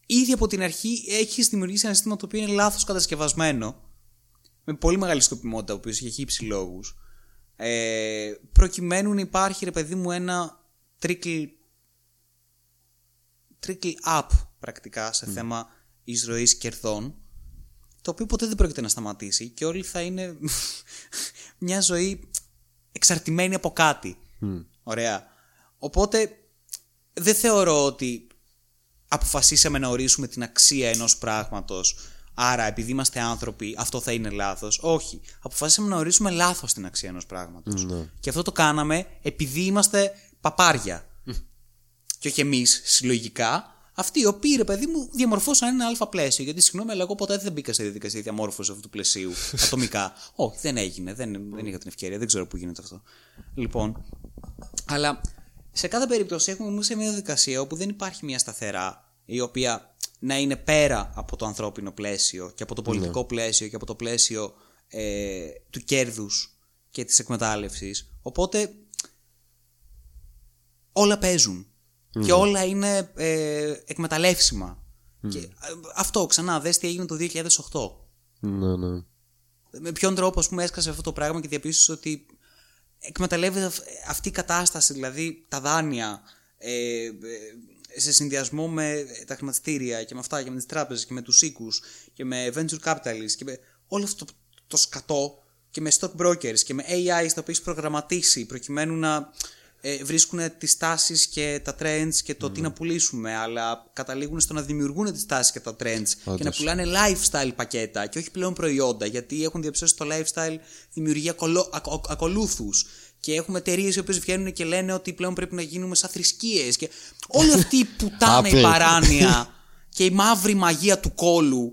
Ήδη από την αρχή έχει δημιουργήσει ένα σύστημα το οποίο είναι λάθος κατασκευασμένο. Με πολύ μεγάλη σκοπιμότητα, ο οποίος έχει χύψει λόγους. Ε, προκειμένου να υπάρχει, ρε παιδί μου, ένα trickle, trickle up πρακτικά σε θέμα εισρωής κερδών το οποίο ποτέ δεν πρόκειται να σταματήσει και όλοι θα είναι μια ζωή εξαρτημένη από κάτι. Ωραία. Οπότε δεν θεωρώ ότι αποφασίσαμε να ορίσουμε την αξία ενός πράγματος άρα επειδή είμαστε άνθρωποι αυτό θα είναι λάθος. Όχι. Αποφασίσαμε να ορίσουμε λάθος την αξία ενός πράγματος. Και αυτό το κάναμε επειδή είμαστε παπάρια. Και όχι εμείς συλλογικά, αυτοί οι οποίοι, ρε παιδί μου, διαμορφώσαν ένα αλφα πλαίσιο. Γιατί συγγνώμη, αλλά εγώ ποτέ δεν μπήκα σε διαδικασία διαμόρφωσης αυτού του πλαισίου ατομικά. Όχι, δεν έγινε. Δεν, δεν είχα την ευκαιρία. Δεν ξέρω πού γίνεται αυτό. Λοιπόν, αλλά σε κάθε περίπτωση έχουμε εμείς σε μια διαδικασία όπου δεν υπάρχει μια σταθερά η οποία να είναι πέρα από το ανθρώπινο πλαίσιο και από το πολιτικό πλαίσιο και από το πλαίσιο ε, του κέρδους και της εκμετάλλευσης. Οπότε όλα παίζουν και όλα είναι ε, εκμεταλλεύσιμα. Και, ε, αυτό ξανά, δες τι έγινε το 2008. Ναι, ναι. Με ποιον τρόπο ας πούμε, έσκασε αυτό το πράγμα και διαπίστωσε ότι εκμεταλλεύεται αυ- αυτή η κατάσταση, δηλαδή τα δάνεια, ε, ε, σε συνδυασμό με τα χρηματιστήρια και με αυτά και με τις τράπεζες και με τους οίκους και με venture capitalists και με όλο αυτό το, το σκατό και με stock brokers και με AI στα οποία έχεις προγραμματίσει προκειμένου να ε, βρίσκουν τις τάσεις και τα trends και το τι να πουλήσουμε αλλά καταλήγουν στο να δημιουργούν τις τάσεις και τα trends και να Όντως. πουλάνε lifestyle πακέτα και όχι πλέον προϊόντα γιατί έχουν διαψώσει το lifestyle δημιουργεί ακολο, ακο, ακολούθους και έχουμε εταιρείες οι οποίες βγαίνουν και λένε ότι πλέον πρέπει να γίνουμε σαν θρησκείες. Και όλη αυτή η πουτάνα, η Apple. παράνοια και η μαύρη μαγεία του κόλου.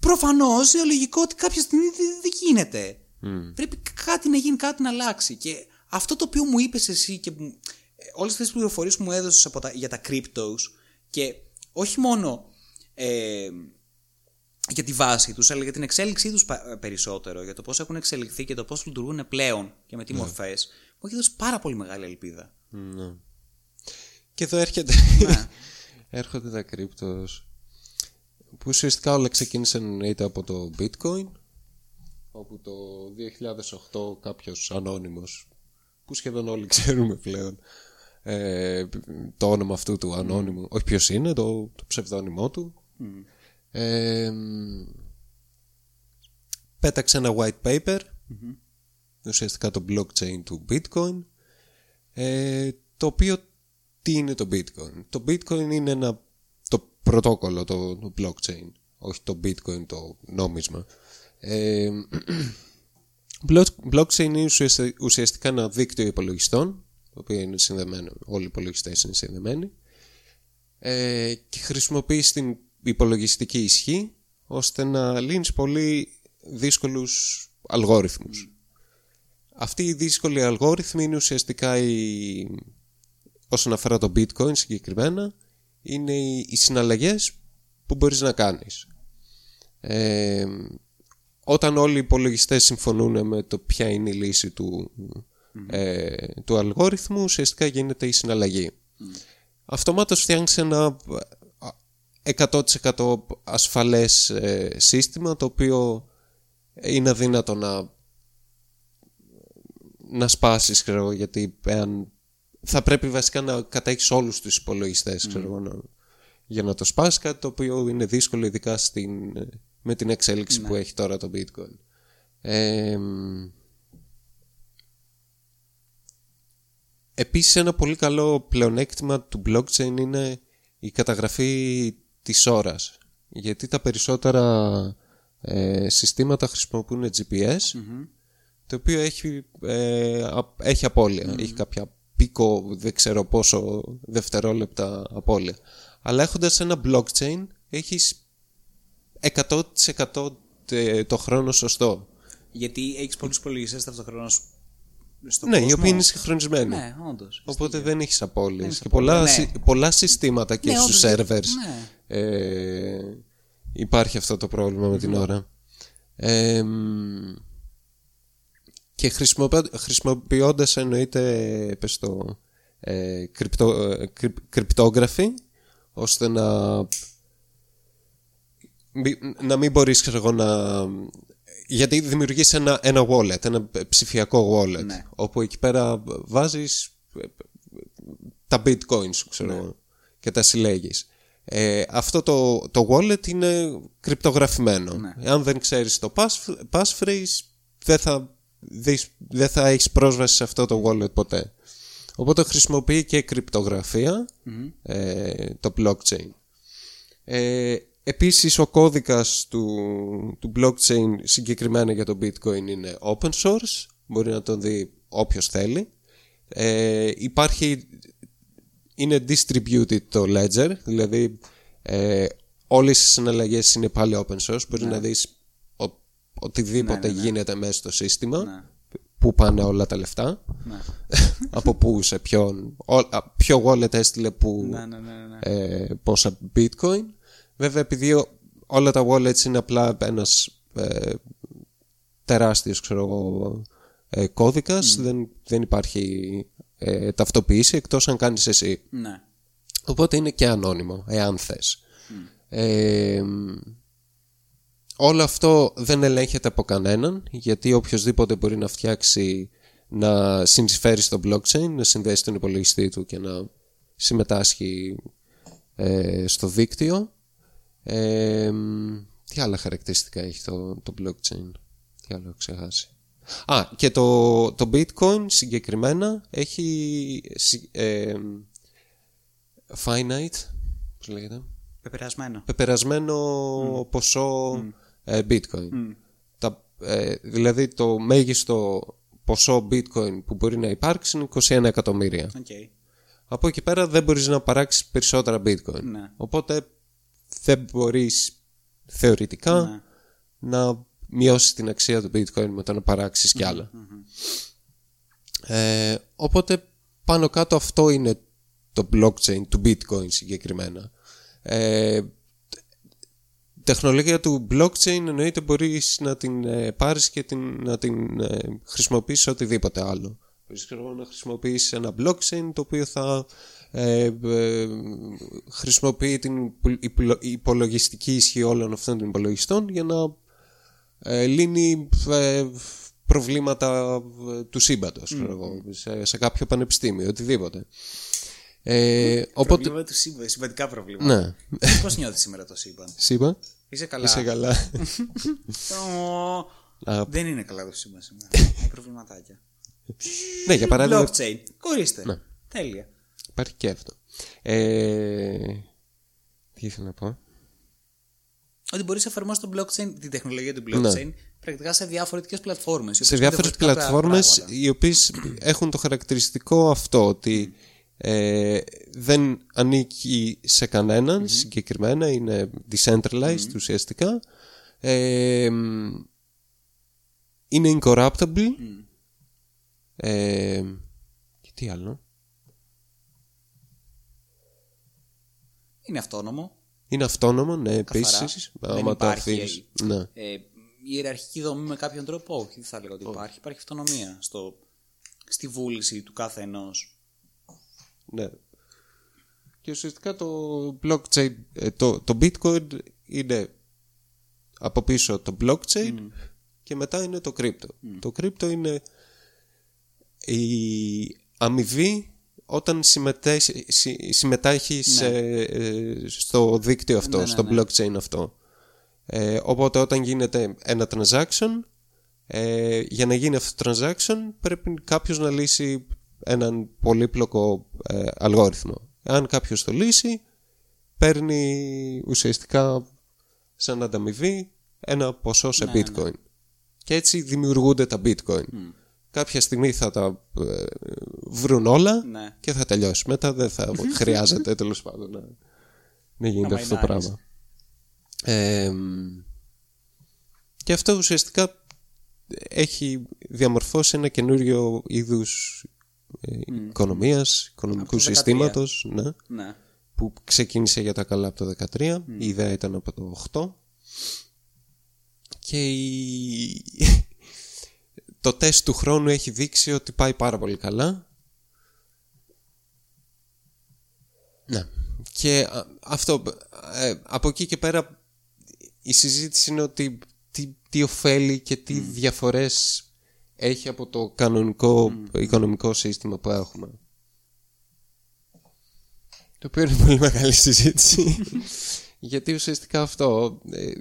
Προφανώς είναι λογικό ότι κάποια στιγμή δεν δεν γίνεται. Πρέπει κάτι να γίνει, κάτι να αλλάξει. Και αυτό το οποίο μου είπες εσύ και μου- ε, όλες αυτές τις πληροφορίες που μου έδωσες από τα, για τα cryptos και όχι μόνο ε, για τη βάση τους αλλά για την εξέλιξή τους πα- περισσότερο για το πώς έχουν εξελιχθεί και το πώς λειτουργούν πλέον και με τι μορφές μου έχει δώσει πάρα πολύ μεγάλη ελπίδα Ναι. Και εδώ έρχεται... Ναι. έρχονται τα κρύπτος που ουσιαστικά όλα ξεκίνησαν εννοείται από το bitcoin όπου το 2008 κάποιος ανώνυμος που σχεδόν όλοι ξέρουμε πλέον ε, το όνομα αυτού του ανώνυμου. Όχι ποιος είναι, το, το ψευδόνυμό του. Ε, πέταξε ένα white paper, ουσιαστικά το blockchain του bitcoin, ε, το οποίο τι είναι το bitcoin; Το bitcoin είναι ένα, το πρωτόκολλο, το, το blockchain, όχι το bitcoin το νόμισμα. Ε, blockchain είναι ουσιαστικά ένα δίκτυο υπολογιστών, το οποίο είναι συνδεμένο, όλοι οι υπολογιστές είναι συνδεμένοι, ε, και χρησιμοποιεί την υπολογιστική ισχύ ώστε να λύνεις πολύ δύσκολους αλγόριθμους. Αυτοί οι δύσκολοι αλγόριθμοι είναι ουσιαστικά οι, όσον αφορά το bitcoin συγκεκριμένα είναι οι, οι συναλλαγές που μπορείς να κάνεις. Ε, όταν όλοι οι υπολογιστές συμφωνούν με το ποια είναι η λύση του, ε, του αλγόριθμου ουσιαστικά γίνεται η συναλλαγή. Mm. Αυτομάτως φτιάχνεις ένα 100% ασφαλές ε, σύστημα το οποίο είναι αδύνατο να να σπάσεις ξέρω, γιατί θα πρέπει βασικά να κατέχεις όλους τους υπολογιστές ξέρω, για να το σπάσεις κάτι το οποίο είναι δύσκολο ειδικά στην, με την εξέλιξη που ναι. έχει τώρα το bitcoin ε, επίσης ένα πολύ καλό πλεονέκτημα του blockchain είναι η καταγραφή της ώρας γιατί τα περισσότερα ε, συστήματα χρησιμοποιούν GPS το οποίο έχει, ε, έχει απώλεια. Έχει κάποια πίκο, δεν ξέρω πόσο δευτερόλεπτα απώλεια. Αλλά έχοντας ένα blockchain έχεις 100% το χρόνο σωστό. Γιατί έχεις πολλούς υπολογιστές ταυτοχρόνως στον ναι, κόσμο. οι οποίοι είναι συγχρονισμένοι. Ναι, όντως. Οπότε δεν έχεις απώλειες. Και πολλά, ναι. πολλά συστήματα και ναι, στους servers ναι. ε, υπάρχει αυτό το πρόβλημα με την ώρα. Ε, και χρησιμοποιώντας εννοείται πες το, ε, κρυπτο, ε, κρυπτόγραφη ώστε να να μην μπορείς ξέρω, να γιατί δημιουργείς ένα, ένα wallet ένα ψηφιακό wallet ναι. όπου εκεί πέρα βάζεις ε, τα bitcoins ξέρω, ναι. και τα συλλέγεις ε, αυτό το, το wallet είναι κρυπτογραφημένο ναι. αν δεν ξέρεις το passphrase δεν θα δεν θα έχεις πρόσβαση σε αυτό το wallet ποτέ. Οπότε χρησιμοποιεί και κρυπτογραφια ε, το blockchain. Ε, επίσης ο κώδικας του, του blockchain συγκεκριμένα για το bitcoin είναι open source, μπορεί να τον δει όποιος θέλει. Ε, υπάρχει, είναι distributed το ledger, δηλαδή ε, όλες οι συναλλαγές είναι πάλι open source, μπορεί ναι. να δεις οτιδήποτε ναι, ναι, ναι. γίνεται μέσα στο σύστημα ναι. πού πάνε όλα τα λεφτά από πού σε ποιον ποιο wallet έστειλε που ε, πόσα bitcoin βέβαια επειδή όλα τα wallets είναι απλά ένας ε, τεράστιος ξέρω εγώ ε, κώδικας δεν, δεν υπάρχει ε, ταυτοποίηση εκτός αν κάνεις εσύ ναι. οπότε είναι και ανώνυμο εάν θες ε, Όλο αυτό δεν ελέγχεται από κανέναν γιατί οποιοδήποτε μπορεί να φτιάξει να συνεισφέρει στο blockchain, να συνδέσει τον υπολογιστή του και να συμμετάσχει ε, στο δίκτυο. Ε, τι άλλα χαρακτηριστικά έχει το, το blockchain, τι άλλο έχω ξεχάσει; Α, και το, το bitcoin συγκεκριμένα έχει ε, finite, πώς λέγεται, Πεπερασμένο. Πεπερασμένο ποσό ε, bitcoin. Τα, ε, δηλαδή το μέγιστο ποσό bitcoin που μπορεί να υπάρξει είναι 21 εκατομμύρια. Okay. Από εκεί πέρα δεν μπορείς να παράξεις περισσότερα bitcoin. Ναι. Οπότε δεν μπορείς θεωρητικά ναι. να μειώσεις την αξία του bitcoin με το να παράξεις κι αλλα Ε, οπότε πάνω κάτω αυτό είναι το blockchain του bitcoin συγκεκριμένα. Ε, τεχνολογία του blockchain εννοείται μπορείς να την ε, πάρεις και την, να την ε, χρησιμοποιήσεις οτιδήποτε άλλο. Μπορείς να χρησιμοποιήσεις ένα blockchain το οποίο θα ε, ε, χρησιμοποιεί την υπολογιστική ισχύ όλων αυτών των υπολογιστών για να ε, λύνει προβλήματα του σύμπαντος σε, σε κάποιο πανεπιστήμιο, οτιδήποτε. Ε, οπότε. Προβλήματα του σύμπαν, σημαντικά προβλήματα. Ναι. Πώς νιώθεις σήμερα το σύμπαν; Σύμπα. Είσαι καλά. Είσαι καλά. Ω, Α, Δεν είναι καλά το σύμπαν σήμερα. Έχει προβληματάκια. ναι, για παράδειγμα. Blockchain. Ορίστε. Ναι. Τέλεια. Υπάρχει και αυτό. Ε, τι ήθελα να πω; Ότι μπορείς να εφαρμόσεις το blockchain, την τεχνολογία του blockchain, πρακτικά σε διαφορετικέ πλατφόρμες. Ναι. σε διάφορες πλατφόρμες οι οποίες έχουν το χαρακτηριστικό αυτό ότι ε, δεν ανήκει σε κανέναν συγκεκριμένα είναι decentralized ουσιαστικά ε, είναι incorruptible ε, και τι άλλο; Είναι αυτόνομο. είναι αυτόνομο ναι Καθαρά. επίσης Δεν άμα το υπάρχει, αφήσεις ναι. Ε, η ιεραρχική δομή με κάποιον τρόπο, όχι, δεν θα έλεγα ότι υπάρχει. Υπάρχει αυτονομία στο, στη βούληση του κάθε ενός. Ναι. Και ουσιαστικά το blockchain, ε, το, το bitcoin είναι από πίσω το blockchain και μετά είναι το crypto. Το crypto είναι η αμοιβή όταν συμμετέχει, συ- συμμετέχει σε, ε, στο δίκτυο αυτό, Ναι, ναι, στο ναι. blockchain αυτό. Ε, οπότε όταν γίνεται ένα transaction, ε, για να γίνει αυτό το transaction πρέπει κάποιος να λύσει έναν πολύπλοκο ε, αλγόριθμο. Αν κάποιος το λύσει, παίρνει ουσιαστικά σαν ανταμοιβή ένα ποσό σε Ναι, bitcoin. Και έτσι δημιουργούνται τα bitcoin. Κάποια στιγμή θα τα ε, βρουν όλα Ναι. και θα τελειώσει. Μετά δεν θα χρειάζεται τέλος πάντων να, να γίνεται Να αυτό το μαϊνάρεις. πράγμα. Ε, και αυτό ουσιαστικά έχει διαμορφώσει ένα καινούριο είδους ε, οικονομίας, οικονομικού Από το 13. συστήματος ναι, Ναι. που ξεκίνησε για τα καλά από το 13 η ιδέα ήταν από το 8 και η... το τεστ του χρόνου έχει δείξει ότι πάει πάρα πολύ καλά ναι και α, αυτό ε, από εκεί και πέρα η συζήτηση είναι ότι τι, τι ωφέλει και τι διαφορές έχει από το κανονικό οικονομικό σύστημα που έχουμε. Το οποίο είναι πολύ μεγάλη συζήτηση. γιατί ουσιαστικά αυτό ε,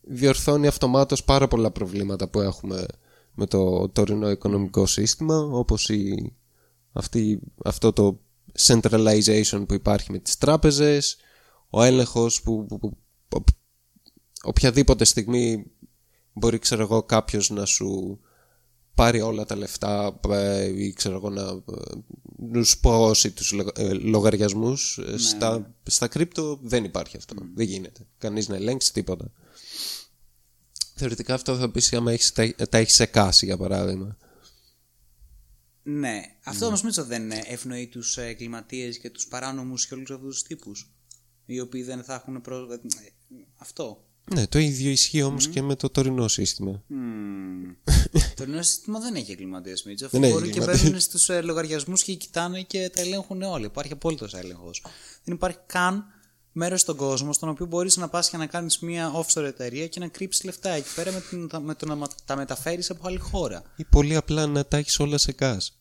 διορθώνει αυτομάτως πάρα πολλά προβλήματα που έχουμε με το τωρινό οικονομικό σύστημα όπως η, αυτή, αυτό το centralization που υπάρχει με τις τράπεζες ο έλεγχος που, που- που- που- οποιαδήποτε στιγμή μπορεί ξέρω εγώ κάποιος να σου πάρει όλα τα λεφτά ε, ή ξέρω εγώ να ε, να σου πώσει τους λογα- ε, λογαριασμούς Ε, στα, στα κρύπτο δεν υπάρχει αυτό. Δεν γίνεται. Κανείς να ελέγξει τίποτα θεωρητικά αυτό θα πεις άμα έχεις, τα, τα έχεις σε κάση για παράδειγμα Ναι. Αυτό όμως Μίτσο δεν ε, ευνοεί τους εγκληματίες και τους παράνομους και όλους αυτούς τους τύπους. Οι οποίοι δεν θα έχουν πρόσβαση. Αυτό. ναι το ίδιο ισχύει όμως και με το τωρινό σύστημα το νέο σύστημα δεν έχει εγκληματίες Μίτσο. Δεν Αυτοί έχει μπορούν και εγκληματίες. μπαίνουν στους ε, λογαριασμούς και κοιτάνε και τα ελέγχουν όλοι. Υπάρχει απόλυτος έλεγχος. Δεν υπάρχει καν μέρος στον κόσμο στον οποίο μπορείς να πας και να κάνεις μια offshore εταιρεία και να κρύψεις λεφτά εκεί πέρα με, την, με το να μα- τα μεταφέρεις από άλλη χώρα. ή πολύ απλά να τα έχεις όλα σε κάς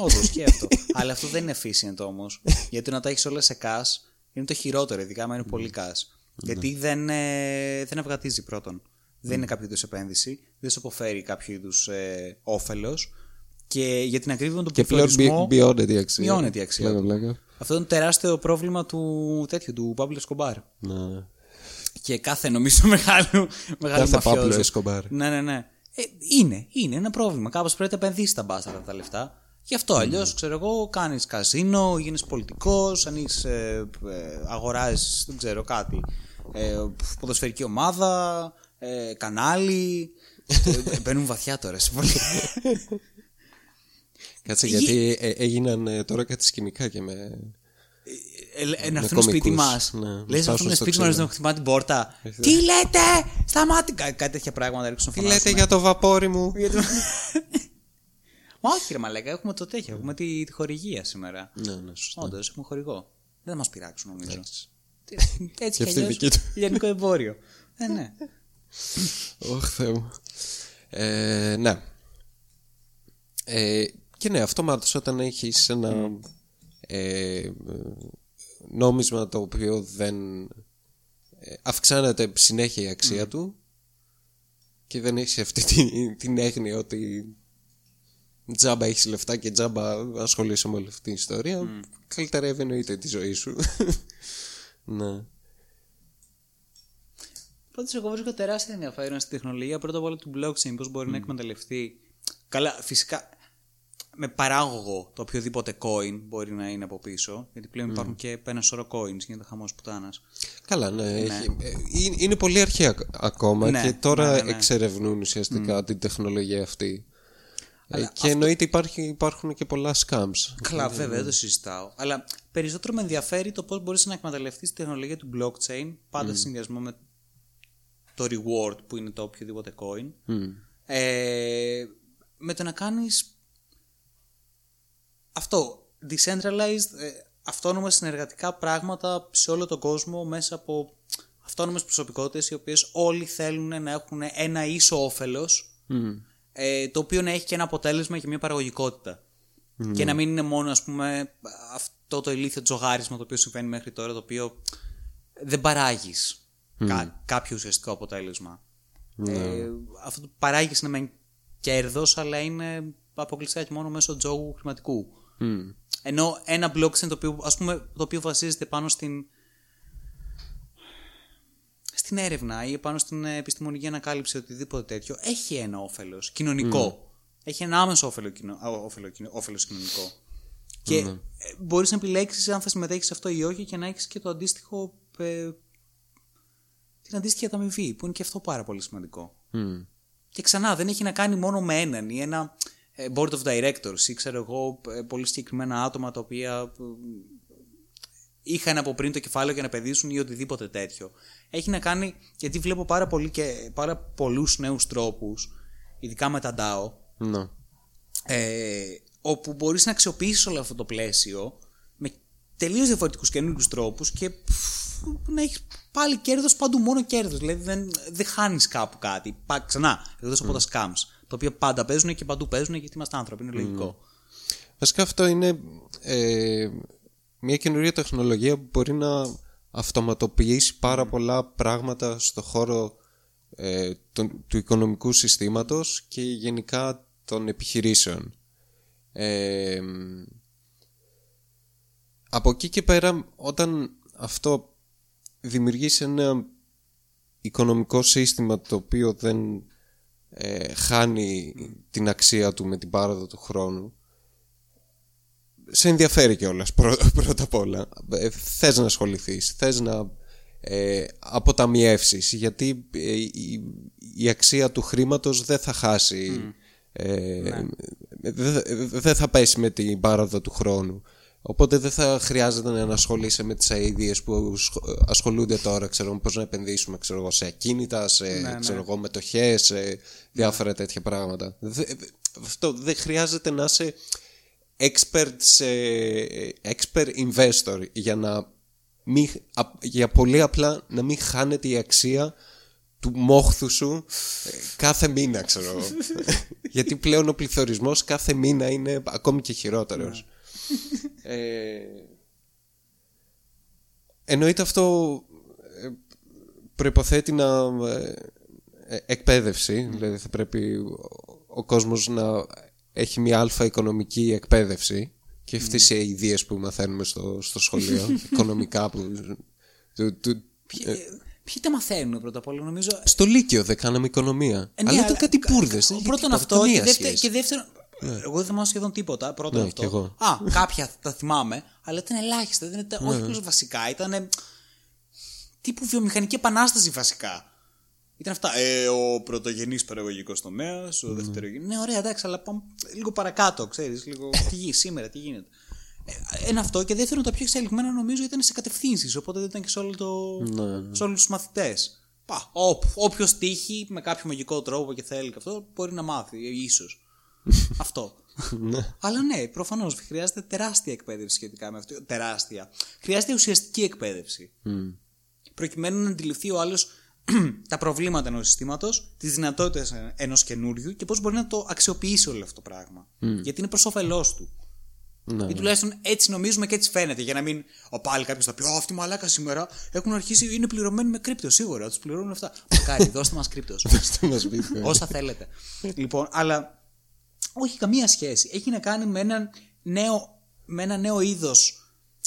Όντως και αυτό. Αλλά αυτό δεν είναι efficient όμως. Γιατί να τα έχεις όλα σε cash είναι το χειρότερο, ειδικά άμα είναι πολύ cash. Γιατί δεν, ε, δεν αυγατίζει πρώτον. Δεν είναι κάποιο είδους επένδυση. Δεν σου αποφέρει κάποιο είδους ε, όφελος. Και για την ακρίβεια του και πλέον πληθωρισμό. μει- μειώνεται η αξία μειώνεται η αξία Πλάκα, του. πλάκα. Αυτό είναι τεράστιο πρόβλημα του τέτοιου, του Παύλου Εσκομπάρ. Ναι. Και κάθε νομίζω μεγάλο, μεγάλο Κάθε μαφιόζος. Παύλο Εσκομπάρ. Ναι, ναι, ναι. Ε, είναι, είναι ένα πρόβλημα. Κάπως πρέπει να επενδύσεις τα μπάσταρδα τα λεφτά. Γι' αυτό αλλιώς, ξέρω εγώ, κάνεις καζίνο, γίνεις πολιτικός, ανοίξει, ε, ε, αγοράζεις, δεν ξέρω κάτι. Ε, ποδοσφαιρική ομάδα, ε, κανάλι. ε, μπαίνουν βαθιά τώρα σε πολύ. Κάτσε γιατί ε, έγιναν ε, τώρα κάτι σκηνικά και με... Ε, ε, να Με έρθουν σπίτι κωμικούς, μας. ναι, Λες να να φτάσουν έρθουν στο σπίτι μας ξύλο. να χτυπάνε την πόρτα. Τι λέτε! Σταμάτη! Κά- Κάτι τέτοια πράγματα ρίξουν Τι λέτε για το βαπόρι μου; Γιατί... Μα όχι, ρε Μαλέκα, έχουμε το τέτοιο. Έχουμε τη, τη χορηγία σήμερα. Ναι, ναι, σωστά. Όντως, έχουμε χορηγό. Δεν θα μας πειράξουν, νομίζω. Εντάξει. Τι- Έτσι Και κι αυτή αλλιώς, δική του. Λιανικό εμπόριο. Ε, ναι. Ωχ, Θεέ μου. Ε, ναι. Ε, και ναι, αυτομάτως όταν έχεις ένα ε, νόμισμα το οποίο δεν ε, αυξάνεται συνέχεια η αξία του και δεν έχεις αυτή την, την έγνοια ότι τζάμπα έχεις λεφτά και τζάμπα ασχολείσαι με όλη αυτή την ιστορία mm. καλυτερεύει εννοείται τη ζωή σου. Ναι. Πάντω, εγώ βρίσκω τεράστιο ενδιαφέρον στη τεχνολογία. Πρώτα απ' όλα του blockchain, πώς μπορεί να εκμεταλλευτεί. Καλά, φυσικά με παράγωγο το οποιοδήποτε coin μπορεί να είναι από πίσω. Γιατί πλέον υπάρχουν και ένα σωρό coins, γίνεται χαμός πουτάνας. Καλά, ναι. ναι. Έχει, ε, είναι πολύ αρχαία ακόμα ναι, και τώρα ναι, ναι, ναι. εξερευνούν ουσιαστικά mm. την τεχνολογία αυτή. Ε, Αλλά και αυτό... εννοείται υπάρχει, υπάρχουν και πολλά scams. Καλά, βέβαια, δεν το συζητάω. Αλλά περισσότερο με ενδιαφέρει το πώς μπορείς να εκμεταλλευτείς τη τεχνολογία του blockchain πάντα mm. σε συνδυασμό με το reward που είναι το οποιοδήποτε coin. Ε, με το να κάνεις αυτό, decentralized, ε, αυτόνομα συνεργατικά πράγματα σε όλο τον κόσμο μέσα από αυτόνομες προσωπικότητες οι οποίες όλοι θέλουν να έχουν ένα ίσο όφελος ε, το οποίο να έχει και ένα αποτέλεσμα και μια παραγωγικότητα. Και να μην είναι μόνο ας πούμε αυτό το ηλίθιο τζογάρισμα το οποίο συμβαίνει μέχρι τώρα το οποίο δεν παράγεις κα, κάποιο ουσιαστικό αποτέλεσμα. Ναι. Ε, αυτό το παράγεις είναι με κέρδος, αλλά είναι αποκλειστικά και μόνο μέσω τζόγου χρηματικού. Ενώ ένα blockchain το οποίο, ας πούμε, το οποίο βασίζεται πάνω στην, στην έρευνα ή πάνω στην επιστημονική ανακάλυψη οτιδήποτε τέτοιο, έχει ένα όφελος κοινωνικό. Έχει ένα άμεσο όφελο, όφελος κοινωνικό. Και mm. μπορείς να επιλέξεις αν θα συμμετέχεις σε αυτό ή όχι και να έχεις και το αντίστοιχο ε, την αντίστοιχη ανταμοιβή, που είναι και αυτό πάρα πολύ σημαντικό. Mm. Και ξανά, δεν έχει να κάνει μόνο με έναν ή ένα ε, board of directors ή ξέρω εγώ ε, πολύ συγκεκριμένα άτομα τα οποία ε, είχαν από πριν το κεφάλαιο για να παιδίσουν ή οτιδήποτε τέτοιο. Έχει να κάνει, γιατί βλέπω πάρα, πολύ και, πάρα πολλούς νέους τρόπους, ειδικά με τα DAO, no. ε, όπου μπορείς να αξιοποιήσεις όλο αυτό το πλαίσιο με τελείως διαφορετικούς καινούργιους τρόπους και να έχεις πάλι κέρδος παντού, μόνο κέρδος. Δηλαδή δεν, δεν χάνεις κάπου κάτι. Πά, ξανά, εκτός από τα scams. Τα οποία πάντα παίζουν και παντού παίζουν γιατί είμαστε άνθρωποι. Είναι λογικό. Βασικά αυτό είναι ε, μια καινούργια τεχνολογία που μπορεί να αυτοματοποιήσει πάρα πολλά πράγματα στο χώρο ε, του οικονομικού συστήματος και γενικά των επιχειρήσεων. Ε, από εκεί και πέρα όταν αυτό δημιουργήσει ένα οικονομικό σύστημα το οποίο δεν ε, χάνει την αξία του με την πάροδο του χρόνου. Σε ενδιαφέρει κιόλας πρώτα, πρώτα απ' όλα. Ε, θες να ασχοληθείς θες να ε, αποταμιεύσεις γιατί ε, η, αξία του χρήματος δεν θα χάσει ε, ναι. δεν θα πέσει με την πάροδο του χρόνου Οπότε δεν θα χρειάζεται να ασχολείσαι με τις αίδειες που ασχολούνται τώρα, ξέρω πώς να επενδύσουμε ξέρω, σε ακίνητα, σε ναι, ξέρω, ναι. μετοχές, σε διάφορα τέτοια πράγματα. αυτό δεν χρειάζεται να είσαι expert, σε, expert investor για να μην, για πολύ απλά να μην χάνεται η αξία του μόχθου σου ε, κάθε μήνα, ξέρω Γιατί πλέον ο πληθωρισμός κάθε μήνα είναι ακόμη και χειρότερος. Ναι ε, εννοείται αυτό ε, προϋποθέτει να ε, ε, εκπαίδευση δηλαδή θα πρέπει ο, κόσμος να έχει μια αλφα οικονομική εκπαίδευση και αυτές οι ιδέες που μαθαίνουμε στο, στο σχολείο οικονομικά που του, του, Ποιοι τα μαθαίνουν πρώτα απ' όλα, νομίζω. Στο Λύκειο δεν κάναμε οικονομία. Ε, ναι, αλλά ήταν κάτι πούρδε. Πρώτον αυτό και, και δεύτερον, ναι. Εγώ δεν θυμάμαι σχεδόν τίποτα. Πρώτον ναι, αυτό. Α, κάποια τα θυμάμαι, αλλά ήταν ελάχιστα. Δεν ήταν, όχι απλώ βασικά. Ήταν. τύπου βιομηχανική επανάσταση βασικά. Ήταν αυτά. Ε, ο πρωτογενής παραγωγικός τομέας, ο mm. δευτερογενή. Ναι, ωραία, εντάξει, αλλά πάμε λίγο παρακάτω, ξέρεις. Λίγο. τι γίνει σήμερα, τι γίνεται. Ε, ένα αυτό και δεύτερον, τα πιο εξελιγμένα νομίζω ήταν σε κατευθύνσεις. Οπότε δεν ήταν και σε, όλο το... ναι, σε όλους τους μαθητές. Όποιος τύχει με κάποιο μαγικό τρόπο και θέλει και αυτό μπορεί να μάθει, ίσως. Αυτό. Ναι. Αλλά ναι, προφανώς χρειάζεται τεράστια εκπαίδευση σχετικά με αυτό. Τεράστια. Χρειάζεται ουσιαστική εκπαίδευση. Προκειμένου να αντιληφθεί ο άλλος τα προβλήματα ενός συστήματος, τις δυνατότητες ενός καινούριου και πώς μπορεί να το αξιοποιήσει όλο αυτό το πράγμα. Γιατί είναι προς όφελός του. Ναι, Ή τουλάχιστον έτσι νομίζουμε και έτσι φαίνεται. Για να μην. Ο πάλι κάποιος θα πει: Ω, αυτή η μαλάκα σήμερα έχουν αρχίσει, είναι πληρωμένοι με κρύπτο. Σίγουρα, τους πληρώνουν αυτά. Μακάρι, δώστε μας κρύπτος. Δώστε μας bitcoin. Όσα θέλετε. λοιπόν, αλλά όχι καμία σχέση. Έχει να κάνει με ένα νέο, με ένα νέο είδος,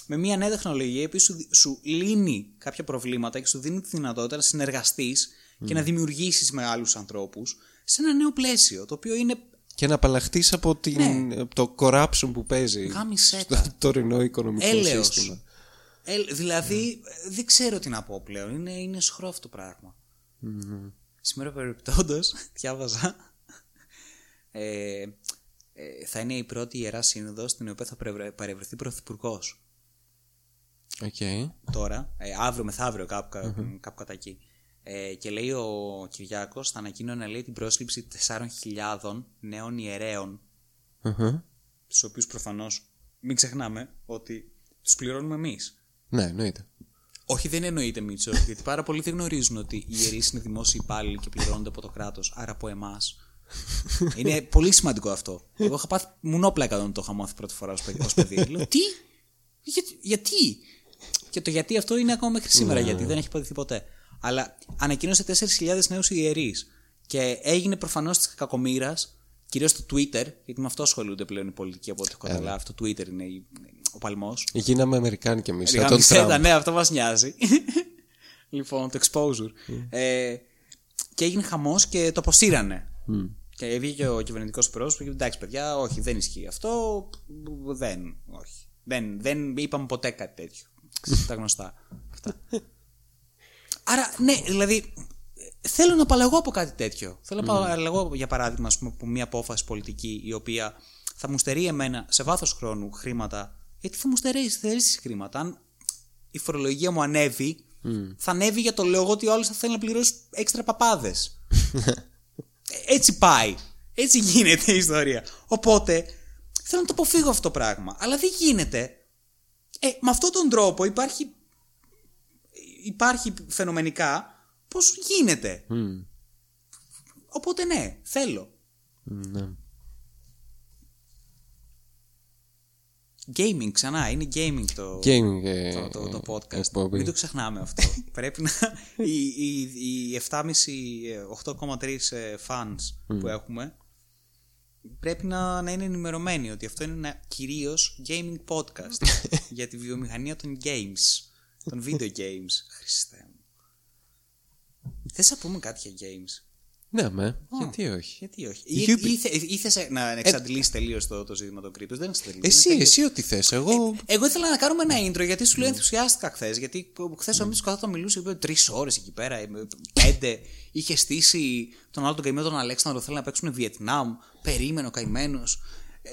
με μια νέα τεχνολογία που σου, σου λύνει κάποια προβλήματα και σου δίνει τη δυνατότητα να συνεργαστείς και να δημιουργήσεις με άλλου ανθρώπους σε ένα νέο πλαίσιο. Το οποίο είναι. Και να απαλλαχθεί από, την, από το corruption που παίζει Ναι. Γάμισέ στο τα. τωρινό οικονομικό Έλεος. σύστημα. Ε, δηλαδή, ε, δεν ξέρω τι να πω πλέον. Είναι, είναι αισχρό αυτό το πράγμα. Σήμερα περιπτόντω, διάβαζα. Ε, ε, θα είναι η πρώτη ιερά σύνοδος στην οποία θα παρευρε- παρευρεθεί πρωθυπουργός. Οκ. Τώρα, ε, αύριο μεθαύριο, κάπου, κα- κάπου κατά εκεί. Ε, και λέει ο Κυριάκος, θα ανακοίνωνε λέει, την πρόσληψη 4.000 νέων ιερέων, Αχα. τους οποίους προφανώς μην ξεχνάμε ότι τους πληρώνουμε εμείς. Ναι, εννοείται. Όχι, δεν εννοείται, Μίτσο, γιατί πάρα πολλοί δεν γνωρίζουν ότι οι ιερείς είναι δημόσιοι υπάλληλοι και πληρώνονται από το κράτος, άρα από εμάς. είναι πολύ σημαντικό αυτό. Εγώ είχα πάθει μουνόπλακα όταν το είχα μάθει πρώτη φορά ως παιδί. ως παιδί. Λέω, τι, γιατί, γιατί; Και το γιατί αυτό είναι ακόμα μέχρι σήμερα, γιατί δεν έχει αποδειχθεί ποτέ. Αλλά ανακοίνωσε 4.000 νέους ιερείς. Και έγινε προφανώς της κακομήρα, κυρίως στο Twitter, γιατί με αυτό ασχολούνται πλέον οι πολιτικοί από ό,τι έχω καταλάβει. Το Twitter είναι η- ο παλμός. Γίναμε Αμερικάνοι κι εμείς. Σαν τον Γάμισε Τραμπ. τα, ναι, αυτό μας νοιάζει. λοιπόν, το exposure. Ε, και έγινε χαμός και το αποσύρανε. Και βγήκε ο κυβερνητικός πρόσωπο και είπε: Εντάξει, παιδιά, όχι, δεν ισχύει αυτό. Δεν, όχι. Δεν, δεν είπαμε ποτέ κάτι τέτοιο. Τα γνωστά. Αυτά. Άρα, ναι, δηλαδή, θέλω να απαλλαγώ από κάτι τέτοιο. Θέλω να απαλλαγώ, για παράδειγμα, ας πούμε, από μια απόφαση πολιτική η οποία θα μου στερεί εμένα σε βάθος χρόνου χρήματα. Γιατί θα μου στερήσει, στερήσει χρήματα. Αν η φορολογία μου ανέβει, θα ανέβει για το λόγο ότι όλο θα θέλει να πληρώσει έξτρα παπάδες. Έτσι πάει. Έτσι γίνεται η ιστορία. Οπότε θέλω να το αποφύγω αυτό το πράγμα. Αλλά δεν γίνεται. Ε, με αυτόν τον τρόπο υπάρχει, υπάρχει φαινομενικά πως γίνεται. Μμ. Οπότε ναι, θέλω. Ναι. Gaming ξανά, είναι gaming το, Gaming, ε, το, το, το podcast. εκπομπή. Μην το ξεχνάμε αυτό. Πρέπει να. οι, οι, οι 7,5, ε, 8,3 ε, fans που έχουμε πρέπει να, να είναι ενημερωμένοι ότι αυτό είναι ένα κυρίως gaming podcast για τη βιομηχανία των games. Των video games. Χριστέ μου. Θες να πούμε κάτι για games; Ναι, με. Γιατί όχι; Γιατί όχι. Γιούπι. Ή, ή, θε- ή θες να εξαντλήσεις τελείως το, το ζήτημα των κρύπτων; Δεν εξαντλήσεις. Εσύ, εσύ ό,τι θες. Εγώ. Εγώ ήθελα να κάνουμε ένα intro γιατί σου λέω ενθουσιάστηκα χθες. Γιατί χθες ο Μίτσος καθόταν μιλούσε είπε τρεις ώρες εκεί πέρα, ε, πέντε. Είχε στήσει τον άλλο τον καημένο τον Αλέξανδρο, θέλει να παίξουν Βιετνάμ. Περίμενε ο καημένος.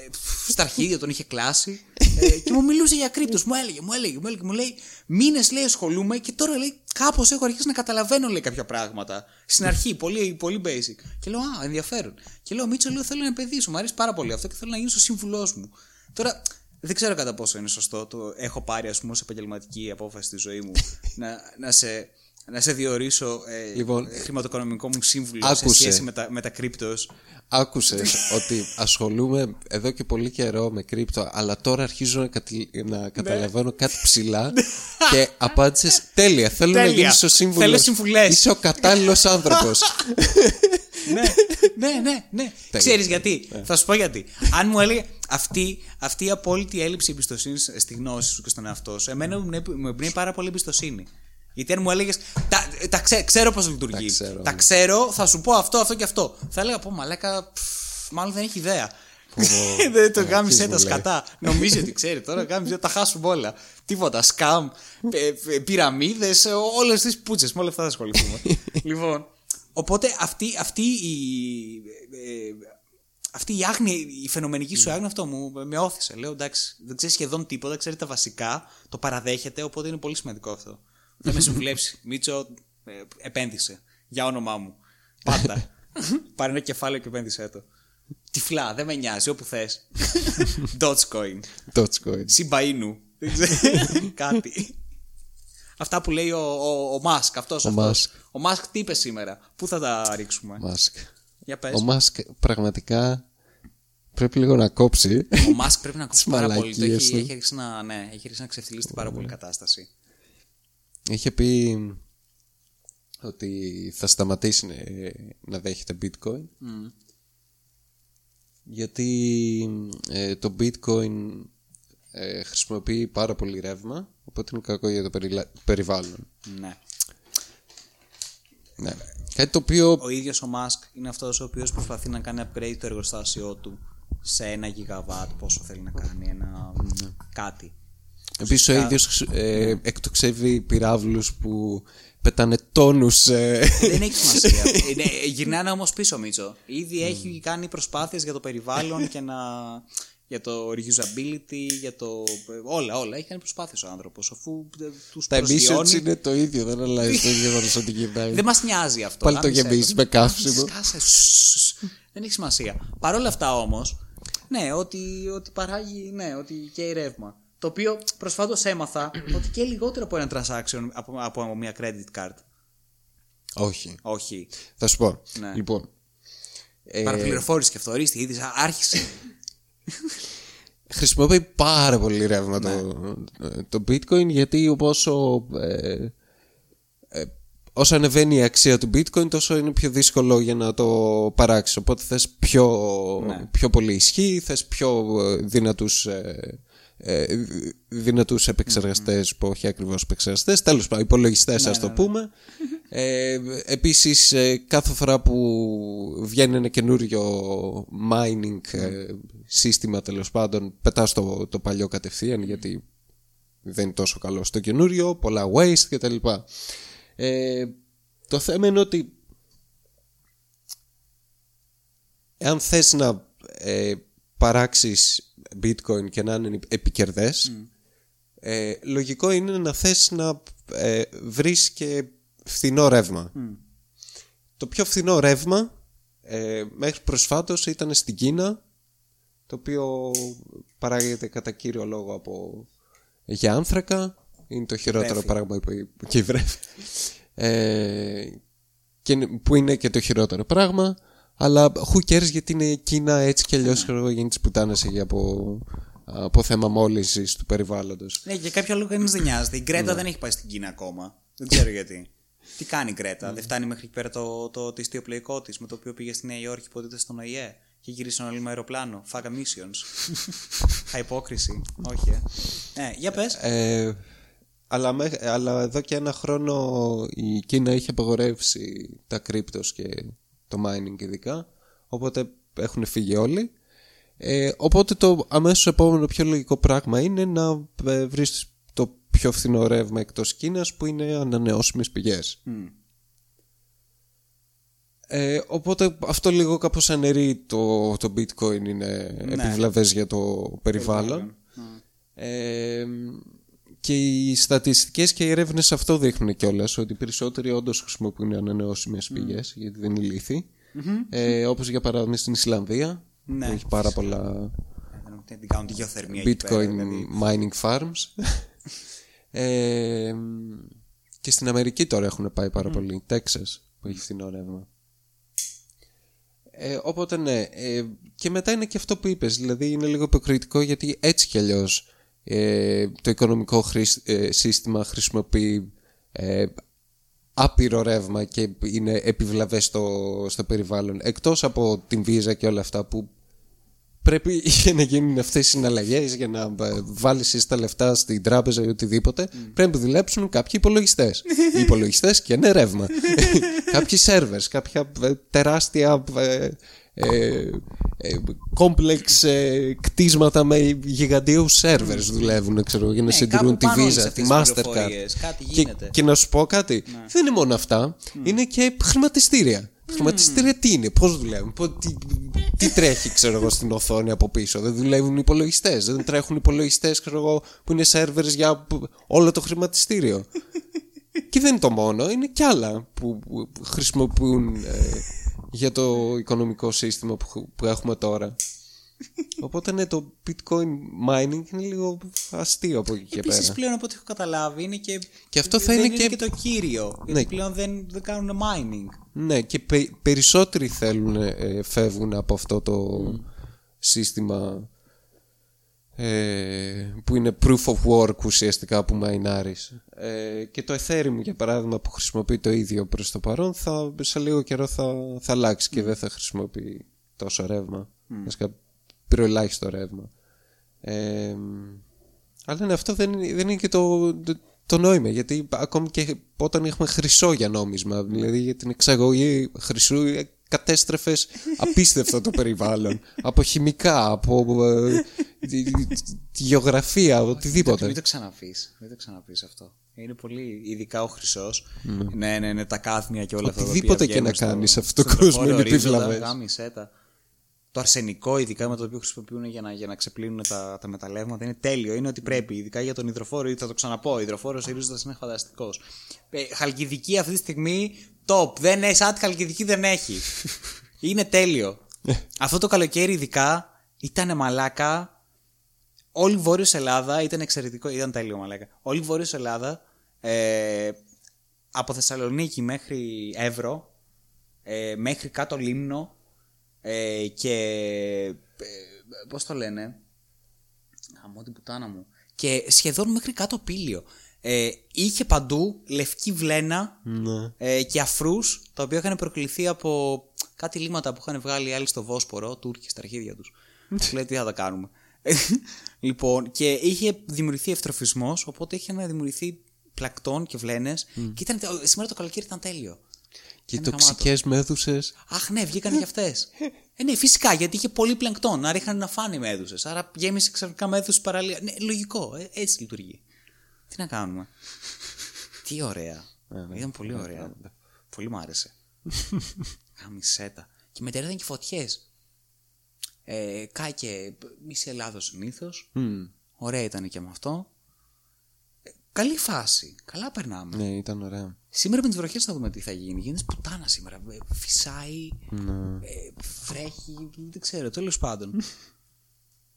Ε, πφ, στα αρχίδια τον είχε κλάσει. Ε, και μου μιλούσε για κρύπτου. Μου έλεγε, μου έλεγε, μου έλεγε. Μου λέει μήνες λέει ασχολούμαι και τώρα λέει κάπως έχω αρχίσει να καταλαβαίνω λέει κάποια πράγματα. Στην αρχή, πολύ, πολύ basic. Και λέω Α, ενδιαφέρον. Και λέω Μίτσο, λέω θέλω να επενδύσω. Μου αρέσει πάρα πολύ αυτό και θέλω να γίνω ο σύμβουλός μου. Τώρα δεν ξέρω κατά πόσο είναι σωστό. Το έχω πάρει, ας πούμε, ως επαγγελματική απόφαση στη ζωή μου να, να, σε, να σε διορίσω ε, Λοιπόν, ε, χρηματοοικονομικό μου σύμβουλο άκουσε. σε σχέση με τα, με τα κρύπτος. Άκουσες ότι ασχολούμαι εδώ και πολύ καιρό με κρύπτο, αλλά τώρα αρχίζω να, κατη- Ναι. να καταλαβαίνω κάτι ψηλά και απάντησες τέλεια, θέλω να Τέλεια. γίνεις ο σύμβουλος. Θέλω συμβουλές. Είσαι ο κατάλληλος άνθρωπος. ναι, ναι, ναι, ναι. Ξέρεις γιατί; Θα σου πω γιατί. Αν μου έλεγε αυτή, αυτή η απόλυτη έλλειψη εμπιστοσύνης στη γνώση σου και στον εαυτό σου, εμένα μου εμπνέει- μου εμπνέει πάρα πολύ εμπιστοσύνη. Γιατί αν μου έλεγες. Τα, τα ξέ- ξέρω πώς λειτουργεί. ξέρω, τα ναι. ξέρω, θα σου πω αυτό, αυτό και αυτό. Θα έλεγα πω μαλάκα, πφ, μάλλον δεν έχει ιδέα. δεν το Ε, γάμισε ποιος τα μου λέει. σκατά. Νομίζει ότι ξέρει τώρα, γάμισε, τα χάσουμε όλα. Τίποτα. Σκάμ, πυραμίδες, όλες τις πούτσες. Με όλα αυτά θα ασχοληθούμε. λοιπόν, οπότε αυτή, αυτή η. ε, αυτή η άγνοια, η φαινομενική σου άγνοια αυτό μου με όθησε. Λέω εντάξει, δεν ξέρεις σχεδόν τίποτα, ξέρει τα βασικά, το παραδέχεται, οπότε είναι πολύ σημαντικό αυτό. Θα με συμβουλέψει. Μίτσο, ε, επένδυσε. Για όνομά μου. Πάντα. Πάρε ένα κεφάλαιο και επένδυσέ το. Τυφλά, δεν με νοιάζει, όπου θες. Dogecoin. Dogecoin. Συμπαΐνου. Δεν ξέρω. Κάτι. Αυτά που λέει ο, ο, ο Μάσκ. Αυτός, Ο αυτός. Μάσκ. Ο Μάσκ τι είπε σήμερα; Πού θα τα ρίξουμε; Μάσκ. Για πες. Ο Μάσκ πραγματικά πρέπει λίγο να κόψει. Ο Μάσκ πρέπει να κόψει Τις πάρα πολύ. Το μαλακίες έχει, του. έχει αρχίσει να, ναι, έχει αρχίσει να ξεφτυλίσει πάρα πολύ κατάσταση. Είχε πει ότι θα σταματήσει ε, να δέχεται bitcoin Μμ. γιατί ε, το bitcoin ε, χρησιμοποιεί πάρα πολύ ρεύμα οπότε είναι κακό για το περιλα- περιβάλλον. Ναι. Ναι. Κάτι το οποίο Ο ίδιος ο Μάσκ είναι αυτός ο οποίος προσπαθεί να κάνει upgrade το εργοστάσιό του σε ένα γιγαβάτ πόσο θέλει να κάνει, ένα κάτι. Επίσης ο ίδιος ε, εκτοξεύει πυράβλους που πετάνε τόνους ε, Δεν έχει σημασία. Είναι, γυρνάνε όμως πίσω, Μίτσο. Ήδη έχει κάνει προσπάθειες για το περιβάλλον και να... για το reusability, για το... όλα, όλα. Έχει κάνει προσπάθειες ο άνθρωπος, αφού ε, τους τα emissions προσγειώνει. είναι το ίδιο δεν αλλάζει το γεγονός ότι γυρνάει. Δεν μας νοιάζει αυτό. Πάλι το γάμισε γεμίζεις με καύσιμο. Σκάσε. Σσσσ. Δεν έχει σημασία. Παρ' όλα αυτά όμως, ναι, ότι, ότι παράγει, ναι, ότι καίει ρεύμα. Το οποίο προσφάτως έμαθα ότι και λιγότερο από ένα transaction από, από μια credit card. Όχι. Όχι. Θα σου πω. Ναι. Λοιπόν. Ε, Παραπληροφόρηση και αυτό, ορίστε, είδες, α, άρχισε. χρησιμοποιεί πάρα πολύ ρεύμα Ναι. το, το bitcoin γιατί όσο, ε, ε, όσο ανεβαίνει η αξία του bitcoin τόσο είναι πιο δύσκολο για να το παράξεις οπότε θες πιο, Ναι. πιο πολύ ισχύ θες πιο ε, δυνατούς ε, ε, δυνατούς επεξεργαστές που όχι ακριβώς επεξεργαστές τέλος πάντων υπολογιστές ας το πούμε. Ε, επίσης ε, κάθε φορά που βγαίνει ένα καινούριο mining ε, σύστημα τέλος πάντων πετάς το, το παλιό κατευθείαν γιατί δεν είναι τόσο καλό στο καινούριο πολλά waste κτλ ε, το θέμα είναι ότι εάν θες να ε, παράξεις bitcoin και να είναι επικερδές ε, λογικό είναι να θες να ε, βρεις και φθηνό ρεύμα. Το πιο φθηνό ρεύμα ε, μέχρι προσφάτως ήταν στην Κίνα το οποίο παράγεται κατά κύριο λόγο από για άνθρακα. Είναι το χειρότερο Βρέφη. πράγμα που και η βρέφη. Ε, και, είναι- που είναι και το χειρότερο πράγμα αλλά who cares γιατί είναι Κίνα έτσι κι αλλιώς ξέρω εγώ γίνει της πουτάνας εκεί από, από θέμα μόλυνσης του περιβάλλοντος ναι, για κάποιο λόγο κανείς δεν νοιάζεται. Η Γκρέτα δεν έχει πάει στην Κίνα ακόμα. Δεν ξέρω γιατί. Τι κάνει η Γκρέτα, δεν φτάνει μέχρι εκεί πέρα το, το, το ιστιοπλοϊκό της με το οποίο πήγε στη Νέα Υόρκη που ήταν στον ΟΗΕ και γύρισαν όλοι με αεροπλάνο. Fuck emissions. Χαϊπόκριση. Όχι, ε. Ναι, για πες. Ε, αλλά, μέ- αλλά εδώ και ένα χρόνο η Κίνα είχε απαγορεύσει τα κρύπτος και το mining ειδικά οπότε έχουν φύγει όλοι. Ε, οπότε το αμέσως επόμενο πιο λογικό πράγμα είναι να ε, βρεις το πιο φθηνό ρεύμα εκτός Κίνας που είναι ανανεώσιμες πηγές. Ε, οπότε αυτό λίγο κάπως αναιρεί το, το bitcoin είναι επιβλαβές για το περιβάλλον. Ε, και οι στατιστικές και οι έρευνες αυτό δείχνουν κιόλας ότι οι περισσότεροι όντως χρησιμοποιούν ανανεώσιμες πηγές γιατί δεν είναι ηλίθιοι. Ε, όπως για παράδειγμα στην Ισλανδία Ναι. που έχει πάρα πολλά Δεν την κάνουν τη γεωθερμία εκεί πέρα, bitcoin δηλαδή. mining farms ε, και στην Αμερική τώρα έχουν πάει πάρα πολύ Texas που έχει φθηνό ρεύμα ε, οπότε ναι ε, και μετά είναι και αυτό που είπες δηλαδή είναι λίγο υποκριτικό γιατί έτσι κι αλλιώς ε, το οικονομικό χρήσ- ε, σύστημα χρησιμοποιεί ε, άπειρο ρεύμα και είναι επιβλαβές στο, στο περιβάλλον. Εκτός από την βίζα και όλα αυτά που πρέπει για να γίνουν αυτές οι συναλλαγές για να ε, βάλεις εσύ τα λεφτά στην τράπεζα ή οτιδήποτε πρέπει να δουλέψουν κάποιοι υπολογιστές. Οι υπολογιστές και είναι ρεύμα. Κάποιοι σερβερς κάποια ε, τεράστια ε, ε, ε, κόμπλεξ ε, κτίσματα με γιγαντίους σερβερς δουλεύουν ξέρω, για να Ναι, συντηρούν κάπου τη πάνω όλες Visa, αυτές τη τις Mastercard πληροφορίες. Κάτι και, γίνεται. και να σου πω κάτι δεν είναι μόνο αυτά είναι και χρηματιστήρια Χρηματιστήρια τι είναι, πώς δουλεύουν, πώς- τι, τι τρέχει ξέρω εγώ στην οθόνη από πίσω. Δεν δουλεύουν υπολογιστές, δεν τρέχουν υπολογιστές που είναι σερβερ για όλο το χρηματιστήριο. και δεν είναι το μόνο, είναι κι άλλα που, που χρησιμοποιούν ε, για το οικονομικό σύστημα που, που έχουμε τώρα. Οπότε ναι, το bitcoin mining είναι λίγο αστείο από εκεί και Επίσης πέρα. πλέον από ό,τι έχω καταλάβει είναι και. Και αυτό θα δεν είναι και- και το κύριο. Γιατί Ναι. πλέον δεν, δεν κάνουν mining. Ναι, και πε- περισσότεροι θέλουν, ε, φεύγουν από αυτό το σύστημα ε, που είναι proof of work ουσιαστικά που μαϊνάρεις. Ε, και το Ethereum για παράδειγμα που χρησιμοποιεί το ίδιο προς το παρόν θα, σε λίγο καιρό θα, θα αλλάξει και δεν θα χρησιμοποιεί τόσο ρεύμα. Mm. πυροελάχιστο ρεύμα. Ε, αλλά ναι, αυτό δεν είναι, δεν είναι και το, το, το νόημα γιατί ακόμη και όταν έχουμε χρυσό για νόμισμα δηλαδή για την εξαγωγή χρυσού κατέστρεφες απίστευτο το περιβάλλον. από χημικά, από ε, τη, γεωγραφία, οτιδήποτε. Μην το ξαναπείς. Μην το ξαναπείς αυτό. Είναι πολύ, ειδικά ο χρυσός. Ναι. ναι, ναι, ναι, τα κάθμια και όλα αυτά. Οτιδήποτε και να κάνεις σε αυτό το κόσμο είναι επιβλαβές. Το αρσενικό, ειδικά με το οποίο χρησιμοποιούν για να, για να ξεπλύνουν τα, τα μεταλλεύματα, είναι τέλειο. Είναι ότι πρέπει. Ειδικά για τον υδροφόρο, θα το ξαναπώ. Ο υδροφόρος ορίζοντας είναι φανταστικός. Ε, χαλκιδική αυτή τη στιγμή top. Δεν έχει, σαν χαλκιδική δεν έχει. Είναι τέλειο. Αυτό το καλοκαίρι ειδικά ήταν μαλάκα. Όλη η Βόρειος Ελλάδα ήταν εξαιρετικό. Ήταν τέλειο μαλάκα. Όλη η Βόρειος Ελλάδα ε, από Θεσσαλονίκη μέχρι Εύρο ε, μέχρι κάτω Λίμνο ε, και ε, πώς το λένε; Αμώ την πουτάνα μου και σχεδόν μέχρι κάτω Πήλιο ε, είχε παντού λευκή βλένα ναι. ε, και αφρούς τα οποία είχαν προκληθεί από κάτι λίμματα που είχαν βγάλει άλλοι στο Βόσπορο, Τούρκοι στα αρχίδια τους. Τους λέει τι θα τα κάνουμε. λοιπόν, και είχε δημιουργηθεί ευτροφισμός, οπότε είχε δημιουργηθεί πλακτών και βλένες και ήταν, σήμερα το καλοκαίρι ήταν τέλειο. Και τοξικές μέδουσες. Αχ, ναι, βγήκαν και αυτές. ε, ναι, φυσικά, γιατί είχε πολύ πλανκτόν. Άρα είχαν να φάνε μέδουσες. Άρα γέμισε ξαφνικά μέδουσες παραλία. Ναι, λογικό, ε, έτσι λειτουργεί. Τι να κάνουμε; Τι ωραία. Ναι, ναι. Ήταν πολύ ναι, ωραία. Πολύ μου άρεσε. Καμισέτα. Και μετά ήταν και φωτιές. Ε, κάκε μισή Ελλάδος συνήθως. Ωραία ήταν και με αυτό. Ε, καλή φάση. Καλά περνάμε. Ναι, ήταν ωραία. Σήμερα με τις βροχές θα δούμε τι θα γίνει. Γίνεται πουτάνα σήμερα. Ε, φυσάει. Ναι. Ε, βρέχει. Δεν ξέρω. Τέλος πάντων.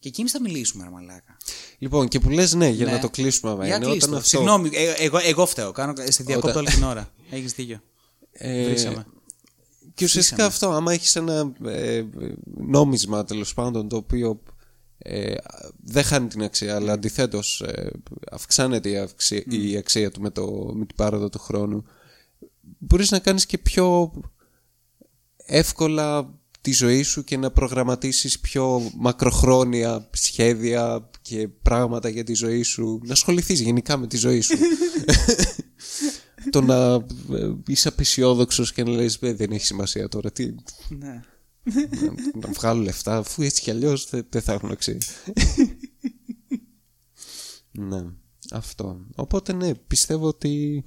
Και εκείνη θα μιλήσουμε, ρε Μαλάκα. Λοιπόν, και που λες, ναι, για ναι. να το κλείσουμε. Για είναι, όταν αυτό... Συγγνώμη, ε, εγώ, εγώ φταίω. Κάνω, σε διακόπτω όταν... όλη την ώρα. Έχεις δίκιο. Ε, Και ουσιαστικά αυτό, άμα έχεις ένα ε, νόμισμα τέλος πάντων το οποίο ε, δεν χάνει την αξία, αλλά αντιθέτως ε, αυξάνεται η, αξία, mm. η αξία του με, το, με την πάροδο του χρόνου, μπορείς να κάνεις και πιο εύκολα τη ζωή σου και να προγραμματίσεις πιο μακροχρόνια σχέδια και πράγματα για τη ζωή σου. Να ασχοληθείς γενικά με τη ζωή σου. το να ε, είσαι απεσιόδοξος και να λες δεν έχει σημασία τώρα. Τι... Ναι. να, βγάλω λεφτά αφού έτσι κι αλλιώς δεν θα έχουν αξία. ναι, αυτό. Οπότε ναι, πιστεύω ότι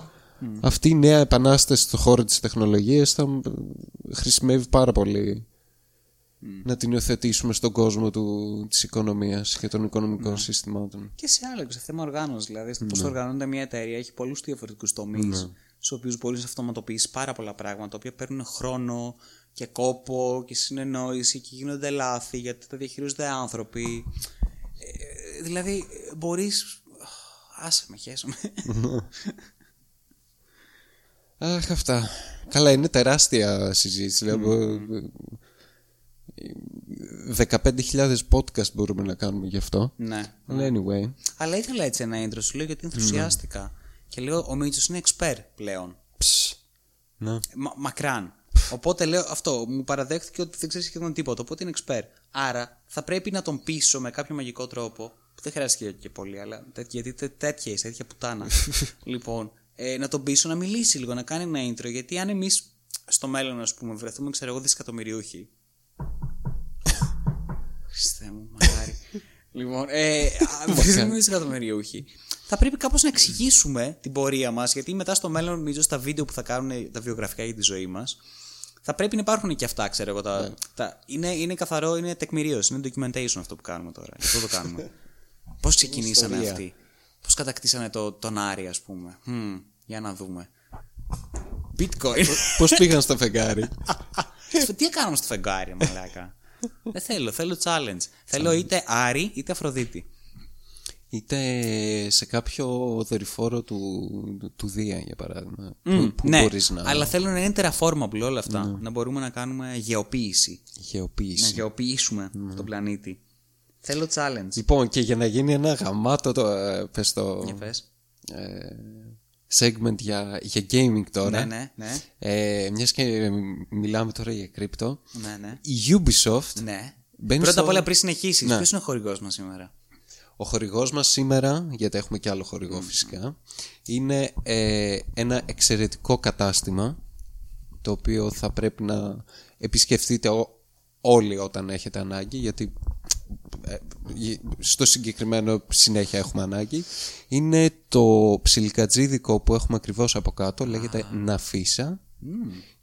αυτή η νέα επανάσταση στον χώρο της τεχνολογίας θα χρησιμεύει πάρα πολύ να την υιοθετήσουμε στον κόσμο του, της οικονομίας και των οικονομικών ναι. συστημάτων. Και σε άλλο, σε θέμα οργάνωσης. Δηλαδή, στο ναι. πώ οργανώνεται μια εταιρεία έχει πολλούς διαφορετικούς τομείς, ναι. στους οποίους μπορείς να αυτοματοποιήσεις πάρα πολλά πράγματα, τα οποία παίρνουν χρόνο και κόπο και συνεννόηση και γίνονται λάθη γιατί τα διαχειρίζονται άνθρωποι. Ε, δηλαδή, μπορείς. Άσε με, χέσουμε. Αχ, αυτά. Καλά, είναι τεράστια συζήτηση. Mm. 15.000 podcast μπορούμε να κάνουμε γι' αυτό. Ναι. Αλλά anyway. Αλλά ήθελα έτσι ένα intro, σου λέω γιατί ενθουσιάστηκα. Ναι. Και λέω, ο Μίτσος είναι expert πλέον. Ψ. Ναι. Μα, μακράν. Οπότε λέω αυτό, μου παραδέχτηκε ότι δεν ξέρει σχεδόν τίποτα, οπότε είναι expert. Άρα θα πρέπει να τον πείσω με κάποιο μαγικό τρόπο, που δεν χρειάζεται και πολύ, αλλά γιατί τέτοια είσαι, τέτοια πουτάνα. λοιπόν, ε, να τον πείσω να μιλήσει λίγο, να κάνει ένα intro, γιατί αν εμείς στο μέλλον, ας πούμε, βρεθούμε, ξέρω εγώ, δισεκατομμυριούχοι, Χριστέ μου, μακάρι. λοιπόν, ε, δεν εκατομμυριούχοι. Θα πρέπει κάπως να εξηγήσουμε την πορεία μας, γιατί μετά στο μέλλον, νομίζω, στα βίντεο που θα κάνουν τα βιογραφικά για τη ζωή μας, θα πρέπει να υπάρχουν και αυτά, ξέρω εγώ. Τα, ναι. τα, είναι, είναι καθαρό, είναι τεκμηρίωση, είναι documentation αυτό που κάνουμε τώρα. Αυτό το κάνουμε. Πώς ξεκινήσανε αυτοί, Πώς κατακτήσανε το, τον Άρη, ας πούμε; Hm, για να δούμε. Bitcoin. Πώς πήγαν στο φεγγάρι; Τι έκαναμε στο φεγγάρι, μαλάκα; Δεν θέλω, θέλω challenge. Θέλω είτε Άρη είτε Αφροδίτη. είτε σε κάποιο δορυφόρο του, του, του Δία, για παράδειγμα. που, που ναι, μπορείς να αλλά θέλω να είναι terraformable όλα αυτά. Να μπορούμε να κάνουμε γεωποίηση. Να γεωποιήσεις. γεωποιήσουμε τον πλανήτη. Θέλω challenge. Λοιπόν, και για να γίνει ένα γαμάτο το, ε, πες το, Για πες. ε, segment για, για gaming τώρα. Ναι, ναι, ναι. Ε, μιας και μιλάμε τώρα για κρύπτο. Ναι, ναι. Η Ubisoft, ναι. Μπαίνεις Πρώτα στο- απ' όλα πριν συνεχίσεις, Ναι. ποιος είναι ο χορηγός μας σήμερα; ο χορηγός μας σήμερα, γιατί έχουμε και άλλο χορηγό φυσικά, είναι ε, ένα εξαιρετικό κατάστημα το οποίο θα πρέπει να επισκεφτείτε ό- όλοι όταν έχετε ανάγκη γιατί ε, στο συγκεκριμένο συνέχεια έχουμε ανάγκη είναι το ψιλικατζίδικο που έχουμε ακριβώς από κάτω λέγεται Ναφίσα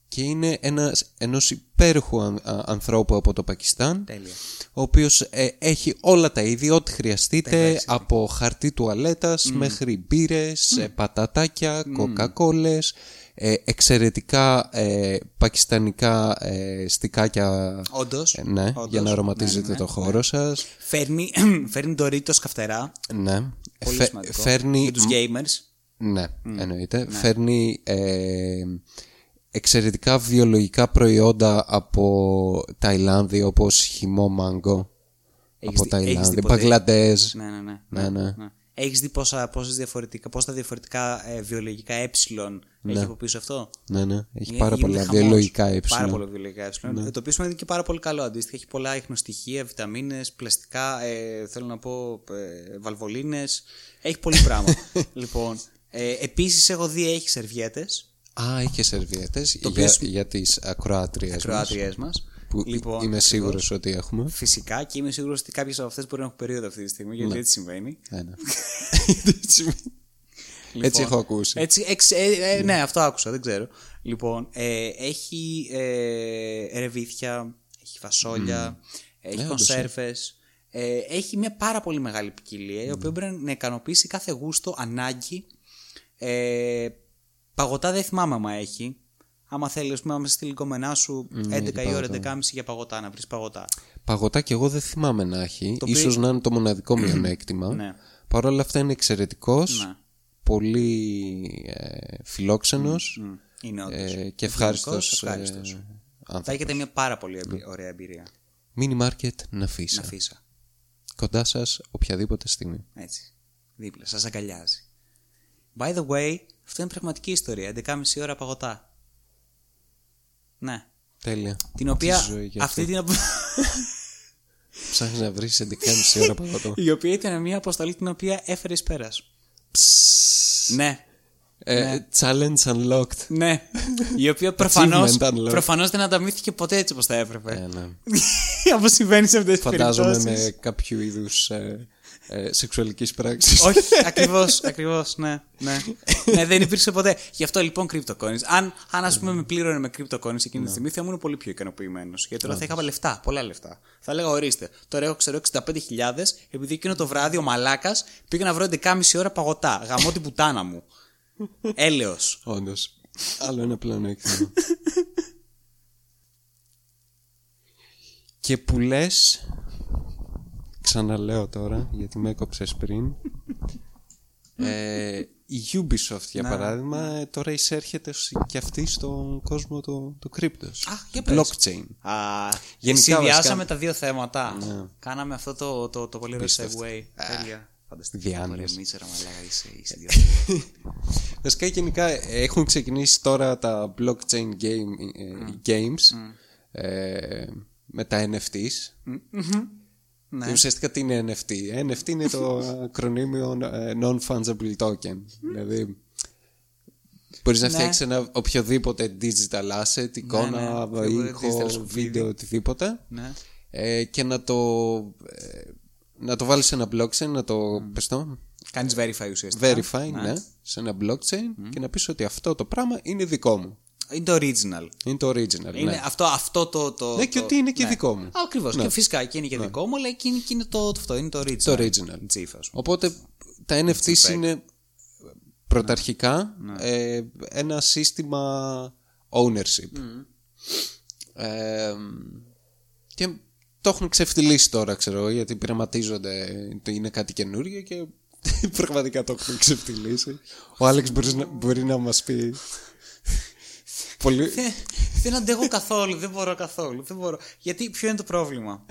και είναι ένας, ενός υπέροχου αν- α- ανθρώπου από το Πακιστάν Τέλεια. ο οποίος ε, έχει όλα τα είδη, ό,τι χρειαστείτε, από χαρτί τουαλέτας μέχρι μπύρες, ε, πατατάκια, κοκακόλες, ε, εξαιρετικά ε, πακιστανικά ε, στικάκια, Όντως. ε, ναι, για να αρωματίζετε το χώρο σας. Φέρνει, φέρνει το ρίτο καυτερά. Ναι. Πολύ Φε- σημαντικό. φέρνει Για τους gamers. Ναι, εννοείται. Φέρνει ε, εξαιρετικά βιολογικά προϊόντα από Ταϊλάνδη όπως χυμό μάγκο Έχεις από δει- έχεις Ταϊλάνδη, δει ποτέ- Μπαγκλαντέζ. Ναι, ναι, ναι. Ναι, ναι. Έχεις δει πόσα, πόσες διαφορετικά, πόσα διαφορετικά ε, βιολογικά ε έχει από πίσω αυτό; Ναι, ναι. Έχει Ε, πάρα γίνεται πολλά χαμός. βιολογικά ε. Πάρα πολλά βιολογικά ε. Το οποίο σημαίνει ότι είναι και πάρα πολύ καλό. Αντίστοιχα, έχει πολλά ίχνοστοιχεία, βιταμίνες, πλαστικά, ε, θέλω να πω, ε, βαλβολίνες. Έχει πολύ πράγμα. λοιπόν, ε, επίσης έχω δει έχεις σερβιέτες, Α, είχες σερβιέτες για, οποίο για τις ακροάτριες μας. κροάτριέ μας. Που Λοιπόν, είμαι σίγουρος ότι έχουμε. Φυσικά και είμαι σίγουρος ότι κάποιες από αυτές μπορεί να έχουν περίοδο αυτή τη στιγμή, γιατί Ναι. έτσι συμβαίνει. Ένα. Έτσι Λοιπόν, έχω ακούσει. Έτσι, εξ- ε, ε, ναι, αυτό άκουσα, δεν ξέρω. Λοιπόν, ε, έχει ε, ρεβίθια, έχει φασόλια, έχει Ναι, όντως, κονσέρβες, ε, έχει μια πάρα πολύ μεγάλη ποικιλία, η οποία μπορεί να ικανοποιήσει κάθε γούστο, ανάγκη. Ε, παγωτά δεν θυμάμαι άμα έχει. Άμα θέλεις, ας πούμε, άμα στη λικομενά σου 11 η ώρα, 11.30 για παγωτά, να βρεις παγωτά. Παγωτά και εγώ δεν θυμάμαι να έχει. οποίο- Ίσως να είναι το μοναδικό μειονέκτημα. Ναι. Παρ' όλα αυτά είναι εξαιρετικός. Ναι. Πολύ ε, φιλόξενος. Μμ, Είναι όντως. ε, και ευχάριστος, Ευχάριστος. ε, Θα άνθρωπος. έχετε μια πάρα πολύ εμπει- ωραία εμπειρία. Mini Market Ναφίσα. Να αφήσα. Κοντά σας οποιαδήποτε στιγμή. Έτσι. Δίπλα, σας αγκαλιάζει. By the way, αυτό είναι πραγματική ιστορία. 11.30 ώρα παγωτά. Ναι. Τέλεια. Την οποία. Τι ζωή και Αυτή την. Ψάχνεις να βρεις 11.30 ώρα παγωτό. η οποία ήταν μια αποστολή την οποία έφερες εις πέρας. Ναι. Ε, Challenge unlocked. Ναι. η οποία προφανώς, Achievement unlocked. προφανώς δεν ανταμείφθηκε ποτέ έτσι όπως θα έπρεπε. Ε, ναι. Όπως συμβαίνει σε αυτές τις Φαντάζομαι περιπτώσεις. με κάποιο είδους ε, ε, σεξουαλικής πράξης. Όχι, ακριβώς, ακριβώς, ναι, ναι. ναι, δεν υπήρξε ποτέ. Γι' αυτό λοιπόν CryptoCoins. Αν, αν ας πούμε με πλήρωνε με CryptoCoins εκείνη τη στιγμή, θα ήμουν πολύ πιο ικανοποιημένος. Γιατί τώρα θα είχα λεφτά, πολλά λεφτά. Θα λέγα, ορίστε, τώρα έχω ξέρω 65.000, επειδή εκείνο το βράδυ ο Μαλάκας πήγε να βρω 11.30 ώρα παγωτά. Γαμώ την πουτάνα μου. Έλεος. Όντως. Άλλο ένα πλεονέκτημα. και που λες ξαναλέω τώρα γιατί με έκοψες πριν ε, η Ubisoft για παράδειγμα ε, τώρα εισέρχεται σ- και αυτή στον κόσμο του, του κρύπτος Α, για πες. blockchain Α, Γενικά, συνδυάσαμε βασικά- Ναι. τα δύο θέματα. Κάναμε αυτό το, το, το πολύ ωραίο segue. Τέλεια. Φανταστική. διάνοια. Ωραία, Μίτσερα, μαλάκα, είσαι, είσαι ιδιαίτερη. Βασικά γενικά έχουν ξεκινήσει τώρα τα blockchain game, ε, games ε, με τα NFTs. Ναι. Και ουσιαστικά τι είναι NFT. NFT είναι το ακρονίμιο ε, non-fungible token. δηλαδή μπορείς να Ναι. φτιάξεις ένα οποιοδήποτε digital asset, εικόνα, οποιοδήποτε ήχο, digital σκουπίδι. βίντεο, οτιδήποτε Ναι. ε, και να το, ε, να το βάλεις σε ένα blockchain, να το πες το, Κάνεις verify ουσιαστικά. verify, ναι, σε ένα blockchain και να πεις ότι αυτό το πράγμα είναι δικό μου. Είναι το original. Είναι το original. Είναι ναι. αυτό, αυτό το, το. Ναι, και το- ότι είναι και δικό μου. Ακριβώς. Και φυσικά και είναι και δικό μου, αλλά και είναι, και είναι το, το, αυτό, είναι το original. Το original. Τσίφα σου. Οπότε τα NFTs είναι πρωταρχικά ε, ένα σύστημα ownership. Ε, και το έχουν ξεφτυλίσει τώρα, ξέρω εγώ, γιατί πειραματίζονται, το είναι κάτι καινούργιο και πραγματικά το έχουν ξεφτυλίσει. Ο Άλεξ μπορεί να, μπορεί να μας πει... Πολύ... Δεν, δεν αντέχω καθόλου, δεν μπορώ καθόλου. Δεν μπορώ. Γιατί ποιο είναι το πρόβλημα;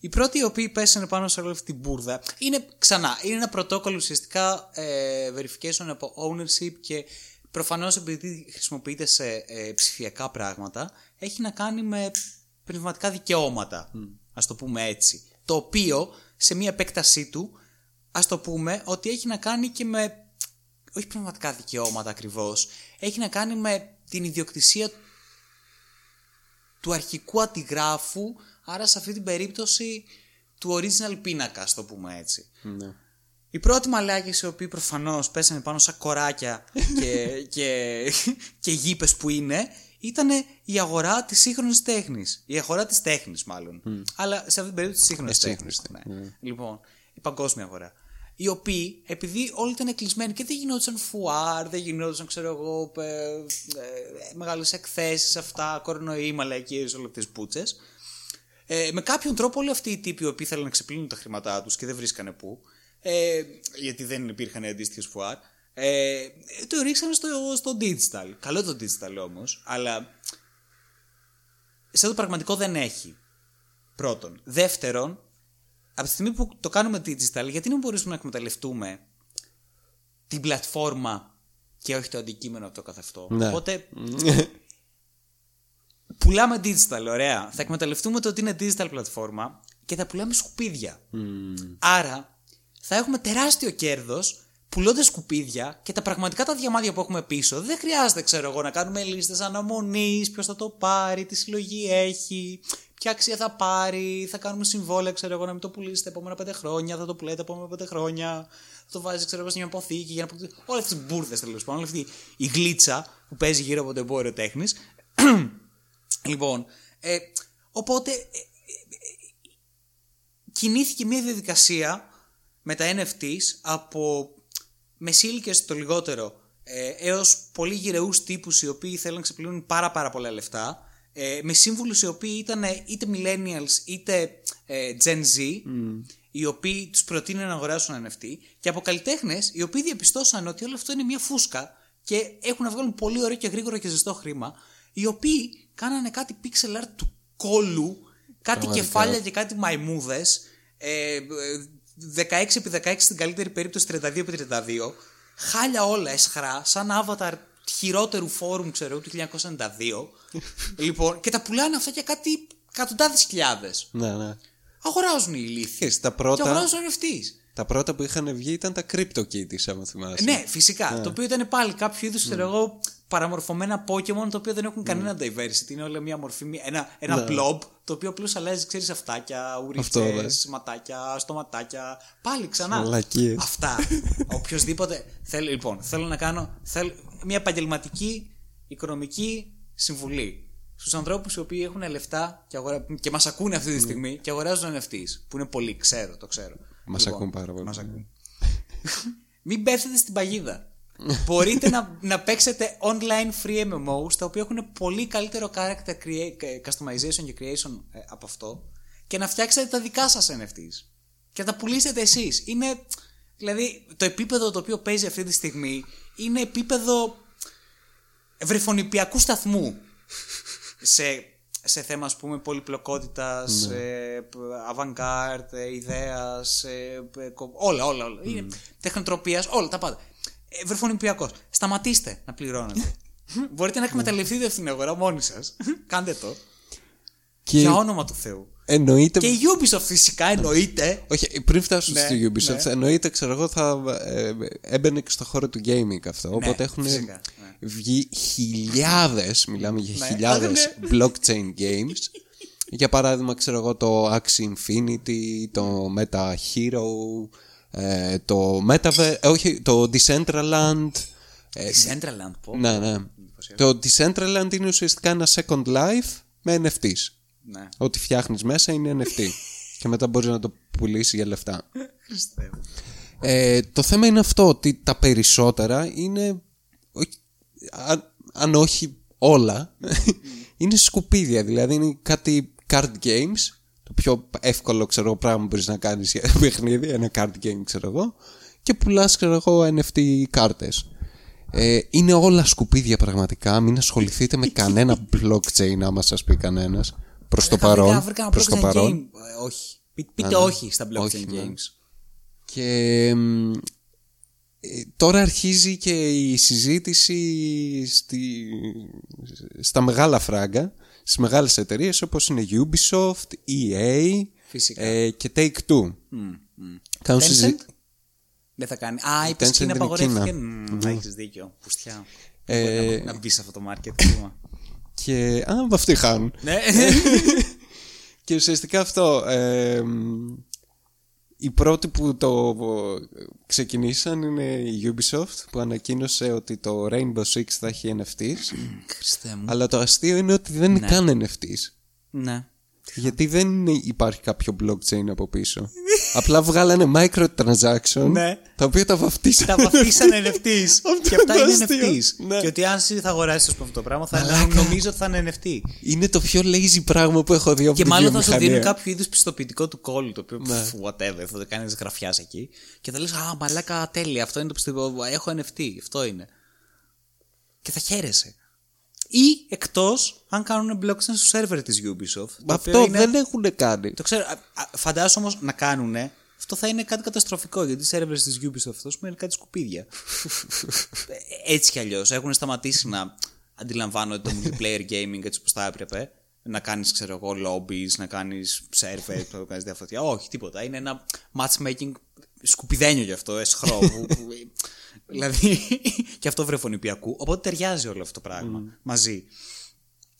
Οι πρώτοι οι οποίοι πέσανε πάνω σε όλη αυτή την μπουρδα είναι ξανά, είναι ένα πρωτόκολλο ουσιαστικά ε, verification από ownership και προφανώς επειδή χρησιμοποιείται σε ε, ψηφιακά πράγματα έχει να κάνει με πνευματικά δικαιώματα, mm. ας το πούμε έτσι. Το οποίο σε μια επέκτασή του ας το πούμε ότι έχει να κάνει και με όχι πνευματικά δικαιώματα ακριβώς έχει να κάνει με την ιδιοκτησία του αρχικού αντιγράφου άρα σε αυτή την περίπτωση του original πίνακα, ας το πούμε έτσι. Ναι. Οι πρώτοι μαλάκες οι οποίοι προφανώς πέσανε πάνω σαν κοράκια και, και, και γήπες που είναι ήταν η αγορά της σύγχρονης τέχνης. Η αγορά της τέχνης μάλλον. Αλλά σε αυτή την περίπτωση της σύγχρονης Ε, τέχνης. σύγχρονης Ναι. Λοιπόν, η παγκόσμια αγορά. Οι οποίοι, επειδή όλοι ήταν κλεισμένοι και δεν γινόντουσαν φουάρ, δεν γινόντουσαν, ξέρω εγώ, ε, ε, μεγάλες εκθέσεις αυτά, κορονοϊοί, μαλακίες, όλες αυτές τις πούτσες. Ε, με κάποιον τρόπο όλοι αυτοί οι τύποι οι οποίοι θέλουν να ξεπλύνουν τα χρήματά τους και δεν βρίσκανε πού, ε, γιατί δεν υπήρχαν αντίστοιχες φουάρ, ε, το ρίξανε στο, στο digital. Καλό το digital όμως, αλλά σαν το πραγματικό δεν έχει. Πρώτον. Δεύτερον, από τη στιγμή που το κάνουμε digital, γιατί δεν μπορούμε να εκμεταλλευτούμε την πλατφόρμα και όχι το αντικείμενο αυτό καθ' αυτό; Ναι. Οπότε πουλάμε digital, ωραία. Θα εκμεταλλευτούμε το ότι είναι digital πλατφόρμα και θα πουλάμε σκουπίδια. Άρα θα έχουμε τεράστιο κέρδος πουλώντας σκουπίδια και τα πραγματικά τα διαμάδια που έχουμε πίσω δεν χρειάζεται, ξέρω εγώ, να κάνουμε λίστες αναμονής, ποιος θα το πάρει, τι συλλογή έχει, ποια αξία θα πάρει, θα κάνουμε συμβόλαια, ξέρω εγώ, να μην το πουλήσει τα επόμενα πέντε χρόνια, θα το πουλάει τα επόμενα πέντε χρόνια, θα το βάζει, ξέρω εγώ, σε μια αποθήκη για να αποκτήσει. Όλες αυτέ τις μπουρδες τέλος πάντων, όλη αυτή η γλίτσα που παίζει γύρω από το εμπόριο τέχνης. λοιπόν, ε, οπότε ε, ε, ε, κινήθηκε μια διαδικασία με τα NFTs από μεσήλικες το λιγότερο ε, έως πολύ γυρεούς τύπους οι οποίοι θέλουν να ξεπλύνουν πάρα πάρα πολλά λεφτά ε, με σύμβουλους οι οποίοι ήταν είτε millennials είτε ε, Gen Z οι οποίοι τους προτείνουν να αγοράσουν NFT και από καλλιτέχνες οι οποίοι διαπιστώσαν ότι όλο αυτό είναι μια φούσκα και έχουν να βγάλουν πολύ ωραίο και γρήγορο και ζεστό χρήμα οι οποίοι κάνανε κάτι pixel art του κόλου κάτι Πραγματικά. κεφάλια και κάτι μαϊμούδες ε, ε, 16x16 στην καλύτερη περίπτωση 32x32 χάλια όλα εσχρά σαν avatar χειρότερου φόρουμ ξέρω του 1992 λοιπόν και τα πουλάνε αυτά για κάτι εκατοντάδες χιλιάδες ναι, ναι. αγοράζουν οι ηλίθιοι Ξέρεις, τα και πρώτα, αγοράζουν NFTs τα πρώτα που είχαν βγει ήταν τα CryptoKitties, άμα θυμάσαι. ναι, φυσικά. Το οποίο ήταν πάλι κάποιο είδους, ξέρω εγώ, παραμορφωμένα Pokémon, το οποίο δεν έχουν κανένα diversity. Είναι όλα μια μορφή, μια- ένα, ένα Ναι. blob, το οποίο απλώς αλλάζει, ξέρεις, αυτάκια, Αυτό, ουρίτσε, ναι. ματάκια, στοματάκια. Πάλι ξανά. Μαλακίες. Αυτά. Οποιοδήποτε. Θέλω, λοιπόν, θέλω να κάνω θέλω, μια επαγγελματική οικονομική συμβουλή στους ανθρώπους οι οποίοι έχουν λεφτά και, αγορα... και μας ακούνε αυτή τη στιγμή και αγοράζουν NFTs. Που είναι πολύ, ξέρω, το ξέρω. Μας ακούν πάρα πολύ. Μας ακούν. Μην πέφτετε στην παγίδα. Μπορείτε να, να παίξετε online free MMOs τα οποία έχουν πολύ καλύτερο character crea- customization και creation ε, από αυτό και να φτιάξετε τα δικά σας NFTs και να τα πουλήσετε εσείς. Είναι, δηλαδή, το επίπεδο το οποίο παίζει αυτή τη στιγμή είναι επίπεδο βρεφονιπιακού σταθμού σε, σε θέμα ας πούμε πολυπλοκότητας, ε, avant-garde, ε, ιδέας, ε, ε, κο- όλα, όλα, όλα. Είναι τεχνοτροπίας, όλα τα πάντα. Ε, βρεφονιπιακός. Σταματήστε να πληρώνετε. Μπορείτε να εκμεταλλευτείτε αυτήν την αγορά μόνοι σας. Κάντε το. Και Για όνομα του Θεού. εννοείται. Και η Ubisoft φυσικά εννοείται. Όχι, πριν φτάσω Ναι, στη Ubisoft, ναι. εννοείται, ξέρω εγώ, θα ε, έμπαινε και στο χώρο του gaming αυτό. οπότε έχουν Ναι, φυσικά, ναι. βγει χιλιάδες, μιλάμε για Ναι. χιλιάδες Ναι. blockchain games. για παράδειγμα, ξέρω εγώ, το Axie Infinity, το Meta Hero, ε, το Metaverse, ε, όχι, το Decentraland. ε, Centraland πω. ναι, ναι. Το Decentraland είναι ουσιαστικά ένα Second Life με NFTs. Ναι. Ό,τι φτιάχνεις μέσα είναι NFT. και μετά μπορείς να το πουλήσεις για λεφτά. Χριστέ μου. Ε, το θέμα είναι αυτό ότι τα περισσότερα είναι όχι- αν, αν όχι όλα είναι σκουπίδια δηλαδή είναι κάτι, card games, το πιο εύκολο ξέρω πράγμα που μπορείς να κάνεις για παιχνίδι, ένα card game ξέρω εγώ, και πουλάς ξέρω εγώ NFT κάρτες. Ε, είναι όλα σκουπίδια πραγματικά, μην ασχοληθείτε με κανένα blockchain άμα σας πει κανένας. Προς το Βρήκα- παρόν. βρήκα ένα Προς το blockchain παρόν. game. Ε, όχι. Πεί- Πείτε όχι στα blockchain Όχι, ναι. games. Και μ, ε, τώρα αρχίζει και η συζήτηση στη, στα μεγάλα φράγκα, στις μεγάλες εταιρείες όπως είναι Ubisoft, EA Φυσικά. ε, και Take-Two. Κάνουν Tencent; συζή- Δεν θα κάνει. Α, είπες Tencent Κίνα είναι απαγορεύτηκε. Κίνα. Μμμ, Έχεις δίκιο. Πουστιά. Ε, Μπορεί να- να μπει σε αυτό το market. κρίμα. Και α, αυτοί χάνουν. Ναι. Και ουσιαστικά αυτό. ε, μ, οι πρώτοι που το ξεκινήσαν είναι η Ubisoft που ανακοίνωσε ότι το Rainbow Six θα έχει NFTs. Χριστέ μου. αλλά το αστείο είναι ότι δεν είναι καν NFTs. Ναι. Γιατί δεν είναι- υπάρχει κάποιο blockchain από πίσω. Απλά βγάλανε microtransaction Ναι. τα οποία τα βαφτίσαν. Τα βαφτίσαν NFTs. και αυτά είναι είναι αστείο. NFTs. Ναι. Και ότι αν εσύ θα αγοράσεις αυτό το πράγμα, θα Μαλάκα. νομίζω ότι θα είναι NFT. Είναι το πιο lazy πράγμα που έχω δει από Και τη μάλλον θα σου βιομηχανία. δίνουν κάποιο είδους πιστοποιητικό του κόλλου, το οποίο Ναι. pff, whatever, θα το κάνεις γραφιά εκεί. Και θα λες, Α, μαλάκα, τέλεια, αυτό είναι το πιστοποιητικό. Έχω NFT, αυτό είναι. Και θα χαίρεσαι. Ή εκτός αν κάνουν blockchain στο σερβερ της Ubisoft. το οποίο Αυτό είναι- δεν έχουν κάνει. Το ξέρω. α, α, Φαντάζομαι όμως να κάνουνε. Αυτό θα είναι κάτι καταστροφικό γιατί οι servers της Ubisoft αυτό είναι κάτι σκουπίδια. Ε, έτσι κι αλλιώς έχουν σταματήσει να αντιλαμβάνονται το multiplayer gaming έτσι όπως θα έπρεπε. Να κάνεις, ξέρω εγώ, lobbies, να κάνεις server, να κάνεις διαφορετικά. Όχι, τίποτα. Είναι ένα matchmaking σκουπιδένιο γι' αυτό, εσχρό. που- που- δηλαδή, και αυτό βρεφονιπιακού. Οπότε ταιριάζει όλο αυτό το πράγμα μαζί.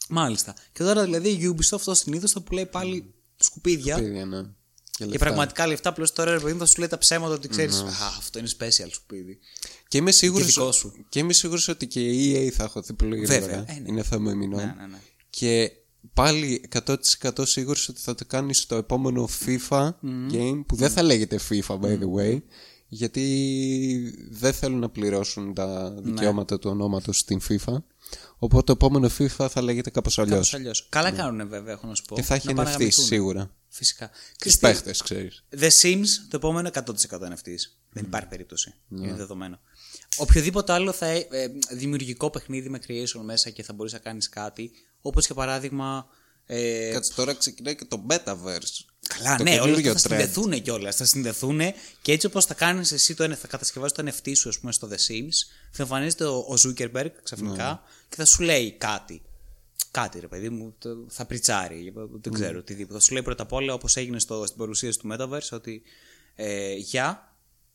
Μάλιστα. Και τώρα δηλαδή η Ubisoft ως συνήθως θα πουλάει πάλι σκουπίδια. Παιδιά, ναι. Και Και λεφτά. πραγματικά λεφτά απλώ τώρα ρε παιδί μου, θα σου λέει τα ψέματα ότι ξέρεις. Α, αυτό είναι special σκουπίδι. Και είμαι σίγουρος, Και δικό σου. και είμαι σίγουρος ότι και η EA θα χωθεί πολύ γρήγορα. Βέβαια, ε, ναι. Είναι θέμα μηνών. Ναι, ναι, ναι. Και πάλι 100% σίγουρος ότι θα το κάνει στο επόμενο FIFA game που δεν θα λέγεται FIFA by the way γιατί δεν θέλουν να πληρώσουν τα Ναι. δικαιώματα του ονόματος στην FIFA οπότε το επόμενο FIFA θα λέγεται κάπως αλλιώς Κάπως αλλιώς. Καλά κάνουν βέβαια, έχω να σου πω. και θα έχει να πάνε να NFTs γαμηθούν. σίγουρα Φυσικά. τους Ξέρεις τι, παίχτες ξέρεις The Sims το επόμενο 100% NFTs. Δεν υπάρχει περίπτωση. Είναι δεδομένο. Οποιοδήποτε άλλο θα ε, ε, δημιουργικό παιχνίδι με creation μέσα και θα μπορείς να κάνεις κάτι. Όπως για παράδειγμα. Ε, Κάτσε τώρα ξεκινάει και το Metaverse Καλά, το ναι, όλα καινούργιο αυτά θα trend. συνδεθούν κιόλας. Θα συνδεθούν και έτσι όπως θα κάνεις εσύ το, θα κατασκευάσει το NFT σου, ας πούμε, στο The Sims, θα εμφανίζεται ο, ο Zuckerberg ξαφνικά Ναι. και θα σου λέει κάτι. Κάτι, ρε παιδί μου, το- θα πριτσάρει, δεν Ναι. ξέρω οτιδήποτε. Θα σου λέει πρώτα απ' όλα, όπως έγινε στο, στην παρουσίαση του Metaverse, ότι ε, Γεια,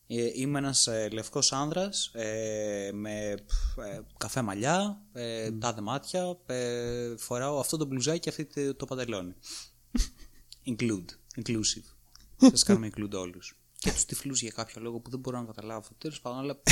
ε, είμαι ένας ε, λευκός άνδρας ε, με πφ, ε, καφέ μαλλιά, ε, τάδε μάτια, ε, φοράω αυτό το μπλουζάκι και αυτή το, το παντελόνι. Include, inclusive. Σας κάνουμε include όλους. Και τους τυφλούς για κάποιο λόγο που δεν μπορώ να καταλάβω. Τέλος πάντων, αλλά.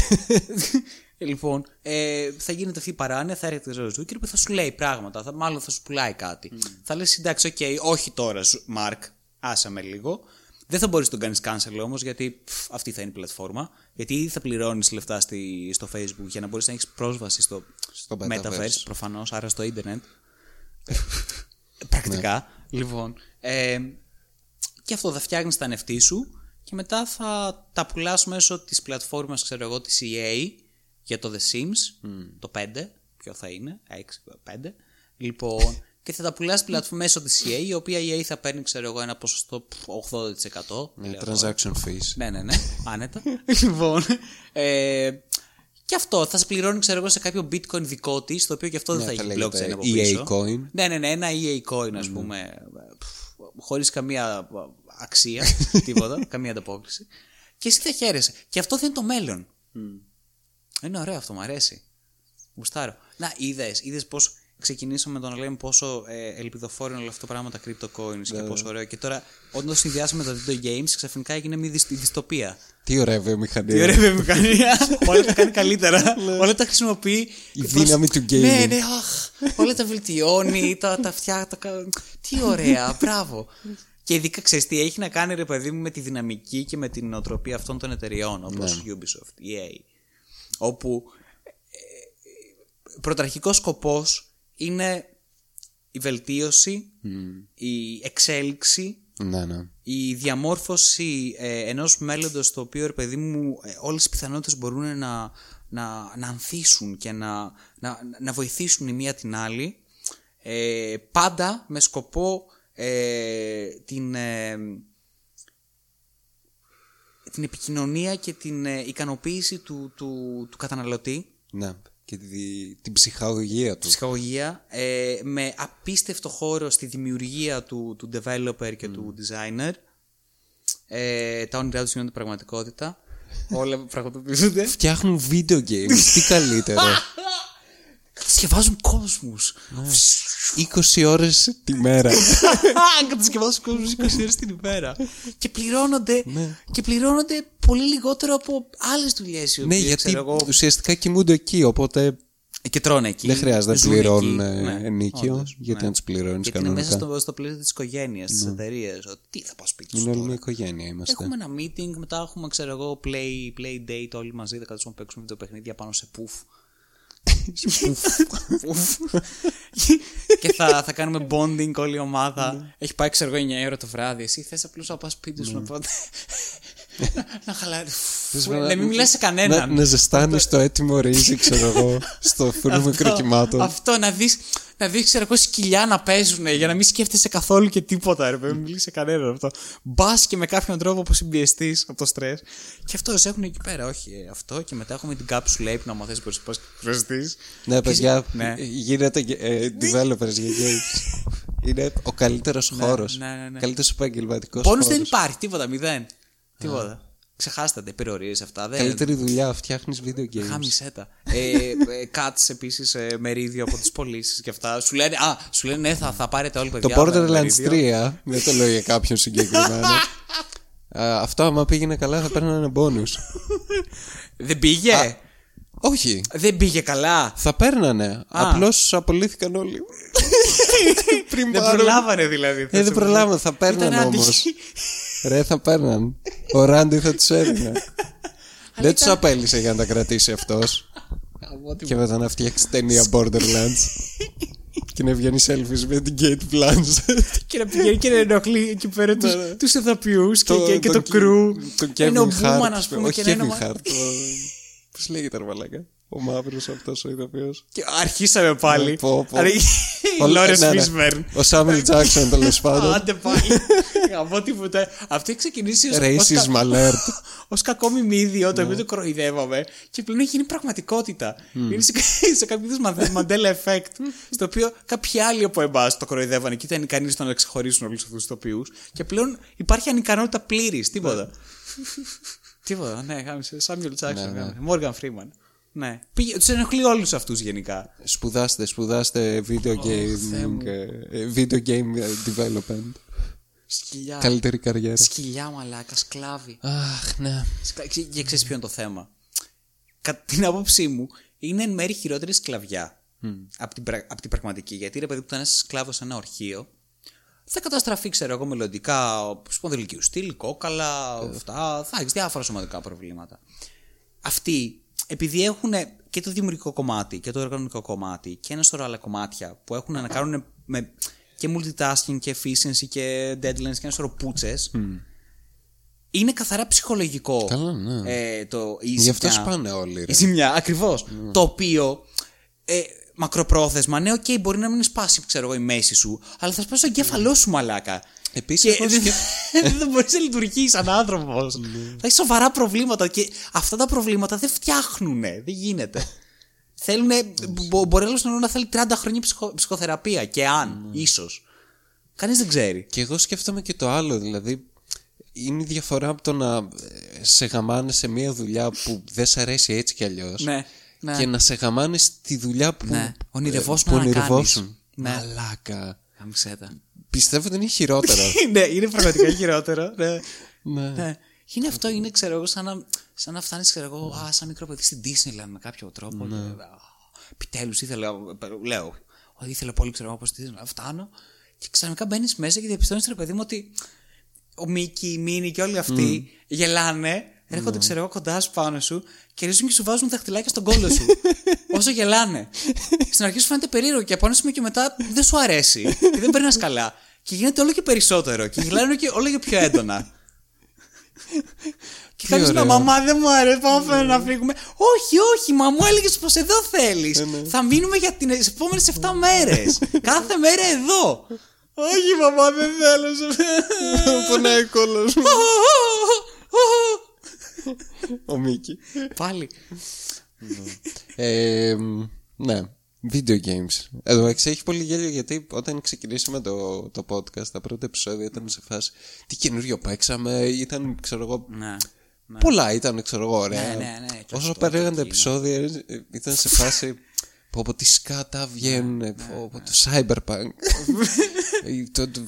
Ε, λοιπόν, ε, θα γίνεται αυτή η παράνοια, θα έρχεται ο Ζούκερ που θα σου λέει πράγματα. Θα, μάλλον θα σου πουλάει κάτι. Θα λες εντάξει, οκ, όχι τώρα, Ζου- Μαρκ, άσε με λίγο. Δεν θα μπορείς να τον κάνεις cancel όμως, γιατί πφ, αυτή θα είναι η πλατφόρμα. Γιατί ήδη θα πληρώνεις λεφτά στη, στο Facebook για να μπορείς να έχεις πρόσβαση στο, Στο Metaverse, Metaverse. προφανώς, άρα στο Ιντερνετ. Πρακτικά. Λοιπόν. Ε, και αυτό θα φτιάχνεις τα NFT σου και μετά θα τα πουλάς μέσω της πλατφόρμας, ξέρω εγώ, της EA για το The Sims. Το 5. Ποιο θα είναι, 6, 5. Λοιπόν. και θα τα πουλάς μέσω της EA, η οποία η EA θα παίρνει, ξέρω εγώ, ένα ποσοστό πφ, 80%. με λέω εγώ. transaction fees Ναι, ναι, ναι. Άνετα. λοιπόν. Ε, και αυτό θα σε πληρώνει, ξέρω εγώ, σε κάποιο bitcoin δικό της, το οποίο και αυτό δεν Ναι, θα θα έχει λέγεται blockchain από EA πίσω. coin. Ναι, ναι, ναι, ένα EA coin, ας πούμε. Χωρίς καμία αξία, τίποτα, καμία ανταπόκριση. Και εσύ θα χαίρεσαι. Και αυτό δεν είναι το μέλλον. Είναι ωραίο αυτό, μου αρέσει. Γουστάρω. Να, είδες είδες πώς ξεκινήσαμε το να λέμε πόσο ε, ελπιδοφόρο είναι όλο αυτό το πράγμα τα crypto coins και πόσο ωραίο. Και τώρα, όταν το συνδυάσαμε με τα video games, ξαφνικά έγινε μια δυσ- δυστοπία. τι ωραία βιομηχανία Τι ωραία βιομηχανία. όλα τα κάνει καλύτερα. όλα τα χρησιμοποιεί. Η και προς- δύναμη του gaming. Ναι, ναι, αχ. όλα τα βελτιώνει, τα, τα φτιάχνει. Τα... κα- Τι ωραία, μπράβο. Και ειδικά ξέρεις τι έχει να κάνει, ρε παιδί μου, με τη δυναμική και με την οτροπία αυτών των εταιριών, όπως Ubisoft, EA. Όπου ε, πρωταρχικός σκοπός είναι η βελτίωση, η εξέλιξη, Ναι, ναι. η διαμόρφωση ε, ενός μέλλοντος το οποίο, ρε παιδί μου, ε, όλες οι πιθανότητες μπορούν να, να, να ανθίσουν και να, να, να βοηθήσουν η μία την άλλη, ε, πάντα με σκοπό ε, την, ε, την επικοινωνία και την ε, ικανοποίηση του, του, του καταναλωτή ναι. Και τη, την ψυχαγωγία του. ψυχαγωγία ε, με απίστευτο χώρο στη δημιουργία του, του developer και του designer. Ε, τα όνειρά τους γίνονται πραγματικότητα. Όλα πραγματοποιούνται. Φτιάχνουν video games. Τι καλύτερο. Κατασκευάζουν κόσμους. 20 ώρες τη μέρα. Κατασκευάζουν κόσμους 20 ώρες την ημέρα. και, πληρώνονται, Ναι. και πληρώνονται πολύ λιγότερο από άλλες δουλειές. οι ναι, οποίες, γιατί ξέρω εγώ, ουσιαστικά κοιμούνται εκεί, οπότε Και τρώνε εκεί. δεν χρειάζεται να ζουν πληρώνουν εκεί. ε, Ναι, ενίκιο. όντως, γιατί ναι. να τους πληρώνεις Γιατί είναι μέσα κανονικά. στο, στο πλαίσιο της οικογένειας, της εταιρείας. Τι θα πάω σπίτι σου. Είναι όλη τώρα. μια οικογένεια είμαστε. Έχουμε ένα meeting, μετά έχουμε, ξέρω εγώ, play, play date όλοι μαζί, θα κάτσουμε να παίξουμε βιντεοπαιχνίδια πάνω σε πουφ. Πουφ. και θα, θα κάνουμε bonding όλη η ομάδα. Έχει πάει, ξέρω εγώ, 9 ώρα το βράδυ. Εσύ θες απλώς να πας σπίτι σου να πάτε. να χαλάρει. Να μην μιλάς σε Να, κανέναν. να ζεστάνεις το έτοιμο ρύζι, ξέρω εγώ, στο φούρνο μικροκυμάτων. Αυτό να δει, να δεις, ξέρω εγώ, σκυλιά να παίζουν για να μην σκέφτεσαι καθόλου και τίποτα, ρε παιδί, μην μιλήσει σε κανέναν αυτό. Μπας και με κάποιον τρόπο αποσυμπιεστεί από το στρες. Και αυτό σε έχουν εκεί πέρα, όχι ε, αυτό. Και μετά έχουμε την κάψουλα ύπνο, άμα θε πώ εκφραστεί. Ναι, παιδιά, Ναι. γίνεται ε, developers για games. Είναι ο καλύτερος χώρος. ναι, ναι, ναι. Καλύτερος επαγγελματικός Πόνο χώρος. δεν υπάρχει, τίποτα, μηδέν. Τίποτα. Ξεχάστε τα υπερορίε αυτά. Δεν... Καλύτερη δουλειά, φτιάχνεις video games. Χάμισε τα. Ε, ε, cuts επίσης ε, μερίδιο από τις πωλήσεις και αυτά. Σου λένε, α, σου λένε ναι, θα, θα πάρετε όλοι Το παιδιά. Borderlands μερίδιο. 3, δεν το λέω για κάποιον συγκεκριμένο. Α, αυτό άμα πήγαινε καλά θα παίρνω ένα bonus. Δεν πήγε; Όχι, Δεν πήγε καλά; θα παίρνανε. Απλώς απολύθηκαν όλοι. Πριν Δεν πάρουν. προλάβανε δηλαδή. Ε, δεν προλάβανε, θα παίρνανε Ήταν όμως. άτυχη. Ρε, θα παίρναν. Ο Ράντι θα τους έδινε. δεν τους απέλησε για να τα κρατήσει αυτός. και μετά να φτιάξει ταινία Borderlands. και να βγαίνει selfies με την Kate Blanchett. και να πηγαίνει και να ενοχλεί εκεί πέρα τους, Ναι. τους ηθοποιούς και, Το- και, και το τον- κρου. Τον Ένα Kevin Hart. Μπούμαν, ας πούμε, Όχι και ένα Kevin όνομα- Hart. Πώς λέγεται, ρε μαλάκα; Ο μαύρος αυτός ο ηθοποιός. Και αρχίσαμε πάλι. Ναι, πω, πω. Άρα, Η Λόρες Ναι, ναι. Φίσμερν. Ο Σάμιλ Τζάξον τέλος πάντων. Άντε πάλι. Από τίποτα. Αυτό έχει ξεκινήσει ως- ως Racism κα- alert. ως κακό μιμίδιο το Ναι. οποίο το κοροϊδεύαμε και πλέον έχει γίνει πραγματικότητα. Είναι σε, σε κάποιο είδου Mandela effect. στο οποίο κάποιοι άλλοι από εμάς το κοροϊδεύανε και ήταν ικανοί στο να ξεχωρίσουν όλους αυτούς τους ηθοποιούς. Και πλέον υπάρχει ανικανότητα πλήρης. Τίποτα. τίποτα, ναι, γάμισε. Σάμιουλ Τζάξον, Μόργαν Φρήμαν. Ναι. Τους ενοχλεί όλους αυτούς γενικά. Σπουδάστε, σπουδάστε video game, ε, video game ε, development. Σκυλιά. Καλύτερη καριέρα. Σκυλιά μαλάκα, σκλάβι. Αχ, ναι. Σκλα- ξε- Και ξέρεις ποιο είναι το θέμα. Κατά την άποψή μου, είναι εν μέρει χειρότερη σκλαβιά από, την, πρα- απ' την πραγματική. Γιατί ρε παιδί που ήταν ένα σκλάβος σε ένα ορχείο, θα καταστραφεί, ξέρω εγώ, μελλοντικά σπονδυλική στήλη, κόκαλα, αυτά. Θα έχεις διάφορα σωματικά προβλήματα. Αυτοί, επειδή έχουν και το δημιουργικό κομμάτι και το οργανωτικό κομμάτι και ένα σωρό άλλα κομμάτια που έχουν να κάνουν με και multitasking και efficiency και deadlines και ένα σωρό πούτσες. Είναι καθαρά ψυχολογικό. Καλά, ναι. Ε, το, η Γι' αυτό ζημιά. σπάνε όλοι. ρε. Η ζημιά, ακριβώς. Το οποίο ε, μακροπρόθεσμα, ναι, οκ, μπορεί να μην σπάσει, ξέρω εγώ, η μέση σου, αλλά θα σπάσει το εγκέφαλό σου, μαλάκα. Επίσης, Και έχω δεν, σκεφ- δεν μπορείς να λειτουργείς σαν άνθρωπος. Ναι. Θα έχεις σοβαρά προβλήματα και αυτά τα προβλήματα δεν φτιάχνουν. Δεν γίνεται. Θέλουν. μπο- μπορεί άλλος να, να θέλει 30 χρόνια ψυχο- ψυχοθεραπεία και αν, ίσως. Κανείς δεν ξέρει. Και εγώ σκέφτομαι και το άλλο, δηλαδή είναι η διαφορά από το να ε, σε γαμάνε σε μια δουλειά που δεν σε αρέσει έτσι κι αλλιώς. Ναι, ναι. Και να σε γαμάνε στη δουλειά που, Ναι. Ονειρευόσουν που να κάνεις. ονειρευόσουν. Ναι. Μαλάκα. Γάμισε τα. Πιστεύω ότι είναι χειρότερο. ναι, είναι πραγματικά χειρότερο. Ναι. ναι. ναι. Είναι αυτό, είναι ξέρω εγώ, σαν να, σαν να φτάνεις, ξέρω εγώ, α, σαν μικρό παιδί στην Disneyland με κάποιο τρόπο. Ναι. Επιτέλους ήθελα, λέω, ότι ήθελα πολύ, ξέρω εγώ, πώ στη Disneyland. Φτάνω και ξαφνικά μπαίνεις μέσα και διαπιστώνεις, ρε παιδί μου, ότι ο Μίκη, η Μίνη και όλοι αυτοί γελάνε έρχονται, ξέρω εγώ, κοντά σου πάνω σου και αρχίζουν και σου βάζουν δαχτυλάκια στον κόλλο σου. όσο γελάνε. Στην αρχή σου φαίνεται περίεργο και από ένα σημείο και μετά δεν σου αρέσει. και δεν περνά καλά. Και γίνεται όλο και περισσότερο. Και γελάνε και όλο και πιο έντονα. Και κάποιο να ωραίο. μαμά δεν μου αρέσει, πάμε να φύγουμε. Όχι, όχι, μα μου έλεγε πω εδώ θέλει. Θα μείνουμε για τι επόμενε 7 μέρε. Κάθε μέρα εδώ. όχι, μαμά, δεν θέλω. Πονάει ο κόλλος μου. Ο Μίκη. Πάλι. Ε, ναι, video games. Εδώ μεταξύ έχει πολύ γέλιο γιατί όταν ξεκινήσαμε το, το podcast, τα πρώτα επεισόδια ήταν σε φάση τι καινούριο παίξαμε, ήταν ξέρω εγώ. Ναι. ναι. Πολλά ήταν, ξέρω εγώ, ωραία. Ναι, ναι, ναι, και Όσο αυτό, περνάγαν τα εκεί, επεισόδια, ε, ήταν σε φάση. Πω πω τι σκάτα βγαίνουν, Ναι, πω πω το cyberpunk. Ε, το- το-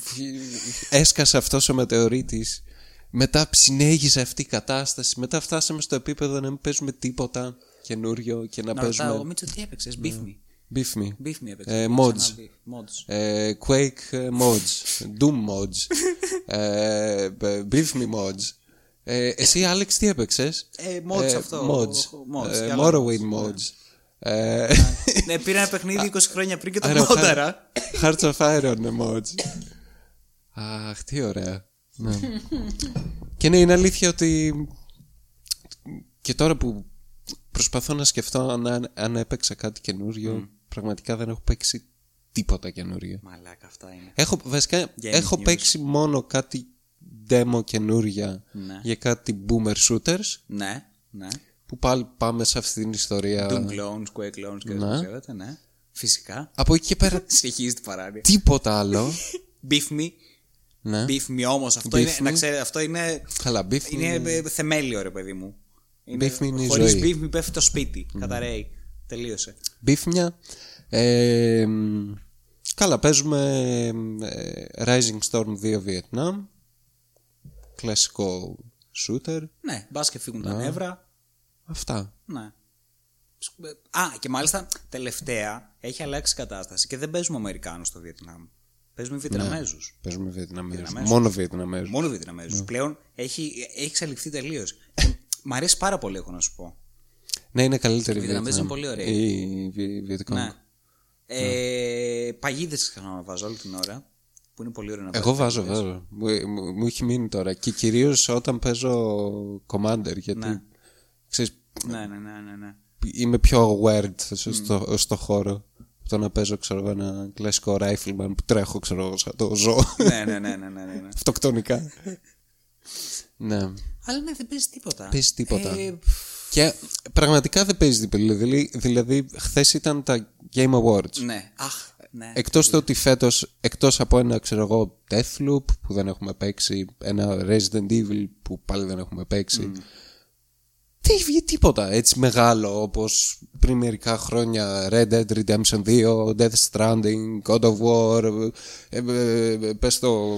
Έσκασε αυτός ο μετεωρίτης. Μετά συνέχισε αυτή η κατάσταση. Μετά φτάσαμε στο επίπεδο να μην παίζουμε τίποτα καινούριο και να Να ρωτάω, παίζουμε. Μίτσο, τι έπαιξες, Beef Me; Beef me. Beef Me έπαιξες. Ε, Ξανά mods. beef. Mods. Ε, Quake ε, mods. Doom mods. ε, ε, Beef me mods. Ε, εσύ, Άλεξ, τι έπαιξες; Ε, mods αυτό, Mods. mods, Ε, και άλλα Morrowind mods. Ε, Ναι, πήρα ένα παιχνίδι 20 χρόνια πριν και το Άρα, μόταρα. Hearts of Iron ε, mods. Αχ, τι ωραία. Ναι. και ναι, είναι αλήθεια ότι και τώρα που προσπαθώ να σκεφτώ αν, αν έπαιξα κάτι καινούριο, πραγματικά δεν έχω παίξει τίποτα καινούριο. Μαλάκα, αυτά είναι. Έχω, βασικά, Game έχω news. παίξει μόνο κάτι demo καινούρια Ναι. για κάτι boomer shooters Ναι, ναι. που πάλι πάμε σε αυτή την ιστορία. Doom clones, Quake clones και Ναι. δεν ξέρετε, ναι. Φυσικά. Από εκεί και πέρα Συνεχίζει την παράνοια. τίποτα άλλο. Beef me. Ναι. Beef me όμως. Αυτό, Beef είναι, me. να ξέρετε, αυτό είναι, Καλά, beef me είναι ε, θεμέλιο, ρε παιδί μου. Beef me είναι η χωρίς ζωή. beef me πέφτει το σπίτι. Καταραίει. Τελείωσε. μπίφμια. Ε, μ, καλά, παίζουμε ε, Rising Storm 2 Vietnam. Κλασικό shooter. Ναι, μπας και φύγουν τα νεύρα. Αυτά. Ναι. Α, και μάλιστα τελευταία έχει αλλάξει η κατάσταση και δεν παίζουμε Αμερικάνους στο Βιετνάμ. Παίζουμε Βιετναμέζους. Παίζουμε Βιετναμέζους. Βιετναμέζους. Μόνο Βιετναμέζους. Μόνο Βιετναμέζους. Πλέον έχει, έχει εξελιχθεί τελείως. Μ' αρέσει πάρα πολύ, έχω να σου πω. Ναι, είναι καλύτερη Οι Βιετναμέζοι Βιετνάμ. είναι πολύ ωραίοι. Η Βι- Βιετκόμ. Ναι. Ε, Παγίδες ξαναβάζω όλη την ώρα. Που είναι πολύ ωραίο να Εγώ βάζεις βάζω παγίδες. βέβαια. Μου, μου, μου έχει μείνει τώρα. Και κυρίως όταν παίζω Commander. Γιατί Ναι. ξέρεις, Ναι, ναι, ναι, ναι. ναι. είμαι πιο aware στο, στο, στο χώρο. Από το να παίζω ξέρω, εγώ, ένα κλασικό rifleman που τρέχω ξέρω, εγώ, σαν το ζώο. ναι, ναι, ναι, ναι, ναι, ναι, ναι. Αυτοκτονικά. ναι. Αλλά ναι, δεν παίζει τίποτα. Παίζει τίποτα. Ε, Και πραγματικά δεν παίζει τίποτα. Δηλαδή, δηλαδή χθες ήταν τα Game Awards. ναι, αχ, ναι. Εκτός το ότι φέτος, εκτός από ένα ξέρω εγώ Deathloop που δεν έχουμε παίξει, ένα Resident Evil που πάλι δεν έχουμε παίξει, δεν έχει βγει τίποτα έτσι μεγάλο όπως πριν μερικά χρόνια Red Dead Redemption 2, Death Stranding, God of War, ε, ε, ε, πες το...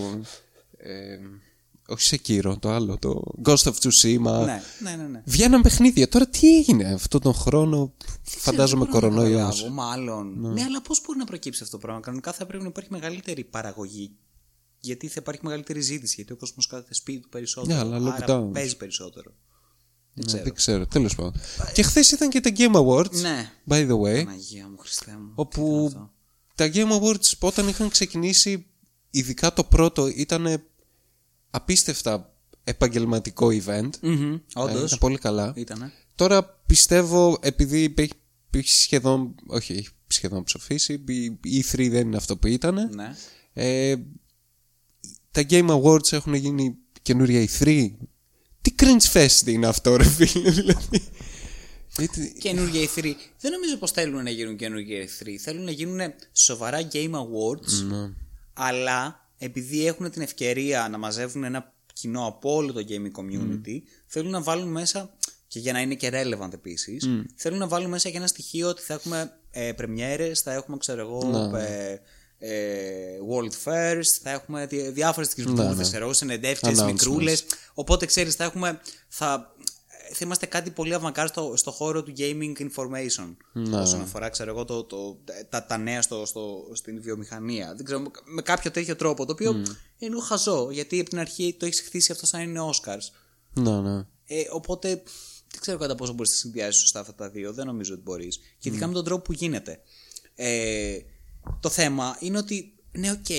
Ε, όχι σε κύρο, το άλλο, το Ghost of Tsushima. Ναι, ναι, ναι. ναι. Βγαίναν παιχνίδια. Τώρα τι έγινε αυτόν τον χρόνο, φαντάζομαι Δεν μπορώ να κορονοϊός. καταλάβω, Μάλλον. Ναι. αλλά πώς μπορεί να προκύψει αυτό το πράγμα; Κανονικά θα πρέπει να υπάρχει μεγαλύτερη παραγωγή. Γιατί θα υπάρχει μεγαλύτερη ζήτηση. Γιατί ο κόσμος κάθεται σπίτι του περισσότερο. Ναι, αλλά άρα lockdown. παίζει περισσότερο. Δεν Ναι, ξέρω. δεν ξέρω, τέλος πάντων. Και χθες ήταν και τα Game Awards, Ναι. by the way, Παναγία μου, Χριστέ μου. όπου Τι ήταν τα Game Awards όταν είχαν ξεκινήσει, ειδικά το πρώτο, ήταν απίστευτα επαγγελματικό event. αυτό. Μμμ, Ε, Όντως. ήταν πολύ καλά. Ήτανε. Τώρα πιστεύω, επειδή έχει, έχει σχεδόν, όχι, έχει σχεδόν ψοφήσει, η η E3 δεν είναι αυτό που ήταν. Ναι. Ε, τα Game Awards έχουν γίνει καινούρια E3. Τι cringe fest είναι αυτό, ρε φίλε, δηλαδή. Γιατί- Καινούργια E3. Δεν νομίζω πως θέλουν να γίνουν καινούργια E3. Θέλουν να γίνουν σοβαρά Game Awards. Ναι. Αλλά επειδή έχουν την ευκαιρία να μαζεύουν ένα κοινό από όλο το gaming community, θέλουν να βάλουν μέσα. Και για να είναι και relevant επίσης, θέλουν να βάλουν μέσα και ένα στοιχείο ότι θα έχουμε ε, πρεμιέρες, θα έχουμε, ξέρω εγώ, Ναι. ε, ε, World First, θα έχουμε διάφορες τέτοιε Ναι, ναι, ναι. ξέρω, συνεντεύξει, Announcements. μικρούλες. Οπότε ξέρεις, θα έχουμε. Θα, θα είμαστε κάτι πολύ avant στο, στο χώρο του gaming information. Ναι. Όσον αφορά, ξέρω εγώ, το, το, τα, τα νέα στο, στο, στην βιομηχανία. Δεν ξέρω, με κάποιο τέτοιο τρόπο. Το οποίο είναι λίγο χαζό, γιατί από την αρχή το έχεις χτίσει αυτό σαν είναι Oscars. Ναι, ναι. Ε, οπότε δεν ξέρω κατά πόσο μπορείς να συνδυάσεις σωστά αυτά τα δύο. Δεν νομίζω ότι μπορείς. Και ειδικά με τον τρόπο που γίνεται. Ε, το θέμα είναι ότι ναι, οκ,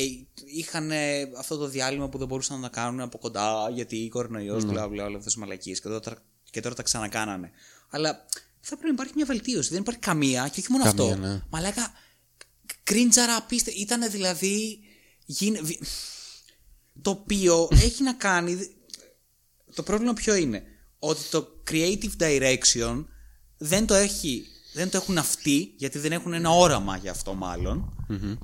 είχαν ε, αυτό το διάλειμμα που δεν μπορούσαν να κάνουν από κοντά γιατί κορονοϊός, mm. μπλα μπλα, όλες αυτές τις μαλακίες και, τώρα- και τώρα τα ξανακάνανε. Αλλά θα πρέπει να υπάρχει μια βελτίωση. Δεν υπάρχει καμία και όχι μόνο Καμία, αυτό. ναι. Μαλάκα, κρίντζαρα απίστευτα. Ήταν δηλαδή. γίνε- βι- Το οποίο έχει να κάνει. Το πρόβλημα ποιο είναι. Ότι το creative direction δεν το, έχει, δεν το έχουν αυτοί, γιατί δεν έχουν ένα όραμα για αυτό μάλλον,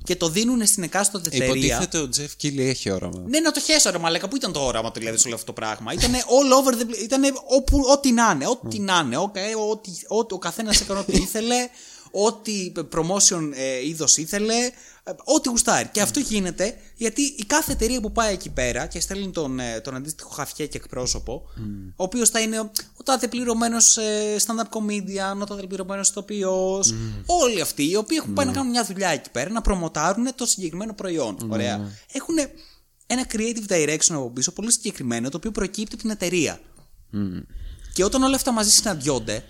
και το δίνουν στην εκάστοτε εταιρεία. Υποτίθεται ο Τζεφ Κίλι έχει όραμα. Ναι, να το χέσω ρε μαλάκα. Πού ήταν το όραμα του δηλαδή σε όλο αυτό το πράγμα. Ήταν all over the place. Ήταν όπου, ό,τι να είναι. Ό,τι να είναι. Okay, ό,τι, ό,τι, ο καθένας έκανε ό,τι ήθελε. Ό,τι promotion ε, είδος ήθελε. ε, Ό,τι γουστάρει. Και αυτό γίνεται γιατί η κάθε εταιρεία που πάει εκεί πέρα και στέλνει τον, ε, τον αντίστοιχο χαφιέ και εκπρόσωπο, ο οποίος θα είναι ο, ο τάδε πληρωμένος ε, stand-up comedian, ο τάδε πληρωμένος ηθοποιό. Όλοι αυτοί οι οποίοι έχουν πάει να κάνουν μια δουλειά εκεί πέρα, να προμοτάρουν το συγκεκριμένο προϊόν. Ωραία. Έχουν ένα creative direction από πίσω πολύ συγκεκριμένο, το οποίο προκύπτει από την εταιρεία. Και όταν όλα αυτά μαζί συναντιόνται,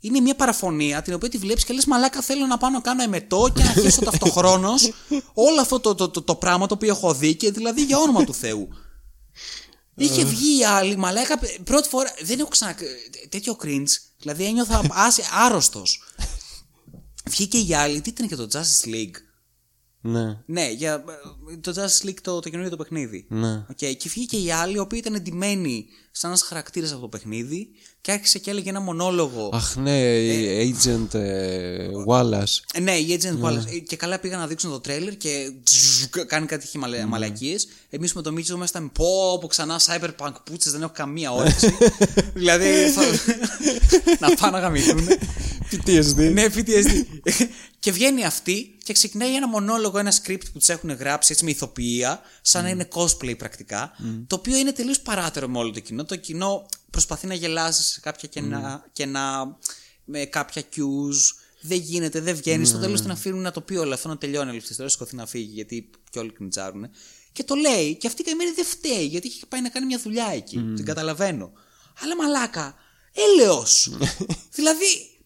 είναι μια παραφωνία την οποία τη βλέπεις και λες: Μαλάκα, θέλω να πάω να κάνω εμετό και να αρχίσω ταυτοχρόνως όλο αυτό το, το, το, το πράγμα το οποίο έχω δει και δηλαδή για όνομα του Θεού. Είχε βγει η άλλη, μαλάκα, πρώτη φορά. Δεν έχω ξανα. τέτοιο cringe. Δηλαδή ένιωθα άρρωστος. Βγήκε η άλλη, τι ήταν και το Justice League. Ναι. Ναι, για ε, το Justice League το, το καινούριο το παιχνίδι. Ναι. Okay. Και βγήκε η άλλη, η οποία ήταν εντυμένη σαν ένας χαρακτήρας από το παιχνίδι και άρχισε και έλεγε ένα μονόλογο. Αχ, ναι, η Agent ε, Wallace. Ε, Ναι, η Agent Wallace. Ε, Και καλά πήγαν να δείξουν το τρέλερ και τζζζ, κάνει κάτι είχε μαλα... μαλακίες. Εμείς με το Μίτσο μέσα ήταν πω, πω ξανά cyberpunk πούτσες, δεν έχω καμία όρεξη. δηλαδή θα... να πάνε να γαμηθούν. PTSD. ναι, PTSD. και βγαίνει αυτή και ξεκινάει ένα μονόλογο, ένα script που τους έχουν γράψει έτσι με ηθοποιία, σαν να είναι cosplay πρακτικά. Το οποίο είναι τελείως παράτερο με όλο το κοινό. Το κοινό προσπαθεί να γελάσει σε κάποια κενά, κενά με κάποια cues. Δεν γίνεται, δεν βγαίνει. Στο τέλος την αφήνουν να το πει όλο αυτό, να τελειώνει όλη αυτή η ιστορία, σηκωθεί να φύγει, γιατί και όλοι κνιτζάρουν. Και το λέει, και αυτή η καημένη δεν φταίει, γιατί έχει πάει να κάνει μια δουλειά εκεί. Την καταλαβαίνω. Αλλά μαλάκα, έλεος. δηλαδή,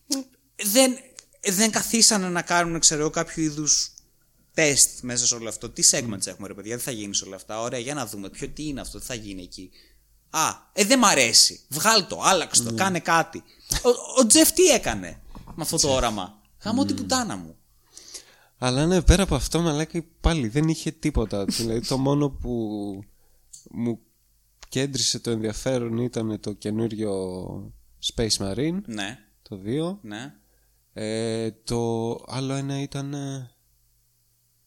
δεν, δεν καθίσανε να κάνουν, ξέρω εγώ, κάποιο είδους τεστ μέσα σε όλο αυτό. Τι segments έχουμε, ρε παιδιά, δεν θα γίνει σε όλα αυτά; Ωραία, για να δούμε ποιο τι είναι αυτό, τι θα γίνει εκεί. Α, ε, δεν μ' αρέσει. Βγάλ το, άλλαξε το, κάνε κάτι. Ο, ο Τζεφ τι έκανε με αυτό το όραμα; Γαμώ την πουτάνα μου. Αλλά ναι, πέρα από αυτό, μαλάκα πάλι δεν είχε τίποτα. δηλαδή, το μόνο που μου κέντρισε το ενδιαφέρον ήταν το καινούριο Space Marine, Ναι, το 2. ναι. Ε, το άλλο ένα ήταν. ε,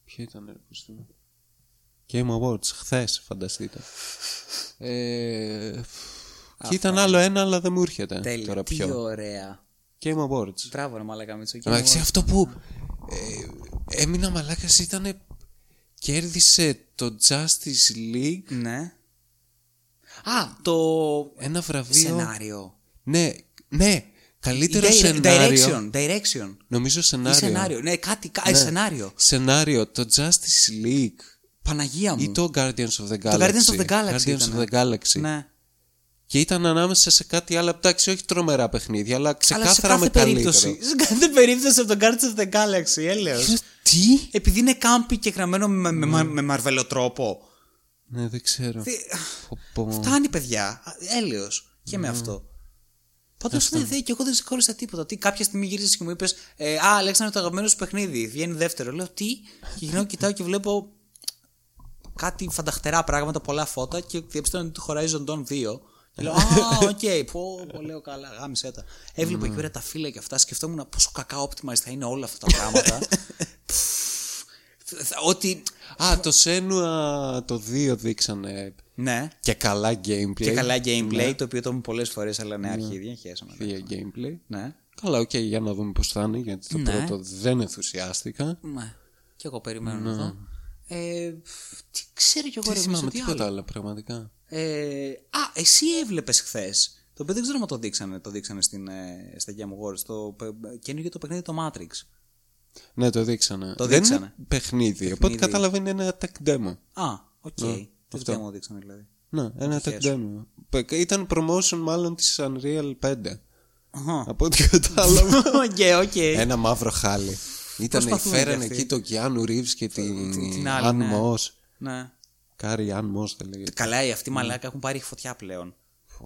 Ποιο ήταν, ρε, πώς το λέω; Game Awards, χθες, φανταστείτε. Ε, και ήταν άλλο ένα, αλλά δεν μου έρχεται Τέλεια. τώρα Τι πιο. ωραία. Game Awards. Μπράβο, ρε Μαλάκα Μίτσο. Εντάξει, αυτό που ε, έμεινα μαλάκας ήταν. Κέρδισε το Justice League Ναι. Α, το ένα βραβείο. σενάριο. Ναι, ναι. Καλύτερο Dire- σενάριο. Direction, direction. Νομίζω Ή σενάριο. σενάριο. Ναι, κάτι, κα- ε, Ναι. σενάριο. Σενάριο. Το Justice League. Παναγία μου. Ή το Guardians of the Galaxy. Το Guardians of the Galaxy Guardians ήτανε. of the Galaxy. Ναι. Και ήταν ανάμεσα σε κάτι άλλο. Εντάξει, όχι τρομερά παιχνίδια, αλλά Αλλά σε ξεκάθαρα κάθε με περίπτωση. καλύτερο. Σε κάθε περίπτωση από το Guardians of the Galaxy, έλεος. Τι; Επειδή είναι κάμπι και γραμμένο με, με, με, με μαρβελοτρόπο. Ναι, δεν ξέρω. Τι- Πω, πω. Φτάνει, παιδιά. Έλεος. Και Ναι. με αυτό. Πάντως ναι, δε, και εγώ δεν συγχώρησα τίποτα. Τι, κάποια στιγμή γύρισες και μου είπες ε, Α, Αλέξανδρο, το αγαπημένο σου παιχνίδι. Βγαίνει δεύτερο. Λέω Τι, και γυρνάω, κοιτάω και βλέπω κάτι φανταχτερά πράγματα, πολλά φώτα και διαπιστώνω ότι το Horizon Dawn 2. Και λέω Α, οκ, πω, πω, λέω καλά, γάμισε τα. Έβλεπα Ναι. εκεί πέρα τα φύλλα και αυτά. Σκεφτόμουν πόσο κακά optimized θα είναι όλα αυτά τα πράγματα. Πφ, θα- Ότι. Α, το Senua το 2 δείξανε Ναι, και καλά gameplay. και καλά gameplay, το οποίο το έχουμε πολλές φορές, αλλά ναι, αρχίδια, χέσαμε. Θεία gameplay. Ναι. Καλά, οκ, για να δούμε πώς θα είναι, γιατί το Ναι. πρώτο δεν ενθουσιάστηκα. Ναι. Και εγώ περιμένω να δω. Ε, τι ξέρω κι εγώ Δεν ρε θυμάμαι Μίσο, τι τίποτα άλλο. άλλο, πραγματικά. Ε, α, εσύ έβλεπες χθες. Το οποίο δεν ξέρω αν το δείξανε, το δείξανε στην, ε, στα Game Awards. Το πε- καινούργιο το παιχνίδι το Matrix. Ναι, το δείξανε. Το δεν δείξανε. είναι παιχνίδι, οπότε καταλαβαίνει είναι ένα tech demo. Α, οκ. Ναι, Τι αυτό. demo δείξανε δηλαδή. Ναι, ένα tech demo. Πε- Ήταν promotion μάλλον της Unreal 5. Αχα. Από ό,τι κατάλαβα. OK, OK. ένα μαύρο χάλι. Ήταν, Προσπαθούν φέρανε κι αυτοί. εκεί το Keanu Reeves και την, την άλλη, Anne ναι. Moss. Ναι. Carrie-Anne Moss θα λέγεται. Καλά, οι αυτοί μαλάκα έχουν πάρει φωτιά πλέον.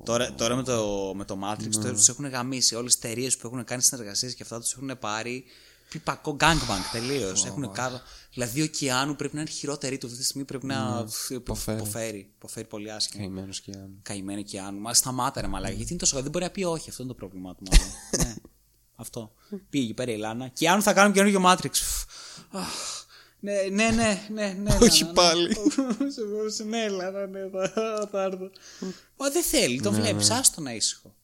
Τώρα, τώρα με, το, με το Matrix Ναι. τώρα τους έχουν γαμίσει. Όλες τις εταιρείες που έχουν κάνει συνεργασίες και αυτά τους έχουν πάρει πιπακό gangbang τελείως. Έχουν κάτω. Δηλαδή ο Keanu πρέπει να είναι χειρότερη του αυτή τη στιγμή. Πρέπει να Ναι. Υποφέρει. υποφέρει. Υποφέρει πολύ άσχημα. Καημένος Keanu. Καημένη Keanu. Μα σταμάτα ρε μαλάκα. Γιατί είναι τόσο Δεν μπορεί να πει όχι. Αυτό είναι το πρόβλημά του μάλλον. ναι. Αυτό. Πήγε εκεί πέρα η Λάνα. Κιάνου θα κάνουμε καινούργιο Matrix. Αχ. Ναι, ναι, ναι, ναι, ναι. Όχι Λάνα, ναι. πάλι. Σε μπορούσε, ναι, Λάνα, ναι, θα, θα έρθω. Μα δεν θέλει, το βλέπεις, άστο να ήσυχο.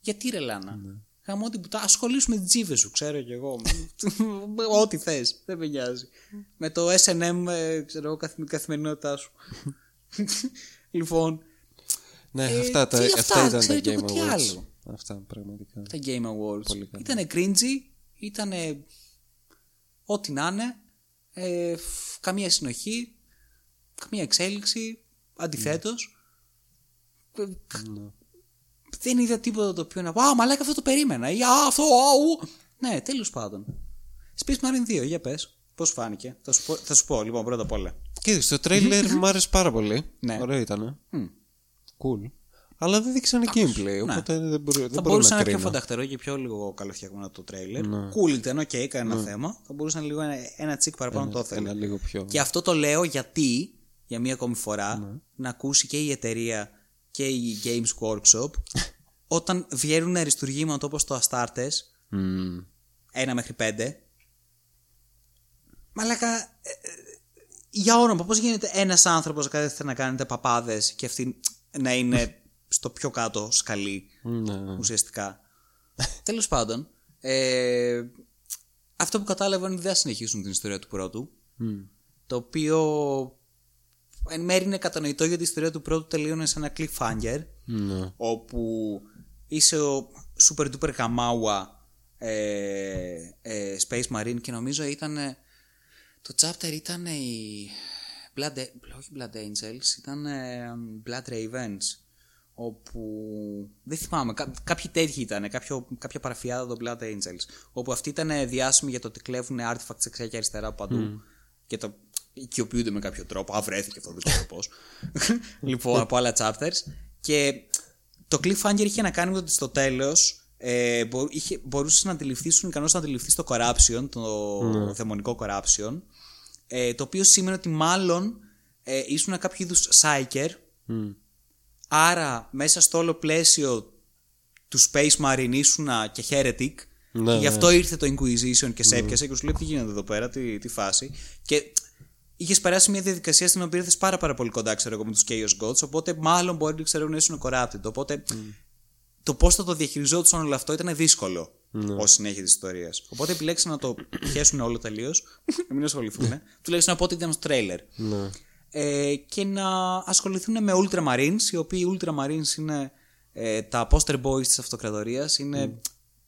Γιατί ρε Λάνα. Γαμώ την πουτά, ασχολήσου με τις τζίβες σου, ξέρω κι εγώ. Ό,τι θες, δεν με νοιάζει. με το SM, ε, ξέρω εγώ, καθημερι- καθημερινότητά σου. λοιπόν, Ναι, Ε, αυτά, τα, τι αυτά, αυτά, ήταν τα ξέρω κι εγώ Game τι Awards. άλλο. Αυτά πραγματικά. τα Game Awards. Πολύ καλά. Ήτανε cringy, ήτανε ό,τι να είναι, ε, φ- καμία συνοχή, καμία εξέλιξη, αντιθέτως. Ε, Ναι. Δεν είδα τίποτα το οποίο να πω, α, μαλάκα αυτό το περίμενα, ή α, αυτό, α, ου». Ναι, τέλος πάντων. Space Marine 2, για πες, πώς φάνηκε. Θα σου πω, θα σου πω λοιπόν, πρώτα απ' όλα. Κοίταξε, το τρέιλερ μου άρεσε πάρα πολύ. Ναι. Ωραίο ήταν. Μμ. Cool. Αλλά δεν δείξανε gameplay, οπότε δεν, μπορώ, δεν Θα μπορώ μπορούσε να να είναι πιο κρίνω. φανταχτερό και πιο λίγο καλοφτιαγμένο το τρέιλερ. Ναι. Cool ήταν, οκ, κανένα θέμα. Θα μπορούσε να είναι λίγο ένα, ένα τσικ παραπάνω το ήθελε. Ένα λίγο πιο... Και αυτό το λέω γιατί, για μία ακόμη φορά, Ναι. να ακούσει και η εταιρεία και η Games Workshop όταν βγαίνουν αριστουργήματα όπως το Astartes, Μμμ. 1 μέχρι 5. Μαλάκα, ε, ε, για όνομα, πώς γίνεται ένας άνθρωπος να κάθεται να κάνετε παπάδες και αυτή να είναι στο πιο κάτω σκαλί Ναι. ουσιαστικά. Τέλος πάντων, ε, αυτό που κατάλαβα είναι ότι δεν θα συνεχίσουν την ιστορία του πρώτου. Μμ. Το οποίο εν μέρει είναι κατανοητό γιατί η ιστορία του πρώτου τελείωνε σε ένα cliffhanger Ναι. όπου είσαι ο super duper γαμάουα ε, ε, Space Marine και νομίζω ήταν το chapter ήταν η Blood, όχι Blood Angels ήταν ε, Blood Ravens όπου δεν θυμάμαι κά, κάποιοι τέτοιοι ήταν κάποιο, κάποια παραφιάδα των Blood Angels όπου αυτοί ήταν διάσημοι για το ότι κλέβουν artifacts δεξιά και αριστερά από παντού και το οικειοποιούνται με κάποιο τρόπο. Α, βρέθηκε αυτό, δεν ξέρω πώ. λοιπόν, από άλλα chapters. Και το cliffhanger είχε να κάνει με ότι στο τέλος ε, μπο, είχε, μπορούσε να αντιληφθείς, ήσουν ικανός να αντιληφθείς το corruption, το δαιμονικό corruption. Ε, το οποίο σημαίνει ότι μάλλον ε, ήσουν κάποιο είδους psyker. Μμ. Άρα, μέσα στο όλο πλαίσιο του Space Marine ήσουν και heretic. Ναι, και γι' ναι. αυτό ήρθε το Inquisition και σε έπιασε και σου λέει τι γίνεται εδώ πέρα, τι, τι φάση. Και είχες περάσει μια διαδικασία στην οποία ήρθες πάρα, πάρα πολύ κοντά, ξέρω εγώ, με τους Chaos Gods. Οπότε μάλλον μπορεί ξέρω, να ήσουν corrupted. Οπότε το πώς θα το διαχειριζόντουσαν όλο αυτό ήταν δύσκολο ως συνέχεια της ιστορίας. Οπότε επιλέξαν να το πιέσουν όλο τελείως, να μην ασχοληθούν. Τουλάχιστον από ό,τι ήταν στο τρέιλερ. Ναι. Ε, και να ασχοληθούν με Ultramarines, οι οποίοι Ultramarines είναι ε, τα poster boys της αυτοκρατορίας, είναι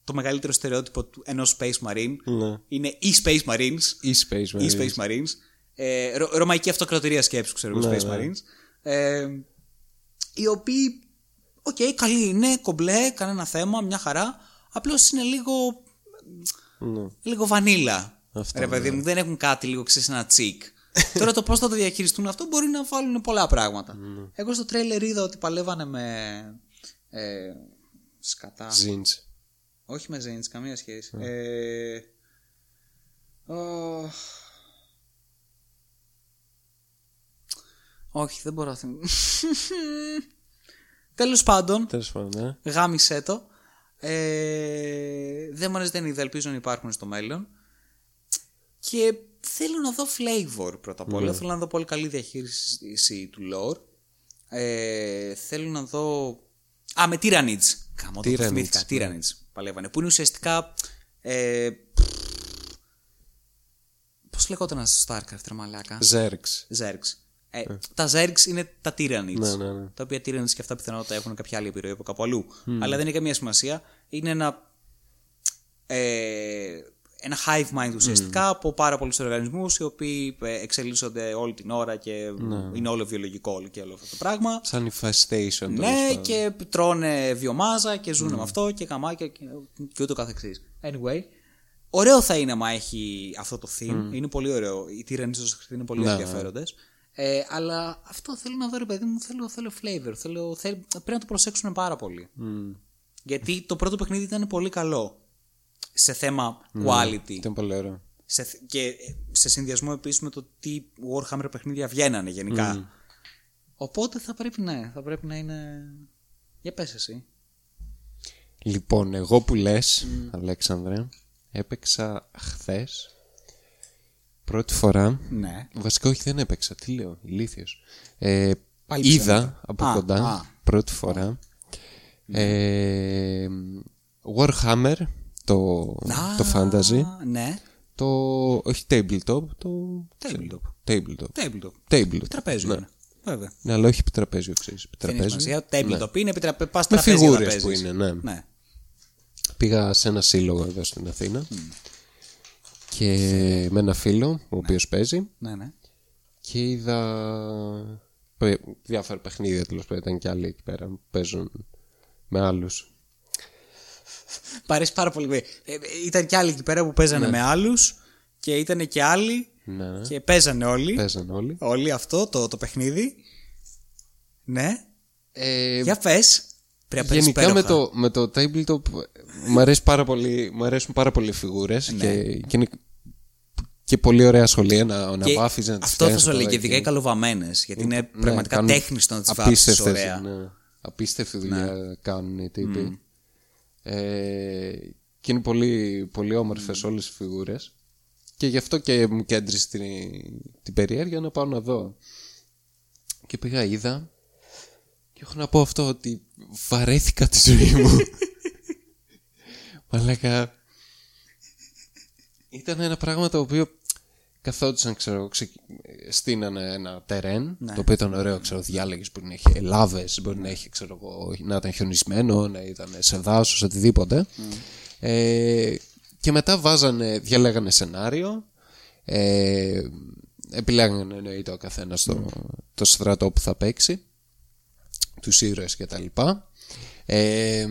το μεγαλύτερο στερεότυπο του ενός Space Marine. Ναι. Είναι οι Space Marines, Ή Space οι Marines. Space Marines. Ε, ρο- ρωμαϊκή αυτοκρατορία σκέψη, ξέρω εγώ, Ναι, Space ναι. Marines. Ε, οι οποίοι, οκ, καλοί είναι, κομπλέ, κανένα θέμα, μια χαρά. Απλώς είναι λίγο, Ναι. λίγο βανίλα. Αυτό, ρε παιδί μου, δεν έχουν κάτι λίγο ξέρεις ένα τσικ. Τώρα το πώς θα το διαχειριστούν αυτό μπορεί να βάλουν πολλά πράγματα. Εγώ στο τρέιλερ είδα ότι παλεύανε με. Ε, σκατά. Zins. Όχι με Zins, καμία σχέση. Ε, ω, όχι, δεν μπορώ να θυμηθώ. Τέλος πάντων, Τέλος πάντων, ναι. γάμισε το. Ε, δαίμονες δεν είδα, ελπίζω να υπάρχουν στο μέλλον. Και θέλω να δω flavor πρώτα απ' όλα. Θέλω να δω πολύ καλή διαχείριση του lore. Ε, θέλω να δω... Α, με Tyranids. Καμώ το Tyranids, θυμήθηκα. ναι. Tyranids παλεύανε. Που είναι ουσιαστικά... Ε, πώς λεγόταν στο Starcraft, ρε μαλάκα; Zergs. Zergs. Ε, Τα Zergs είναι τα Tyranids. Ναι, ναι, ναι. Τα οποία Tyranids και αυτά πιθανότατα έχουν κάποια άλλη επιρροή από κάπου αλλού. Αλλά δεν έχει καμία σημασία. Είναι ένα. Ε, ένα hive mind ουσιαστικά από πάρα πολλούς οργανισμούς οι οποίοι ε, εξελίσσονται όλη την ώρα και είναι όλο βιολογικό όλο και όλο αυτό το πράγμα. Σαν infestation. Ναι, και τρώνε βιομάζα και ζουν με αυτό και καμάκια και, και ούτω καθεξής. Anyway, ωραίο θα είναι άμα έχει αυτό το theme. Είναι πολύ ωραίο. Οι τυραννίζε είναι πολύ Ναι, ενδιαφέροντες. Ε, αλλά αυτό θέλω να δω, ρε παιδί μου, θέλω, θέλω flavor. Θέλω, θέλ- πρέπει να το προσέξουν πάρα πολύ. Γιατί το πρώτο παιχνίδι ήταν πολύ καλό σε θέμα quality. Ήταν πολύ ωραίο. Σε, θ- και σε συνδυασμό επίσης με το τι Warhammer παιχνίδια βγαίνανε γενικά. Οπότε θα πρέπει, ναι, θα πρέπει να είναι... Για πες εσύ. Λοιπόν, εγώ που λες, Αλέξανδρε, έπαιξα χθες πρώτη φορά. Ναι. Βασικά όχι δεν έπαιξα, τι λέω, ηλίθιος. Ε, Πάλι είδα ψέματα. από Α, κοντά α. πρώτη φορά ε, Warhammer, το, το fantasy, Ναι. το, όχι tabletop, το... Tabletop. Tabletop. Tabletop. Tabletop. Τραπέζιο Ναι. είναι. Βέβαια. Ναι, αλλά όχι επιτραπέζιο, ξέρεις. Δεν έχει Επιτραπέζιο. σημασία. Tabletop είναι, επιτραπε... πας Με τραπέζι να φιγούρες που παίζεις. είναι, ναι. ναι. Πήγα σε ένα σύλλογο εδώ στην Αθήνα και με ένα φίλο ο οποίος παίζει Ναι, ναι. και είδα παι- διάφορα παιχνίδια τέλος πάντων ήταν και άλλοι εκεί πέρα που παίζουν με άλλους Μ' αρέσει πάρα πολύ. Ε, ε, ήταν και άλλοι εκεί πέρα που παίζανε με άλλους και ήταν και άλλοι ναι, και παίζανε όλοι. παίζαν όλοι Όλοι αυτό το, το παιχνίδι. Ναι. ε, Για πες. Πρέπει να παίζεις γενικά με υπέροχα. το, με το tabletop μου, αρέσει πάρα πολύ, μου αρέσουν πάρα πολύ οι φιγούρες Ναι. και, και είναι και πολύ ωραία σχολεία να, να Και βάφεις να τις αυτό θα φτιάχνεις σου από λέει εδώ και ειδικά οι εκεί. καλοβαμμένες. Γιατί είναι Ναι, πραγματικά κάνουν τέχνης στο να τις βάψεις απίστευτες, ωραία. Ναι, απίστευτη δουλειά κάνουν οι τύποι. Ε, και είναι πολύ, πολύ όμορφες όλες οι φιγούρες. Και γι' αυτό και μου κέντρισε την, την περιέργεια να πάω να δω. Και πήγα είδα και έχω να πω αυτό ότι βαρέθηκα τη ζωή μου. Μαλάκα ήταν ένα πράγμα το οποίο καθόντουσαν, ξέρω εγώ, ξε... στείνανε ένα τερέν, το οποίο ήταν ωραίο, ξέρω, διάλεγες μπορεί να έχει λάβες, μπορεί να έχει, ξέρω εγώ, να ήταν χιονισμένο, να ήταν σε δάσος, οτιδήποτε. Ε, και μετά βάζανε, διαλέγανε σενάριο, ε, επιλέγανε εννοείται ο καθένας το, το στρατό που θα παίξει, τους ήρωες και τα λοιπά. Ε,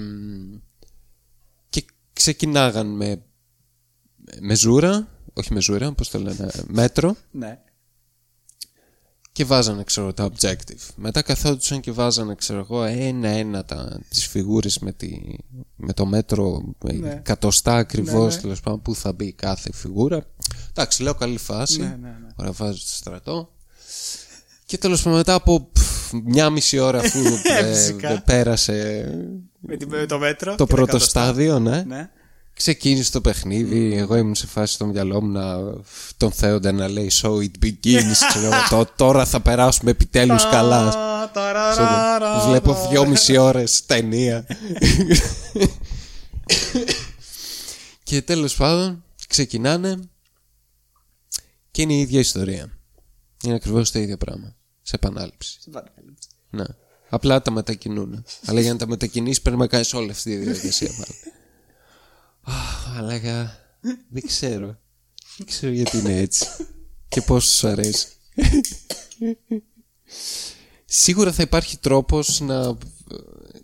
και ξεκινάγαν με μεζούρα, όχι μεζούρα, πώς το λένε, μέτρο Ναι. και βάζανε, ξέρω, τα objective. Μετά καθόντουσαν και βάζανε, ξέρω εγώ, ένα-ένα τα, τις φιγούρες με, τη, με το μέτρο, με εκατοστά ακριβώς, τέλος πάντων, που θα μπει κάθε φιγούρα. Εντάξει, λέω καλή φάση. Ναι, ναι, ναι. Ωραία, βάζω στο στρατό. Και τέλος πάντων, μετά από πφ, μια μισή ώρα αφού ε, Φυσικά. πέρασε Με, τη- με το μέτρο. το και τα πρώτο εκατοστά. στάδιο, ναι. Ναι. Ξεκίνησε το παιχνίδι. Εγώ ήμουν σε φάση στο μυαλό μου να τον θέοντα να λέει So it begins. ξέρω, το, τώρα θα περάσουμε επιτέλους καλά. Α, ταραραρα. Βλέπω δυόμιση ώρες ταινία. και τέλος πάντων ξεκινάνε και είναι η ίδια ιστορία. Είναι ακριβώς το ίδιο πράγμα. Σε επανάληψη. Σε παρακαλώ. Ναι. Απλά τα μετακινούν. Αλλά για να τα μετακινήσεις πρέπει να κάνεις όλη αυτή τη διαδικασία πάλι. Αχ, αλλά δεν ξέρω. Δεν ξέρω γιατί είναι έτσι. Και πόσο σου αρέσει. Σίγουρα θα υπάρχει τρόπος να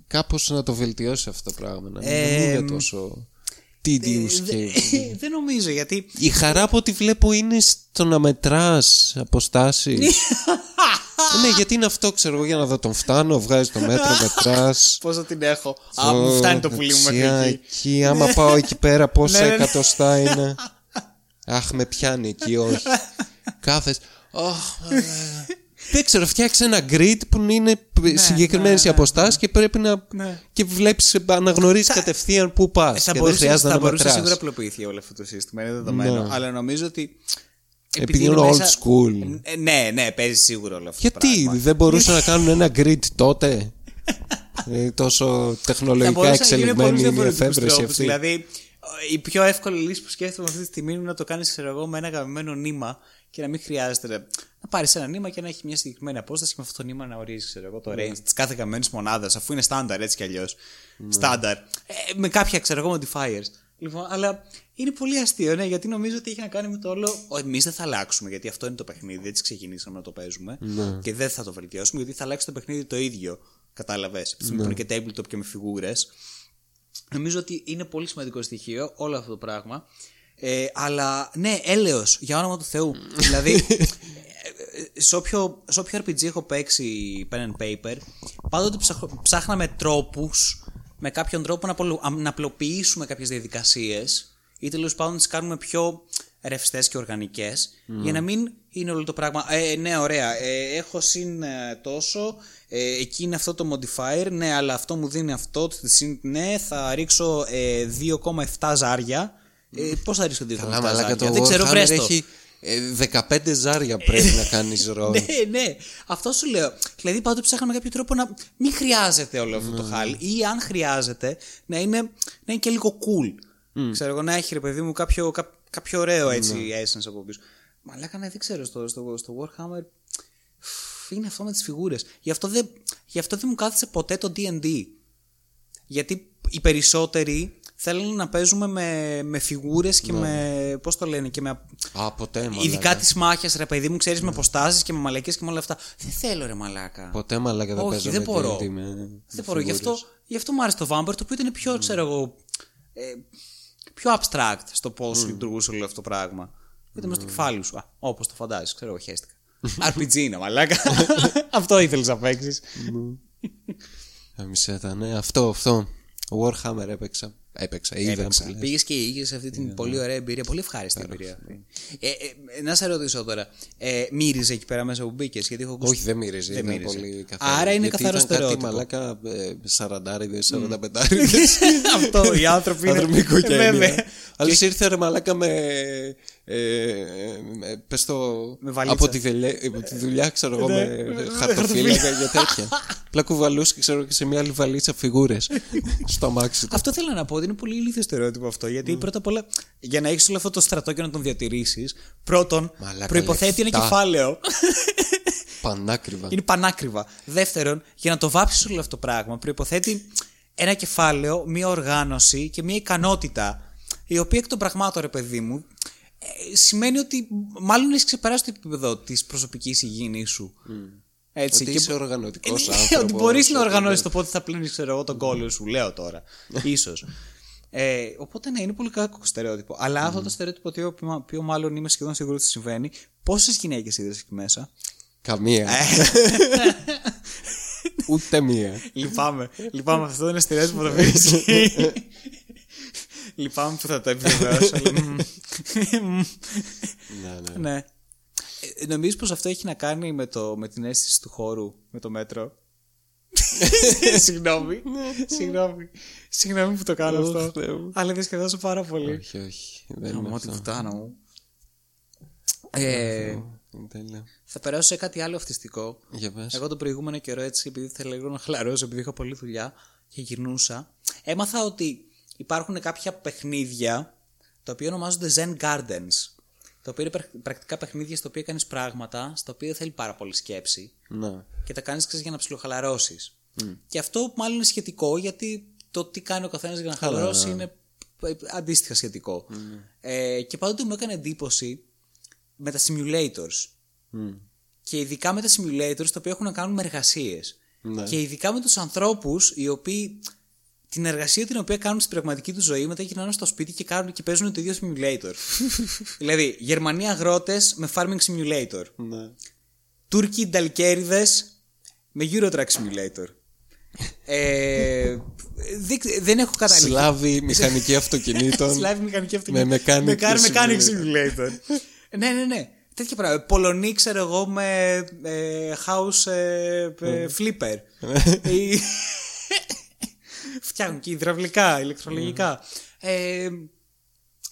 κάπως να το βελτιώσει αυτό το πράγμα. Να μην Ε, είναι τόσο tedious Ε, και... δε- Δεν νομίζω γιατί. Η χαρά από ό,τι βλέπω είναι στο να μετράς αποστάσεις. ναι, γιατί είναι αυτό, ξέρω εγώ, για να δω τον φτάνω, βγάζεις το μέτρο, μετράς. Πόσο την έχω. Α, μου φτάνει το πουλί μου μέχρι Δεξιά, εκεί. εκεί. Άμα πάω εκεί πέρα, πόσα Ναι, ναι, ναι. εκατοστά είναι. Αχ, με πιάνει εκεί, όχι. Κάθες. Αχ, ε, δεν ξέρω, φτιάξε ένα grid που είναι συγκεκριμένες οι αποστάσεις και πρέπει να. Ναι. και βλέπεις, αναγνωρίζεις κατευθείαν πού πας. Θα Και δεν μπορούσε, χρειάζεται θα να μπορούσε μετράς. σίγουρα να απλοποιηθεί όλο αυτό το σύστημα, είναι δεδομένο. Ναι. Αλλά νομίζω ότι. Επειδή είναι old school. Ε, Ναι, ναι, παίζει σίγουρα όλο αυτό. το Γιατί; πράγμα. δεν μπορούσαν να κάνουν ένα grid τότε; Ε, τόσο Θα τεχνολογικά μπορούσε να γίνει με εξελιγμένη πολλούς είναι η διαφορετικούς εφεύρεση τρόπους. αυτή. Δηλαδή, η πιο εύκολη λύση που σκέφτομαι αυτή τη στιγμή είναι να το κάνεις με ένα αγαπημένο νήμα και να μην χρειάζεται να, να πάρεις ένα νήμα και να έχει μια συγκεκριμένη απόσταση και με αυτό το νήμα να ορίζεις ξέρω εγώ, το range της κάθε αγαπημένη μονάδας, αφού είναι στάνταρ έτσι κι αλλιώς. Στάνταρ. Ε, με κάποια ξέρω εγώ modifiers. Λοιπόν, αλλά είναι πολύ αστείο, ναι, γιατί νομίζω ότι έχει να κάνει με το όλο. Εμείς δεν θα αλλάξουμε, γιατί αυτό είναι το παιχνίδι. Έτσι ξεκινήσαμε να το παίζουμε. Ναι. Και δεν θα το βελτιώσουμε, γιατί θα αλλάξει το παιχνίδι το ίδιο. Κατάλαβες. Ναι. Που είναι και tabletop και με φιγούρες. Νομίζω ότι είναι πολύ σημαντικό στοιχείο όλο αυτό το πράγμα. Ε, αλλά ναι, έλεος, για όνομα του Θεού. δηλαδή, ε, σε όποιο, σε όποιο RPG έχω παίξει pen and paper, πάντοτε ψαχ- ψάχναμε τρόπους με κάποιον τρόπο να, απολο- να απλοποιήσουμε κάποιες διαδικασίες ή τέλος πάντων να τις κάνουμε πιο ρευστές και οργανικές για να μην είναι όλο το πράγμα ε, ναι ωραία ε, έχω συν ε, τόσο ε, εκεί είναι αυτό το modifier ναι αλλά αυτό μου δίνει αυτό συν, ναι θα ρίξω ε, 2,7 ζάρια ε, πώς θα ρίξω 2,7 Καλά, μαλάκα ζάρια; το δεν ξέρω Warhammer βρες το. έχει ε, 15 ζάρια πρέπει να κάνεις ρόλο. Ναι, ναι. Αυτό σου λέω. Δηλαδή, πάντοτε ψάχναμε κάποιο τρόπο να μην χρειάζεται όλο αυτό Ναι. το χάλι ή αν χρειάζεται να είναι, να είναι και λίγο cool. Ξέρω εγώ, να έχει ρε παιδί μου κάποιο, κά- κάποιο ωραίο έτσι Ναι. essence από πίσω. Μαλάκα, ναι, δεν ξέρω. Στο, στο, στο Warhammer είναι αυτό με τις φιγούρες. Γι, αυτό δεν- γι' αυτό δεν μου κάθισε ποτέ το DD. Γιατί οι περισσότεροι θέλουν να παίζουμε με, με φιγούρες και με. Πώς το λένε, και με Α, ποτέ μαλάκα. Ειδικά τις μάχες, ρε παιδί μου, ξέρεις με αποστάσεις και με μαλακίε και με όλα αυτά. Δεν θέλω, ρε μαλάκα. Ποτέ μαλάκα δεν Όχι, παίζω δεν με μπορώ. D&D με- δεν μπορώ. Γι' αυτό, γι' αυτό μου άρεσε το Vampire, το οποίο ήταν πιο, ξέρω εγώ. Ε, πιο abstract στο πώς λειτουργούσε όλο αυτό το πράγμα. Ήταν μέσα στο κεφάλι σου. Όπως το φαντάζεις, ξέρω εγώ, χαίστηκα. RPG είναι, μαλάκα. αυτό ήθελες να παίξεις. Γαμισέτα, ναι, αυτό, αυτό. Warhammer έπαιξα. Έπαιξα, είδα. που λες. Πήγες και είχες αυτή την πολύ ωραία εμπειρία, πολύ ευχάριστη εμπειρία. αυτή. Ε, ε, να σε ρωτήσω τώρα, ε, μύριζε εκεί πέρα μέσα που μπήκες, γιατί έχω ακούσει. Όχι, δεν μύριζε. Δεν ήταν μύριζε. πολύ καθαρό. Άρα είναι Γιατί καθαρό ήταν κάτι στερεότυπο. μαλάκα ε, σαραντάριδες, σαρανταπεντάριδες. Αυτό, οι άνθρωποι είναι. Άνθρωποι οικογένεια. Βέβαια. Αλλά ήρθε ρε μαλάκα με. Ε, ε, πες το. Με βαλίτσα. από, τη δουλειά, από τη δουλειά, ξέρω εγώ, Ναι. με χαρτοφύλακα για τέτοια. Απλά κουβαλούσε, ξέρω και σε μια άλλη βαλίτσα φιγούρες στο αμάξι του. Αυτό θέλω να πω ότι είναι πολύ ηλίθιος το ερώτημα αυτό. Γιατί πρώτα απ' όλα, για να έχεις όλο αυτό το στρατό και να τον διατηρήσεις, πρώτον, Μαλάκα, προποθέτει ένα λεφτά. κεφάλαιο. Πανάκριβα. είναι πανάκριβα. Δεύτερον, για να το βάψεις όλο αυτό το πράγμα, προποθέτει ένα κεφάλαιο, μία οργάνωση και μία ικανότητα, η οποία εκ των πραγμάτων, ρε παιδί μου, ε, σημαίνει ότι μάλλον έχεις ξεπεράσει το επίπεδο της προσωπικής υγιεινής σου. Έτσι, Ότι και- είσαι οργανωτικός Ε, άνθρωπος, Ότι μπορείς να ότι οργανώσεις δεν- το πότε θα πλύνεις, ξέρω εγώ, τον κόλλο σου, λέω τώρα. σω. Ε, οπότε ναι, είναι πολύ κακό στερεότυπο. Αλλά αυτό το στερεότυπο, το οποίο, οποίο μάλλον είμαι σχεδόν σίγουρο ότι συμβαίνει, πόσες γυναίκες είδες εκεί μέσα; Καμία. Ε. Ούτε μία. Λυπάμαι. Λυπάμαι, αυτό δεν είναι στερεότυπο το βρίσκει. Λυπάμαι που θα το επιβεβαιώσω. αλλά, μμ. Ναι, ναι. ναι. Ε, Νομίζεις πως αυτό έχει να κάνει με, το, με την αίσθηση του χώρου, με το μέτρο; Συγγνώμη. Συγγνώμη. Συγγνώμη που το κάνω Ωχ, αυτό. Θεέ μου. Αλλά διασκεδάζω πάρα πολύ. Όχι, όχι. Δεν είναι Γαμώ την αυτό. πουτάνα μου. Ε, Είναι τέλειο. θα περάσω σε κάτι άλλο αυτιστικό. Για πες. Εγώ τον προηγούμενο καιρό έτσι, επειδή ήθελα λίγο να χαλαρώσω, επειδή είχα πολλή δουλειά και γυρνούσα, έμαθα ότι υπάρχουν κάποια παιχνίδια τα οποία ονομάζονται Zen Gardens. Τα οποία είναι πρακ- πρακτικά παιχνίδια στα οποία κάνεις πράγματα, στα οποία δεν θέλει πάρα πολύ σκέψη Ναι. και τα κάνεις για να ψιλοχαλαρώσεις. Και αυτό μάλλον είναι σχετικό γιατί το τι κάνει ο καθένας για να χαλαρώσει είναι ε, αντίστοιχα σχετικό. Ε, και πάντοτε μου έκανε εντύπωση με τα simulators. Μμ. Και ειδικά με τα simulators τα οποία έχουν να κάνουν με εργασίες. Ναι. Και ειδικά με τους ανθρώπους οι οποίοι την εργασία την οποία κάνουν στην πραγματική τους ζωή μετά γυρνάνε στο σπίτι και, κάνουν, και παίζουν το ίδιο simulator. δηλαδή, Γερμανοί αγρότες με farming simulator. Ναι. Τούρκοι νταλκέριδες με Eurotrack simulator. ε, δεν, δεν έχω καταλήξει. Σλάβοι μηχανική αυτοκινήτων. Σλάβη μηχανική αυτοκίνητο. Με mechanic με car mechanic simulator. simulator. ναι, ναι, ναι. Τέτοια πράγματα. Πολωνοί, ξέρω εγώ, με ε, house ε, ε, flipper. Ή- Φτιάχνουν και υδραυλικά, ηλεκτρολογικά. Ε,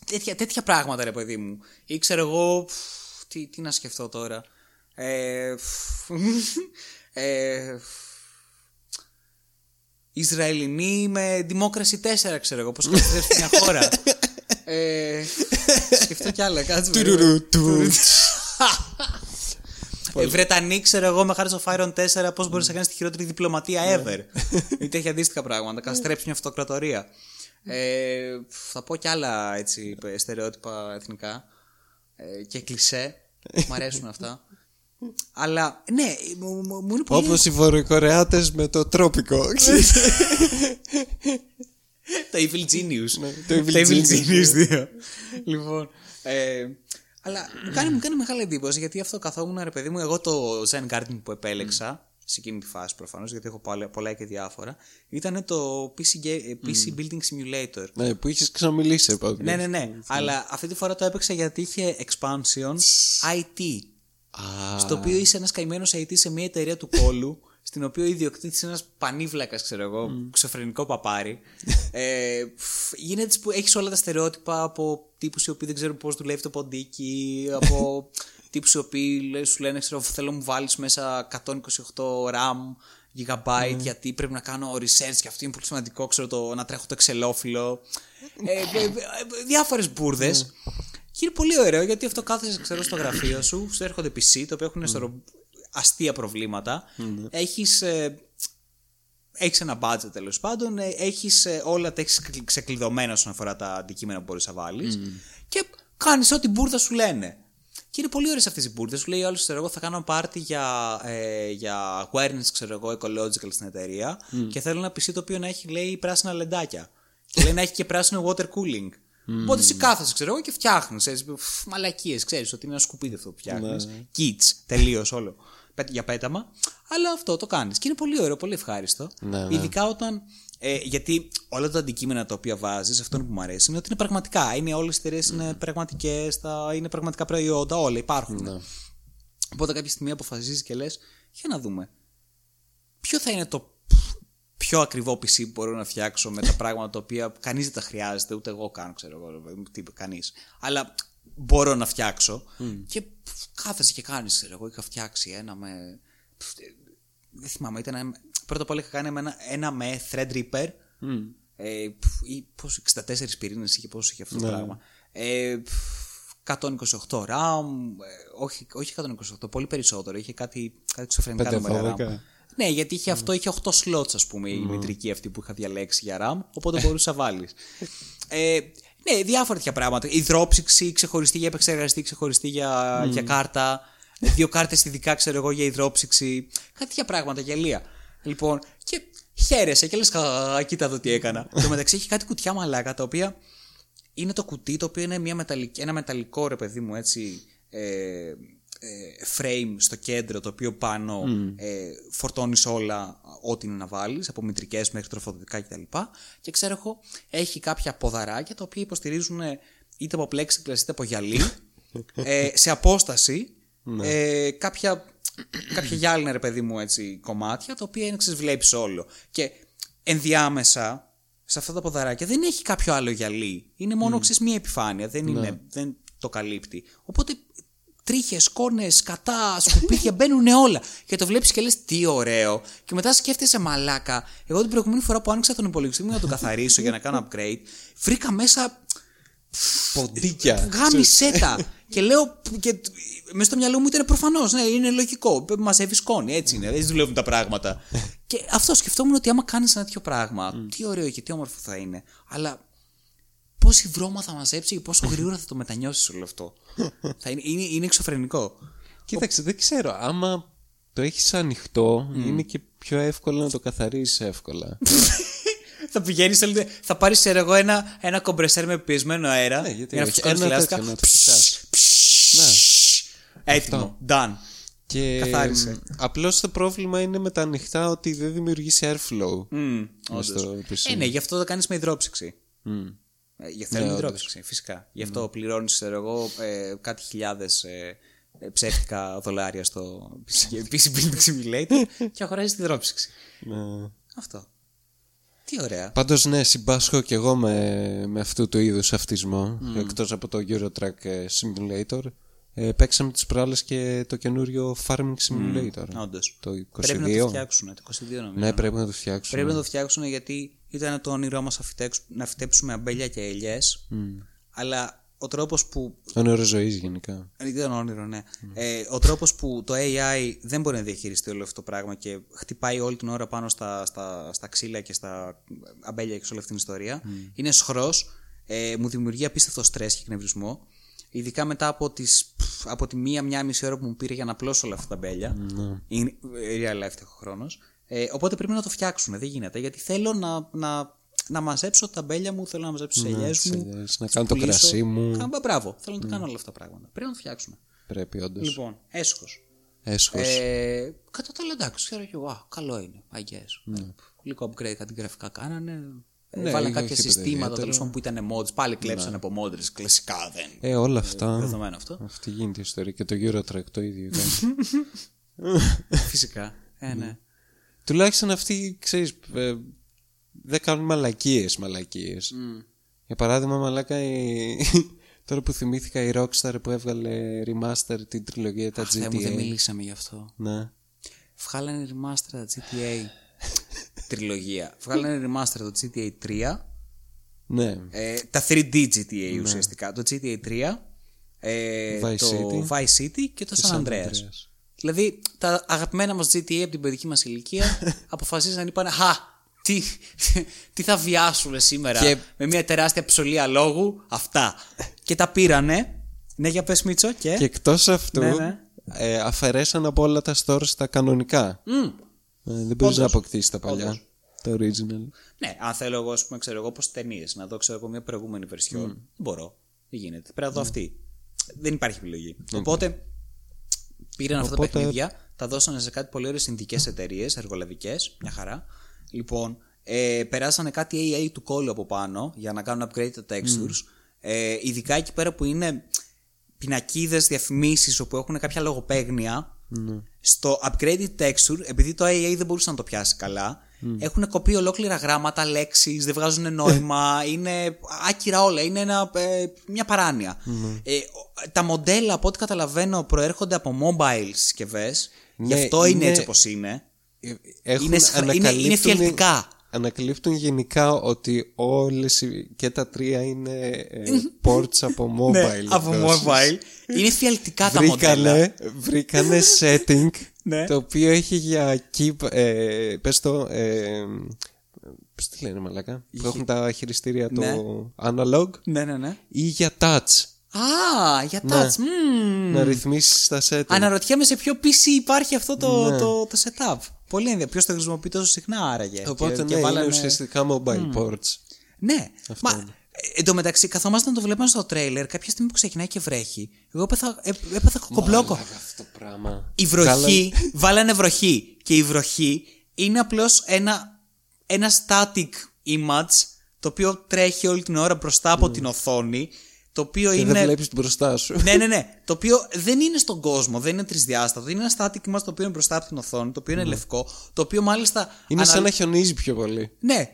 τέτοια, τέτοια πράγματα, ρε παιδί μου. Ή ξέρω εγώ. πφ, Τι, τι να σκεφτώ τώρα. Ε, πφ, ε, Ισραηλινοί με Democracy 4, ξέρω εγώ, πώς καταστρέψει μια χώρα. ε, σκεφτώ κι άλλα, κάτσε με. Τουρουρου, του. Ε, Βρετανοί, ξέρω εγώ, με χάρη στο Fire 4, πώς μπορείς να κάνεις τη χειρότερη διπλωματία ever. Είτε έχει αντίστοιχα πράγματα, καταστρέψει μια αυτοκρατορία. Ε, θα πω κι άλλα έτσι, στερεότυπα εθνικά ε, και κλισέ. Μ' αρέσουν αυτά. Αλλά ναι, μου, μου, μου είναι πολύ. Όπως οι Βορειοκορεάτες με το τρόπικο. το Evil Genius. Ναι, το Evil Evil Genius, Genius 2. λοιπόν. Ε, αλλά μου κάνει, μου κάνει μεγάλη εντύπωση γιατί αυτό καθόμουν ρε παιδί μου. Εγώ το Zen Garden που επέλεξα σε εκείνη τη φάση προφανώς, γιατί έχω πολλά, πολλά και διάφορα. Ήταν το PC, ga- ε, PC Building Simulator. ναι, που είχες ξαναμιλήσει σε podcast. Ναι, ναι, ναι. Αλλά αυτή τη φορά το έπαιξα γιατί είχε expansion IT. Α, Στο οποίο είσαι ένας καημένος IT σε μια εταιρεία του κόλου, στην οποία ο ιδιοκτήτης είναι ένας πανίβλακα, ξέρω εγώ, ξεφρενικό παπάρι. ε, φ, γίνεται που έχεις όλα τα στερεότυπα από τύπους οι οποίοι δεν ξέρουν πώς δουλεύει το ποντίκι, από τύπους οι οποίοι λέ- σου λένε, ξέρω, θέλω να μου βάλεις μέσα 128 RAM gigabyte γιατί πρέπει να κάνω research και αυτό είναι πολύ σημαντικό, ξέρω, το, να τρέχω το εξελόφυλλο. Ε, ε, ε, διάφορες μπουρδες. Και είναι πολύ ωραίο γιατί αυτό κάθεσαι ξέρω, στο γραφείο σου, σου έρχονται PC, το οποίο έχουν σωρό αστεία προβλήματα. Έχεις, ε, έχεις ένα budget τέλος πάντων, ε, έχεις ε, όλα τα έχεις κλει- ξεκλειδωμένα όσον αφορά τα αντικείμενα που μπορείς να βάλεις και κάνεις ό,τι μπουρδα σου λένε. Και είναι πολύ ωραίες αυτές οι μπουρδες. Σου λέει ο άλλος, ξέρω εγώ, θα κάνω πάρτι για, ε, για awareness, ξέρω εγώ, ecological στην εταιρεία και θέλω ένα PC το οποίο να έχει, λέει, πράσινα λεντάκια. Και λέει να έχει και πράσινο water cooling. Οπότε εσύ κάθεσαι, ξέρω εγώ, και φτιάχνεις. Μαλακίες, ξέρεις ότι είναι ένα σκουπίδι αυτό που φτιάχνεις. Kits, τελείως όλο. Πέ- Για πέταμα. Αλλά αυτό το κάνεις. Και είναι πολύ ωραίο, πολύ ευχάριστο. Ναι, ναι. Ειδικά όταν. Ε, γιατί όλα τα αντικείμενα τα οποία βάζεις, αυτό που μου αρέσει, είναι ότι είναι πραγματικά. Είναι όλες οι εταιρείε είναι πραγματικές, είναι πραγματικά προϊόντα, όλα υπάρχουν. Ναι. Οπότε κάποια στιγμή αποφασίζεις και λες, για να δούμε. Ποιο θα είναι το πιο ακριβό PC που μπορώ να φτιάξω με τα πράγματα τα οποία κανείς δεν τα χρειάζεται, ούτε εγώ κάνω, ξέρω εγώ, τι κανείς. Αλλά μπορώ να φτιάξω. Και κάθεσαι και κάνεις, ξέρω εγώ, είχα φτιάξει ένα με. Δεν θυμάμαι, ήταν. ένα- Πρώτα απ' όλα είχα κάνει με ένα, ένα με Threadripper. Ε, πφ, ή πόσο, 64 πυρήνες είχε, πόσο είχε αυτό το πράγμα. Ε, πφ, 128 RAM, ε, όχι, όχι 128, πολύ περισσότερο. Είχε κάτι, κάτι εξωφρενικά νούμερα 512. RAM. Ναι, γιατί είχε αυτό, είχε 8 slots, ας πούμε, η μητρική αυτή που είχα διαλέξει για RAM, οπότε μπορούσε να βάλεις. Ε, ναι, διάφορα τέτοια πράγματα. Υδρόψυξη, ξεχωριστή για επεξεργαστή, ξεχωριστή για, για κάρτα. Δύο κάρτες ειδικά, ξέρω εγώ, για υδρόψυξη. Κάτι τέτοια πράγματα, γελία. Λοιπόν, και χαίρεσαι και λες, κοίτα εδώ τι έκανα. Εν τω μεταξύ έχει κάτι κουτιά μαλάκα τα οποία είναι το κουτί το οποίο είναι μια μεταλλική, ένα μεταλλικό ρε παιδί μου έτσι ε, ε, frame στο κέντρο το οποίο πάνω ε, φορτώνεις όλα ό,τι είναι να βάλεις από μητρικές μέχρι τροφοδοτικά κτλ. Και ξέρω εγώ έχει κάποια ποδαράκια τα οποία υποστηρίζουν ε, είτε από plexiglass είτε από γυαλί ε, σε απόσταση ε, κάποια, κάποια γυάλινα ρε παιδί μου έτσι κομμάτια τα οποία είναι ξέρεις βλέπεις όλο και ενδιάμεσα σε αυτά τα ποδαράκια δεν έχει κάποιο άλλο γυαλί. Είναι μόνο mm. μία επιφάνεια. Δεν, είναι, δεν το καλύπτει. Οπότε τρίχες, κόρνε, κατά, σκουπίδια μπαίνουν όλα. Και το βλέπεις και λες τι ωραίο. Και μετά σκέφτεσαι μαλάκα. Εγώ την προηγούμενη φορά που άνοιξα τον υπολογιστή μου να τον καθαρίσω για να κάνω upgrade, βρήκα μέσα Ποντίκια. Γάμισέ τα. και λέω. Και μέσα στο μυαλό μου ήταν προφανώς. Ναι, είναι λογικό. Μαζεύει σκόνη. Έτσι είναι. Έτσι δουλεύουν τα πράγματα. και αυτό σκεφτόμουν ότι άμα κάνεις ένα τέτοιο πράγμα, τι ωραίο και τι όμορφο θα είναι. Αλλά πόση βρώμα θα μαζέψει και πόσο γρήγορα θα το μετανιώσεις όλο αυτό. θα είναι, είναι, είναι εξωφρενικό. Κοίταξε, δεν ξέρω. Άμα το έχεις ανοιχτό, είναι και πιο εύκολο να το καθαρίσει εύκολα. θα πηγαίνεις, θα πάρεις εγώ ένα, ένα κομπρεσέρ με πιεσμένο αέρα. Ναι, γιατί για να όχι. φουσκώνει Ένα λάσκα. τέτοιο, να το φυσάς. Ναι. Έτοιμο. Done. Και Καθάρισε. απλώς το πρόβλημα είναι με τα ανοιχτά ότι δεν δημιουργείς airflow. Μμμ, μες όντως. στο PC. Ε, ναι, γι' αυτό το κάνεις με υδρόψυξη. Μμ. Ε, γι' αυτό είναι υδρόψυξη, φυσικά. Γι' αυτό πληρώνεις, ξέρω εγώ, ε, κάτι χιλιάδες ε, ε, ψεύτικα δολάρια στο PC Building Simulator και αγοράζεις τη υδρόψυξη. Ναι. Αυτό. Τι ωραία. Πάντως, ναι, συμπάσχω και εγώ με, με αυτού του είδους αυτισμό. Εκτός από το Eurotrack ε, Simulator. Ε, παίξαμε τις προάλλες και το καινούριο Farming Simulator. Όντως. Το 22. Πρέπει να το φτιάξουν, το 22 νομίζω. Ναι, πρέπει να το φτιάξουμε. Πρέπει να το φτιάξουν γιατί ήταν το όνειρό μας να φυτέψουμε αμπέλια και ελιές. Αλλά ο τρόπος που. Όνειρο ζωής γενικά. Ήταν όνειρο, ναι. Ε, ο τρόπος που το AI δεν μπορεί να διαχειριστεί όλο αυτό το πράγμα και χτυπάει όλη την ώρα πάνω στα, στα, στα ξύλα και στα αμπέλια και σε όλη αυτή την ιστορία. Είναι σχρός. Ε, μου δημιουργεί απίστευτο στρε και εκνευρισμό. Ειδικά μετά από, τις, πφ, από τη μία-μία μισή ώρα που μου πήρε για να απλώσω όλα αυτά τα μπέλια. Είναι real life έχω χρόνος. Ε, οπότε πρέπει να το φτιάξουν. Δεν γίνεται. Γιατί θέλω να, να, να μαζέψω τα μπέλια μου, θέλω να μαζέψω τις ελιές τις μου. ελιές, να τις κάνω το πουλήσω. κρασί μου. Κα- μπράβο. Θέλω να το κάνω όλα αυτά τα πράγματα. Πρέπει να το φτιάξουμε. Πρέπει όντως. Λοιπόν, έσχος. Έσχος. Ε, κατά τα άλλα, εντάξει, ξέρω και εγώ. Α, καλό είναι. I guess. Ε, λίγο upgrade, κάτι γραφικά κάνανε. Ε, Ναι, βάλανε είχε κάποια τίποτα συστήματα ιδιαίτερο. τέλος πάντων που ήταν mods. Πάλι κλέψανε από modders. Κλασικά δεν. Ε, όλα αυτά. Δεδομένο αυτό. Αυτή γίνεται η ιστορία. Και το Eurotrack το ίδιο ήταν. Φυσικά. Ε, ναι. Τουλάχιστον αυτοί, ξέρεις, ε, δεν κάνουν μαλακίες, μαλακίες. Για παράδειγμα, μαλάκα, η... τώρα που θυμήθηκα η Rockstar που έβγαλε remaster την τριλογία τα Θεέ μου, δεν GTA. μιλήσαμε γι' αυτό. Ναι. Βγάλανε remaster τα GTA τριλογία. Βγάλανε remaster το GTA 3. Ναι. Ε, τα 3D GTA ουσιαστικά. Το GTA 3. Ε, Vice το City. Vice City και το San San Andreas. Andreas. Δηλαδή τα αγαπημένα μας GTA από την παιδική μας ηλικία αποφασίσαν είπαν Χα, τι, τι θα βιάσουμε σήμερα Και- με μια τεράστια ψωλία λόγου αυτά. και τα πήρανε. Ναι, για πες Μίτσο και... Και εκτός αυτού, Ναι, ναι. ε, αφαιρέσαν από όλα τα stores τα κανονικά. Μμ. Ε, δεν μπορείς να αποκτήσεις τα παλιά. Όντως. Το original. Ναι, αν θέλω εγώ, ας πούμε, ξέρω εγώ πώς ταινίες να δω, ξέρω εγώ, μια προηγούμενη βερσιόν. Μπορώ. Δεν γίνεται. Πρέπει να δω αυτή. Δεν υπάρχει επιλογή. Οπότε πήραν αυτά τα Οπότε- παιχνίδια, τα δώσανε σε κάτι πολύ ωραίες συνδικέ εταιρείες, εργολαβικές, μια χαρά. Λοιπόν, ε, περάσανε κάτι AA του κόλλου από πάνω για να κάνουν upgrade τα textures. Ε, ειδικά εκεί πέρα που είναι πινακίδες διαφημίσεις όπου έχουν κάποια λογοπαίγνια. Στο upgraded texture, επειδή το AA δεν μπορούσε να το πιάσει καλά, έχουν κοπεί ολόκληρα γράμματα, λέξεις, δεν βγάζουν νόημα, είναι άκυρα όλα, είναι ένα, ε, μια παράνοια. Ε, ο- τα μοντέλα, από ό,τι καταλαβαίνω, προέρχονται από mobile συσκευές. Γι' Ναι, αυτό είναι, είναι- έτσι όπως είναι. Ε, Έχουν, Είναι σχρα- είναι- είναι ανακαλύπτουν- φιαλτικά. Ανακαλύπτουν γενικά ότι όλες οι- και τα τρία είναι ε, ports από mobile. Ναι, από εκδόσεις. mobile. είναι φιαλτικά τα μοντέλα. βρήκανε, βρήκανε setting Ναι. το οποίο έχει για keep, ε, πες το, ε, πώς τη λένε μαλάκα, που έχουν τα χειριστήρια το Ναι. analog Ναι, ναι, ναι. ή για touch, Α, για Ναι. touch. μμμ. να ρυθμίσεις τα setting. Αναρωτιέμαι σε ποιο PC υπάρχει αυτό το, Ναι. το, το setup. Πολύ ενδιαφέρον. Ποιος το χρησιμοποιεί τόσο συχνά άραγε. Οπότε Και- ναι, και βάλανε- είναι ουσιαστικά mobile ports. Ναι. Μα, είναι. ε, εν τω μεταξύ, καθόμαστε να το βλέπουμε στο τρέιλερ, κάποια στιγμή που ξεκινάει και βρέχει. Εγώ έπαθα, ε, έπαθα κοκομπλόκο. Μαλάκα, αυτό το πράγμα. Η βροχή, βάλανε βροχή. Και η βροχή είναι απλώς ένα, ένα static image το οποίο τρέχει όλη την ώρα μπροστά από την οθόνη. Το οποίο Και είναι. δεν βλέπεις μπροστά σου. ναι, ναι, ναι. Το οποίο δεν είναι στον κόσμο, δεν είναι τρισδιάστατο. Είναι ένα static image το οποίο είναι μπροστά από την οθόνη, το οποίο είναι λευκό. Το οποίο μάλιστα. Είναι ανα- σαν να χιονίζει πιο πολύ. Ναι.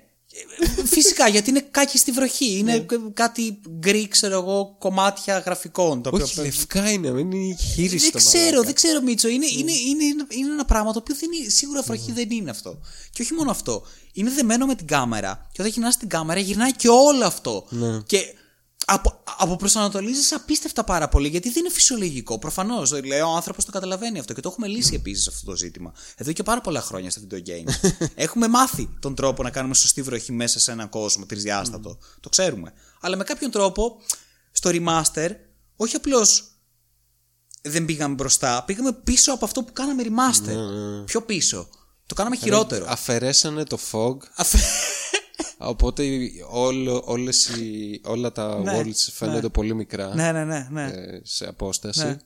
Ε, Φυσικά γιατί είναι κάκι στη βροχή. Είναι Ναι. κάτι γκρι, ξέρω εγώ, κομμάτια γραφικών. Το οποίο Όχι, λευκά είναι, δεν είναι χείριστο. δεν ξέρω, μαλάκα. δεν ξέρω, Μίτσο. Είναι, είναι, είναι, είναι ένα πράγμα το οποίο δεν είναι, σίγουρα βροχή δεν είναι αυτό. Και όχι μόνο αυτό. Είναι δεμένο με την κάμερα. Και όταν γυρνάς την κάμερα, γυρνάει και όλο αυτό. Και απο, αποπροσανατολίζεις απίστευτα πάρα πολύ γιατί δεν είναι φυσιολογικό. Προφανώς. Δηλαδή, ο άνθρωπος το καταλαβαίνει αυτό και το έχουμε λύσει επίσης αυτό το ζήτημα. Εδώ και πάρα πολλά χρόνια στα video games. έχουμε μάθει τον τρόπο να κάνουμε σωστή βροχή μέσα σε έναν κόσμο τρισδιάστατο. Το ξέρουμε. Αλλά με κάποιον τρόπο στο remaster, όχι απλώς δεν πήγαμε μπροστά, πήγαμε πίσω από αυτό που κάναμε remaster. Πιο πίσω. Το κάναμε χειρότερο. Αφαιρέσανε το fog, Αφ- οπότε όλο, όλες οι, όλα τα Ναι, worlds φαίνονται πολύ μικρά ναι, ναι, ναι. ναι. ε, σε απόσταση. Ναι.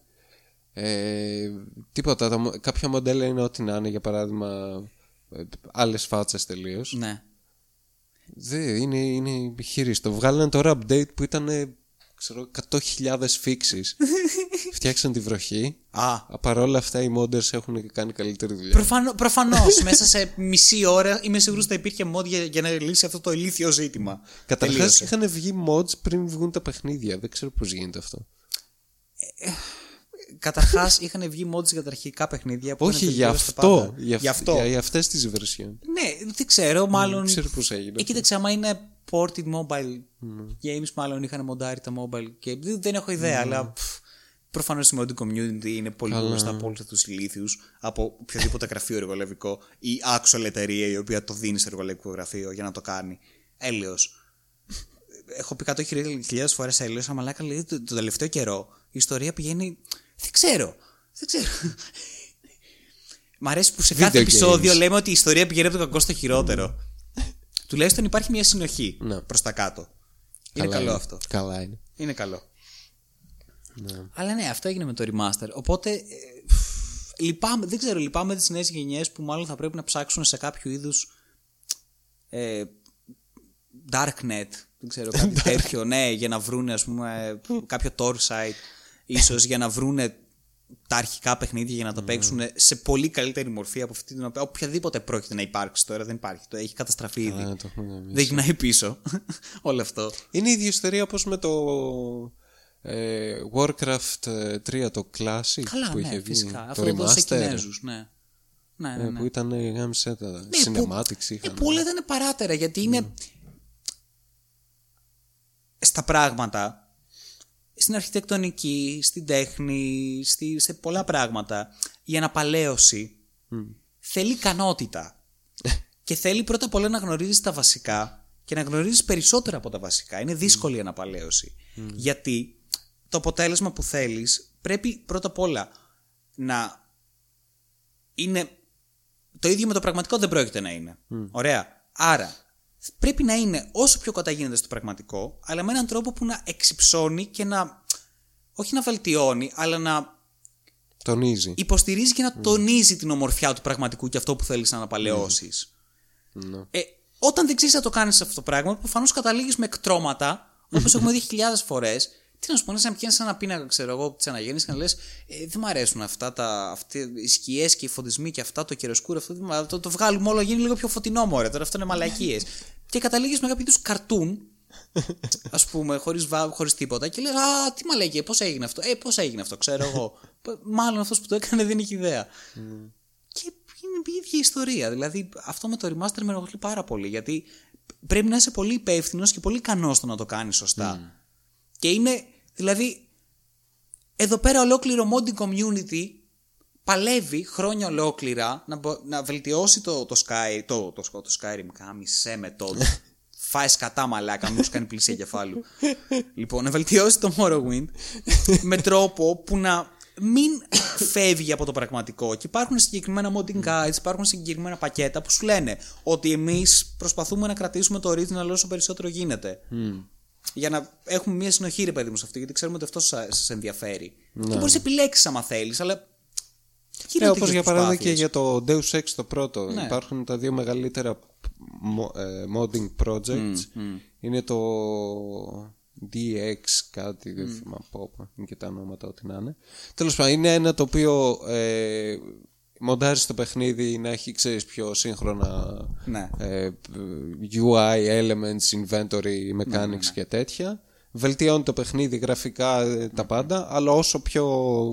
Ε, τίποτα, τα, μο- κάποια μοντέλα είναι ό,τι να είναι, για παράδειγμα, ε, άλλες φάτσες τελείως. ναι. Δεν, είναι, είναι χειρίστο. Βγάλανε τώρα update που ήταν ε, ξέρω, 100.000 fixes. Φτιάξαν τη βροχή. Α, Παρ' όλα αυτά οι modders έχουν κάνει καλύτερη δουλειά. Προφανώ, προφανώς, μέσα σε μισή ώρα είμαι σίγουρος ότι θα υπήρχε mod για, για να λύσει αυτό το ηλίθιο ζήτημα. Καταρχάς Τελείωσε. είχαν βγει mods πριν βγουν τα παιχνίδια. Δεν ξέρω πώς γίνεται αυτό. Καταρχάς είχαν βγει mods για τα αρχικά παιχνίδια. Που Όχι είναι για τελείως τα αυτό. πάντα. Για, Γι' αυτό. για, για αυτές τις version. Ναι, δεν ξέρω, μάλλον. Δεν ξέρω πώς έγινε. Ε, κοίταξε, άμα είναι ported mobile games, μάλλον είχαν μοντάρει τα mobile games. Δεν, δεν έχω ιδέα, αλλά προφανώς η modding community είναι πολύ γνωστά από όλους αυτούς τους ηλίθιους, από οποιοδήποτε γραφείο εργολαβικό ή actual εταιρεία η οποία το δίνει σε εργολαβικό γραφείο για να το κάνει. Έλεος. Έχω πει 100.000 φορές έλεος, αλλά μαλάκα λέει το, το τελευταίο καιρό η ιστορία πηγαίνει. Δεν ξέρω. Δεν ξέρω. Μ' αρέσει που σε κάθε Video επεισόδιο games. λέμε ότι η ιστορία πηγαίνει από το κακό στο χειρότερο. Τουλάχιστον υπάρχει μια συνοχή Ναι. προς τα κάτω. Είναι Καλά καλό είναι. αυτό. Καλά είναι. Είναι καλό. Ναι. Αλλά ναι, αυτό έγινε με το remaster. Οπότε. ε, λυπάμαι, δεν ξέρω, λυπάμαι τις νέες γενιές που μάλλον θα πρέπει να ψάξουν σε κάποιο είδους. Ε, darknet. Δεν ξέρω, κάτι τέτοιο. Ναι, για να βρούνε, ας πούμε, κάποιο Tor site. ίσως για να βρούνε τα αρχικά παιχνίδια για να τα παίξουν σε πολύ καλύτερη μορφή από αυτή την οποία οποιαδήποτε πρόκειται να υπάρξει τώρα δεν υπάρχει. Το έχει καταστραφεί ήδη. Α, το έχουμε γαμίσει. δεν γυρνάει πίσω όλο αυτό. Είναι η ίδια ιστορία όπως με το ε, Warcraft ε, 3 το Classic Καλά, που ναι, είχε βγει. φυσικά. Το Αυτό εδώ σε remaster Κινέζους, ναι. Ναι, ναι, ε, ναι. που ήταν ε, γάμισε τα Ναι, cinematics που, είχαν. ε, που όλα ήταν παράτερα γιατί είναι στα πράγματα στην αρχιτεκτονική, στην τέχνη, στη, σε πολλά πράγματα η αναπαλαίωση θέλει ικανότητα και θέλει πρώτα απ' όλα να γνωρίζεις τα βασικά και να γνωρίζεις περισσότερα από τα βασικά. Είναι δύσκολη η αναπαλαίωση. Γιατί το αποτέλεσμα που θέλεις πρέπει πρώτα απ' όλα να είναι το ίδιο με το πραγματικό δεν πρόκειται να είναι. Ωραία. Άρα πρέπει να είναι όσο πιο κοντά γίνεται στο πραγματικό, αλλά με έναν τρόπο που να εξυψώνει και να. Όχι να βελτιώνει, αλλά να Τονίζει. υποστηρίζει και να τονίζει την ομορφιά του πραγματικού και αυτό που θέλεις να αναπαλαιώσεις. Ναι. Ε, όταν δεν ξέρεις να το κάνεις αυτό το πράγμα, προφανώς καταλήγεις με εκτρώματα, όπως έχουμε δει χιλιάδες φορές. Τι να σου πω, είναι σαν να πιάνεις ένα πίνακα, ξέρω εγώ, τη αναγέννηση και να λες: ε, Δεν μ' αρέσουν αυτά, τα, αυτοί, οι σκιές και οι φωτισμοί και αυτά, το καιροσκούρο, αυτό δεν μ' το, το βγάλουμε όλο, γίνει λίγο πιο φωτεινό, μωρέ. Τώρα αυτό είναι μαλακίες. και καταλήγεις με κάποιο είδου καρτούν, ας πούμε, χωρίς χωρίς τίποτα και λες: Α, τι μαλακίε, πώς έγινε αυτό. Ε, πώς έγινε αυτό, ξέρω εγώ. Μάλλον αυτός που το έκανε δεν έχει ιδέα. Και είναι η ίδια ιστορία. Δηλαδή, αυτό με το remaster με ενοχλεί πάρα πολύ. Γιατί πρέπει να είσαι πολύ υπεύθυνος και πολύ ικανός στο να το κάνεις σωστά. Και είναι, δηλαδή, εδώ πέρα ολόκληρο modding community παλεύει χρόνια ολόκληρα να, μπο- να βελτιώσει το, το, Sky, το, το, το, το Skyrim. Κάμισε με τότε. Φάεις κατά μαλάκα, μου σου κάνει πλησία κεφάλου. λοιπόν, να βελτιώσει το Morrowind με τρόπο που να μην φεύγει από το πραγματικό. Και υπάρχουν συγκεκριμένα modding guides, υπάρχουν συγκεκριμένα πακέτα που σου λένε ότι εμείς προσπαθούμε να κρατήσουμε το original όσο περισσότερο γίνεται. Για να έχουμε μια συνοχή, ρε παιδί μου, σε αυτό, γιατί ξέρουμε ότι αυτό σα ενδιαφέρει. Και μπορείς να επιλέξεις άμα θέλεις, αλλά. Ε, γίνονται όπως για τέτοιες παράδειγμα και προσπάθειες. για το Deus Ex το πρώτο. Ναι. Υπάρχουν τα δύο μεγαλύτερα μο- ε, modding projects. Είναι το DX κάτι, δεν θυμάμαι από όπου. Είναι και τα ονόματα ό,τι να είναι. Τέλος πάντων, είναι ένα το οποίο ε, μοντάρεις το παιχνίδι να έχει, ξέρεις, πιο σύγχρονα Ναι. ε, UI, elements, inventory, Ναι, mechanics και τέτοια. Βελτιώνει το παιχνίδι γραφικά ε, τα πάντα, αλλά όσο πιο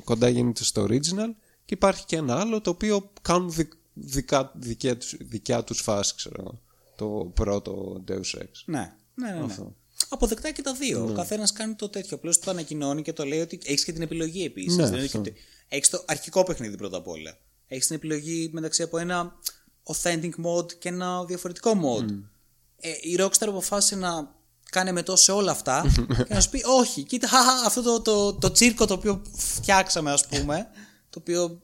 κοντά γίνεται στο original. Και υπάρχει και ένα άλλο το οποίο κάνουν δι, δικά, δικιά, τους, δικιά τους φάση, ξέρω εγώ. Το πρώτο Deus Ex. Ναι, ναι, ναι. ναι. Αυτό. Αποδεκτά και τα δύο. Ο καθένας κάνει το τέτοιο. Απλώς το ανακοινώνει και το λέει ότι έχεις και την επιλογή επίσης. Ναι, δεν αυτό. έχεις το αρχικό παιχνίδι πρώτα απ' όλα. Έχεις την επιλογή μεταξύ από ένα authentic mode και ένα διαφορετικό mode. Ε, η Rockstar αποφάσισε να κάνει μετό σε όλα αυτά και να σου πει όχι, κοίτα χαχα, αυτό το, το, το τσίρκο το οποίο φτιάξαμε ας πούμε, το οποίο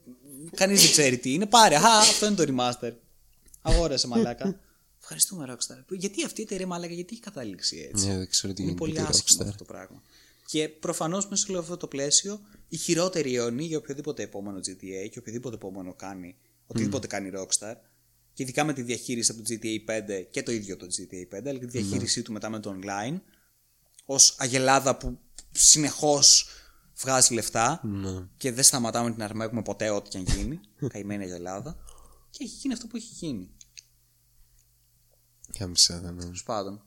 κανείς δεν ξέρει τι είναι, πάρε, χα, αυτό είναι το remaster. Αγόρασε μαλάκα. Ευχαριστούμε Rockstar. Γιατί αυτή η εταιρεία μαλάκα, γιατί έχει καταλήξει έτσι; Ναι, δεν ξέρω τι Είναι γίνεται πολύ με τη άσχημο Rockstar. αυτό το πράγμα. Και προφανώς μέσα σε όλο αυτό το πλαίσιο, η χειρότερη ιονή για οποιοδήποτε επόμενο GTA και οποιοδήποτε επόμενο κάνει, οτιδήποτε κάνει η Rockstar, και ειδικά με τη διαχείριση από το GTA 5 και το ίδιο το GTA 5, αλλά και τη διαχείρισή του μετά με το online, ως αγελάδα που συνεχώς βγάζει λεφτά Ναι. και δεν σταματάμε την αρμέγουμε ποτέ ό,τι και αν γίνει. Καημένη αγελάδα. Και έχει γίνει αυτό που έχει γίνει. Κάμισα, δεν είναι. Τέλο πάντων.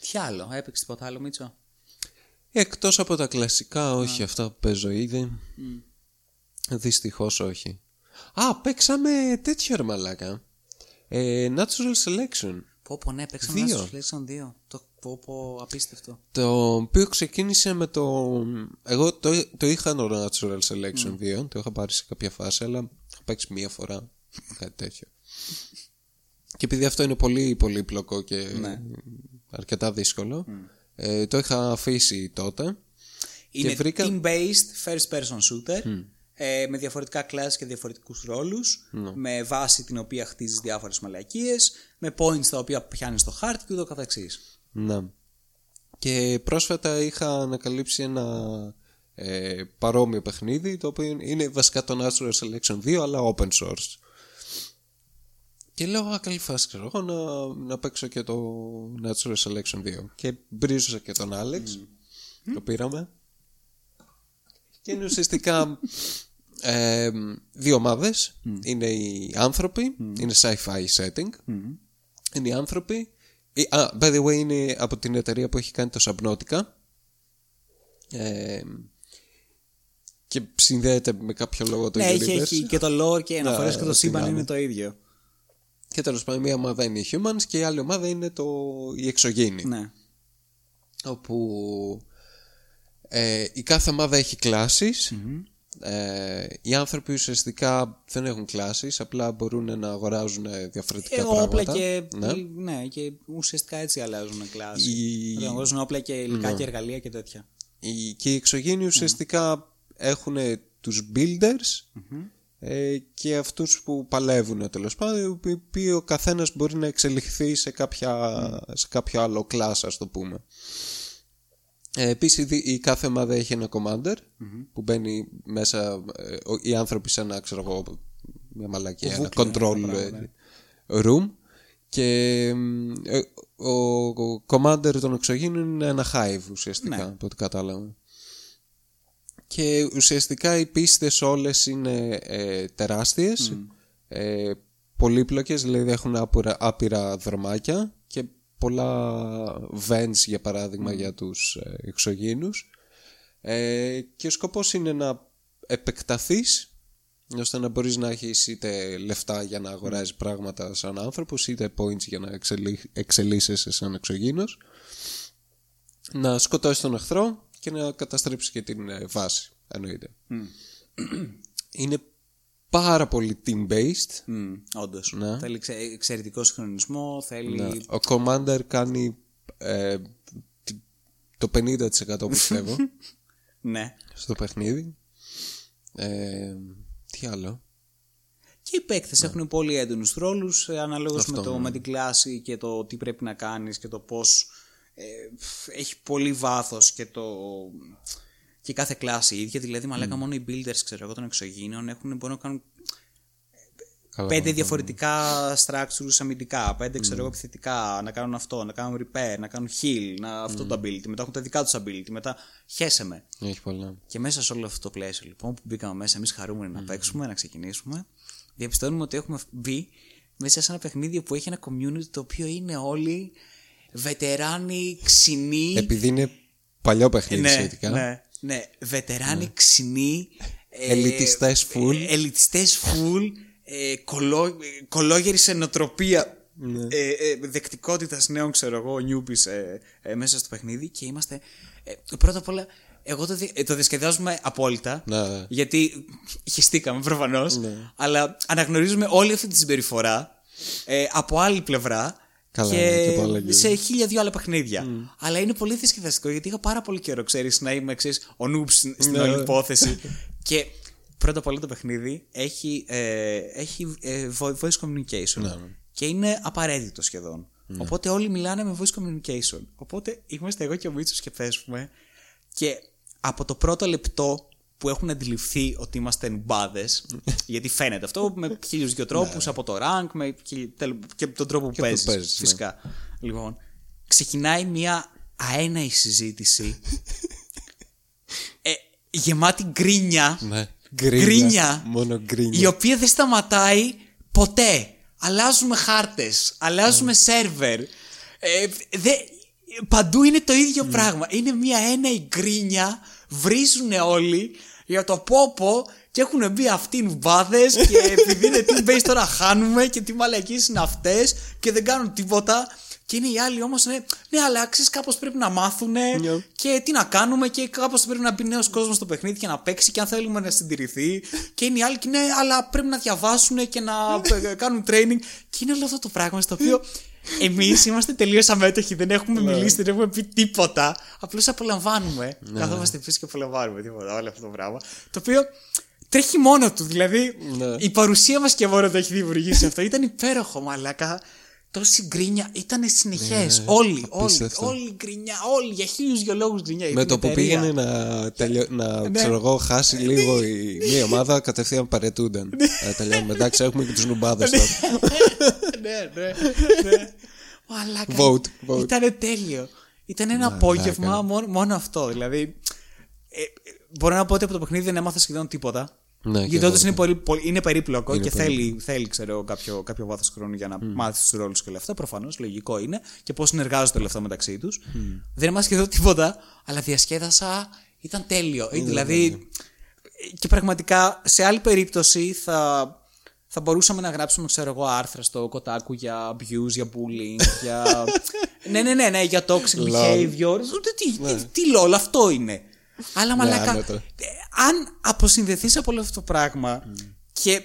Τι άλλο, έπαιξε τίποτα άλλο, Μίτσο; Εκτός από τα κλασικά, όχι αυτά που παίζω ήδη. Δυστυχώς όχι. Α, παίξαμε τέτοιο ρε μαλάκα. Ε, natural Selection. Πω πω ναι, παίξαμε Δύο. Natural Selection 2. Το πω πω απίστευτο. Το οποίο ξεκίνησε με το. Εγώ το, το είχα το Natural Selection 2, το είχα πάρει σε κάποια φάση, αλλά είχα παίξει μία φορά. Κάτι τέτοιο. Και επειδή αυτό είναι πολύ πολύπλοκο και αρκετά δύσκολο, ε, το είχα αφήσει τότε. Είναι βρήκα- team-based first person shooter ε, με διαφορετικά classes και διαφορετικούς ρόλους με βάση την οποία χτίζεις διάφορες μαλακίες με points τα οποία πιάνεις στο χάρτη και ούτω καθεξής. Ναι. Και πρόσφατα είχα ανακαλύψει ένα ε, παρόμοιο παιχνίδι το οποίο είναι βασικά το Natural Selection 2 αλλά open source. Και λέω, α, καλή φάση ξέρω εγώ να, να παίξω και το Natural Selection 2. Και μπρίζωσα και τον Alex, το πήραμε. Και είναι ουσιαστικά ε, δύο ομάδες. Είναι οι άνθρωποι, είναι sci-fi setting. Είναι οι άνθρωποι. η- Α, by the way, είναι από την εταιρεία που έχει κάνει το Subnautica. Ε, και συνδέεται με κάποιο λόγο το ναι, έχει, universe. έχει και το lore και αναφορές Ναι, και το ό,τι σύμπαν να είναι είναι. το ίδιο. Και τέλος πάντων, μία ομάδα είναι οι humans και η άλλη ομάδα είναι το, η εξωγήινη. Ναι. Όπου ε, η κάθε ομάδα έχει κλάσεις. Ε, οι άνθρωποι ουσιαστικά δεν έχουν κλάσεις, απλά μπορούν να αγοράζουν διαφορετικά Ε, όπλα πράγματα. και, Ναι. ναι. και ουσιαστικά έτσι αλλάζουν κλάση. Η- Να αγοράζουν όπλα και υλικά και εργαλεία και τέτοια. Οι- και οι εξωγήινοι ουσιαστικά έχουν τους builders ε, και αυτούς που παλεύουν τέλος πάντων, οι οποίοι ο καθένας μπορεί να εξελιχθεί σε, κάποια, σε κάποιο άλλο κλάσ ας το πούμε. Ε, επίσης η δι- η κάθε ομάδα έχει ένα commander που μπαίνει μέσα ε, ο- οι άνθρωποι σε ένα ξέρω εγώ μια μαλακία, ένα control ε, room και μ, ε, ο, ο commander των εξωγήινων είναι ένα hive ουσιαστικά από ό,τι κατάλαβα. Και ουσιαστικά οι πίστες όλες είναι ε, τεράστιες, ε, πολύπλοκες, δηλαδή έχουν άπειρα, άπειρα δρομάκια και πολλά vents για παράδειγμα για τους ε, εξωγήινους. Ε, και ο σκοπός είναι να επεκταθείς ώστε να μπορείς να έχεις είτε λεφτά για να αγοράζεις πράγματα σαν άνθρωπος είτε points για να εξελί, εξελίσσεσαι σαν εξωγήινος να σκοτώσεις τον εχθρό και να καταστρέψεις και την ε, βάση εννοείται είναι πάρα πολύ team based Mm, Όντως. Ναι. Θέλει εξε, εξαιρετικό συγχρονισμό, θέλει. ο commander κάνει ε, τι- το 50% πιστεύω Ναι. στο παιχνίδι ε, τι άλλο; Και οι παίκτες έχουν πολύ έντονους ρόλους αναλόγως με, Αυτό, το, ναι. με την κλάση και το τι πρέπει να κάνεις και το πώς. Ε, έχει πολύ βάθος και το. Και κάθε κλάση η ίδια. Δηλαδή, μαλάκα μόνο οι builders ξέρω εγώ, των εξωγήινων έχουν, μπορούν να κάνουν Καλά, πέντε ναι. διαφορετικά structures αμυντικά, πέντε ξέρω εγώ επιθετικά, να κάνουν αυτό, να κάνουν repair, να κάνουν heal, να, αυτό το ability, μετά έχουν τα δικά τους ability, μετά χέσε με. έχει πολλά Και μέσα σε όλο αυτό το πλαίσιο λοιπόν που μπήκαμε μέσα, εμείς χαρούμενοι να παίξουμε, να ξεκινήσουμε, διαπιστώνουμε ότι έχουμε μπει μέσα σε ένα παιχνίδι που έχει ένα community το οποίο είναι όλοι βετεράνοι, ξινοί. επειδή είναι παλιό παιχνίδι ναι, σχετικά ναι, ναι, βετεράνοι, ξινοί. ε, Ελιτιστές full. ε, ελιτιστές full. Ε, κολό, κολόγεροι σε νοοτροπία Ναι. ε, ε, δεκτικότητας νέων ξέρω εγώ νιούπις ε, ε, μέσα στο παιχνίδι και είμαστε ε, πρώτα απ' όλα εγώ το, δι- ε, το διασκεδάζουμε απόλυτα Ναι. γιατί χεστήκαμε προφανώς αλλά αναγνωρίζουμε όλη αυτή τη συμπεριφορά ε, από άλλη πλευρά Καλά, και, και από άλλα σε χίλια δυο άλλα παιχνίδια. Αλλά είναι πολύ διασκεδαστικό γιατί είχα πάρα πολύ καιρό, ξέρεις, να είμαι ξέρεις, ο νουμπ στην, στην Ναι. όλη υπόθεση. και πρώτα απ' όλα το παιχνίδι έχει, ε, έχει ε, vo- voice communication. Ναι. Και είναι απαραίτητο σχεδόν. Οπότε όλοι μιλάνε με voice communication. Οπότε είμαστε εγώ και ο Μίτσος και πέσουμε. Και από το πρώτο λεπτό που έχουν αντιληφθεί ότι είμαστε νουμπάδε, γιατί φαίνεται αυτό με χίλιους δυο τρόπους, από το rank με, χίλι- τέλο- και τον τρόπο που Ναι. Και αυτό παίζεις. παίζεις, ναι. Φυσικά. Λοιπόν, ξεκινάει μια αέναη συζήτηση. ε, γεμάτη γκρίνια. Ναι. Γκρίνια. Μόνο γκρίνια. Η οποία δεν σταματάει ποτέ. Αλλάζουμε χάρτες, αλλάζουμε σερβερ. Ε, δε, παντού είναι το ίδιο πράγμα. Είναι μια ένα γκρίνια, βρίζουν όλοι για το πόπο Και έχουν μπει αυτοί οι νουμπάδε και επειδή είναι team base τώρα χάνουμε και τι μαλακίες είναι αυτές και δεν κάνουν τίποτα. Και είναι οι άλλοι όμως, ναι, ναι, αλλά αξίζει κάπως πρέπει να μάθουν Ναι. και τι να κάνουμε και κάπως πρέπει να μπει νέος κόσμος στο παιχνίδι και να παίξει και αν θέλουμε να συντηρηθεί. Και είναι οι άλλοι και ναι, αλλά πρέπει να διαβάσουν και να ε, κάνουν training. Και είναι όλο αυτό το πράγμα στο οποίο εμείς είμαστε τελείως αμέτωχοι, δεν έχουμε μιλήσει, δεν έχουμε πει τίποτα. Απλώς απολαμβάνουμε. Καθόμαστε πίσω και απολαμβάνουμε τίποτα, όλο αυτό το πράγμα. Το οποίο τρέχει μόνο του. Δηλαδή Ναι. η παρουσία μας και μόνο το έχει δημιουργήσει αυτό. Ήταν υπέροχο, μαλάκα. Τόση γκρίνια ήταν συνεχές. όλοι, όλοι, απίστευτο. όλοι γκρινιά, όλοι για χίλιους δυο λόγους γκρινιά. Με Την το που εταιρεία. πήγαινε να, τελειω... να Ναι. ξέρω εγώ, χάσει λίγο η μία ομάδα, κατευθείαν παρετούνταν. ε, τελειώνουμε. Εντάξει, έχουμε και τους νουμπάδες τώρα. ναι, ναι, ναι. Μαλάκα. Vote, vote. Ήταν τέλειο. Ήταν ένα απόγευμα μόνο, μόνο αυτό. Δηλαδή, ε, ε, μπορώ να πω ότι από το παιχνίδι δεν έμαθα σχεδόν τίποτα. Ναι, και γιατί εγώ. όντω είναι, πολύ, πολύ- είναι περίπλοκο Είναι και περίπλοκο. θέλει, θέλει ξέρω, κάποιο, κάποιο βάθος χρόνου για να μάθει τους ρόλους και όλα αυτά. Προφανώς, λογικό είναι. Και πώς συνεργάζονται όλα αυτά μεταξύ τους. Δεν έμαθα σχεδόν τίποτα, αλλά διασκέδασα. Ήταν τέλειο. Ε, δηλαδή, και πραγματικά σε άλλη περίπτωση θα, θα μπορούσαμε να γράψουμε, ξέρω εγώ, άρθρα στο Kotaku για abuse, για bullying, για. ναι, ναι, ναι, ναι, για toxic Lol. behavior. Ούτε τι, τι, τι λόλ, αυτό είναι. Αλλά μαλάκα. άνετο. ε, αν αποσυνδεθείς από όλο αυτό το πράγμα και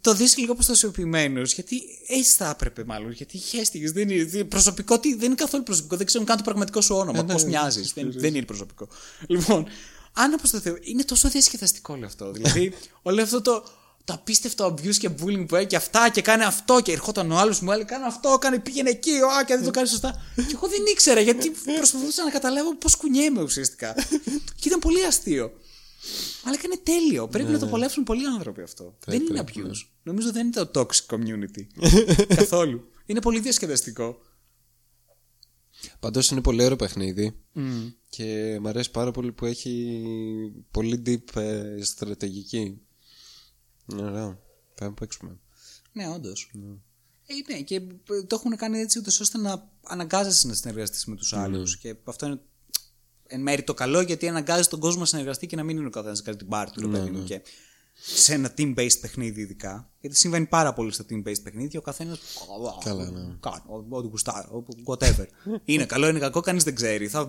το δεις λίγο προστασιοποιημένος, γιατί έτσι θα έπρεπε μάλλον. Γιατί χαίστηκες. Δεν είναι, δεν- προσωπικό, τι, δεν είναι καθόλου προσωπικό. Δεν ξέρουν καν το πραγματικό σου όνομα. ναι, Πώς ναι, μοιάζεις. δεν, δεν είναι προσωπικό. Λοιπόν, αν αποσταθώ. Είναι τόσο διασκεδαστικό όλο αυτό. Δηλαδή, όλο αυτό το, το απίστευτο abuse και bullying που έχει και αυτά και κάνει αυτό και ερχόταν ο άλλος μου έλεγε κάνει αυτό, κάνει, πήγαινε εκεί, α, και δεν το κάνεις σωστά. και εγώ δεν ήξερα γιατί προσπαθούσα να καταλάβω πώς κουνιέμαι ουσιαστικά. και ήταν πολύ αστείο. Αλλά είναι τέλειο. Πρέπει να το απολαύσουν πολλοί άνθρωποι αυτό. δεν είναι πρέπει, abuse. Νομίζω δεν είναι το toxic community. Καθόλου. Είναι πολύ διασκεδαστικό. Πάντως είναι πολύ ωραίο παιχνίδι. Και μου αρέσει πάρα πολύ που έχει πολύ deep ε, στρατηγική. Είναι ωραίο. Πρέπει να παίξουμε. Ναι, όντως. Ε, ναι, και το έχουν κάνει έτσι ούτως ώστε να αναγκάζεσαι να συνεργαστείς με τους άλλους. Και αυτό είναι εν μέρει το καλό γιατί αναγκάζει τον κόσμο να συνεργαστεί και να μην είναι ο καθένας να κάνει την πάρη του, ρε παιδί μου. Και σε ένα team-based παιχνίδι, ειδικά. Γιατί συμβαίνει πάρα πολύ στα team-based παιχνίδια. Ο καθένας. Καλά, ναι. Κάνω, ό,τι γουστάρω, whatever. είναι καλό, είναι κακό, κανείς δεν ξέρει. Θα,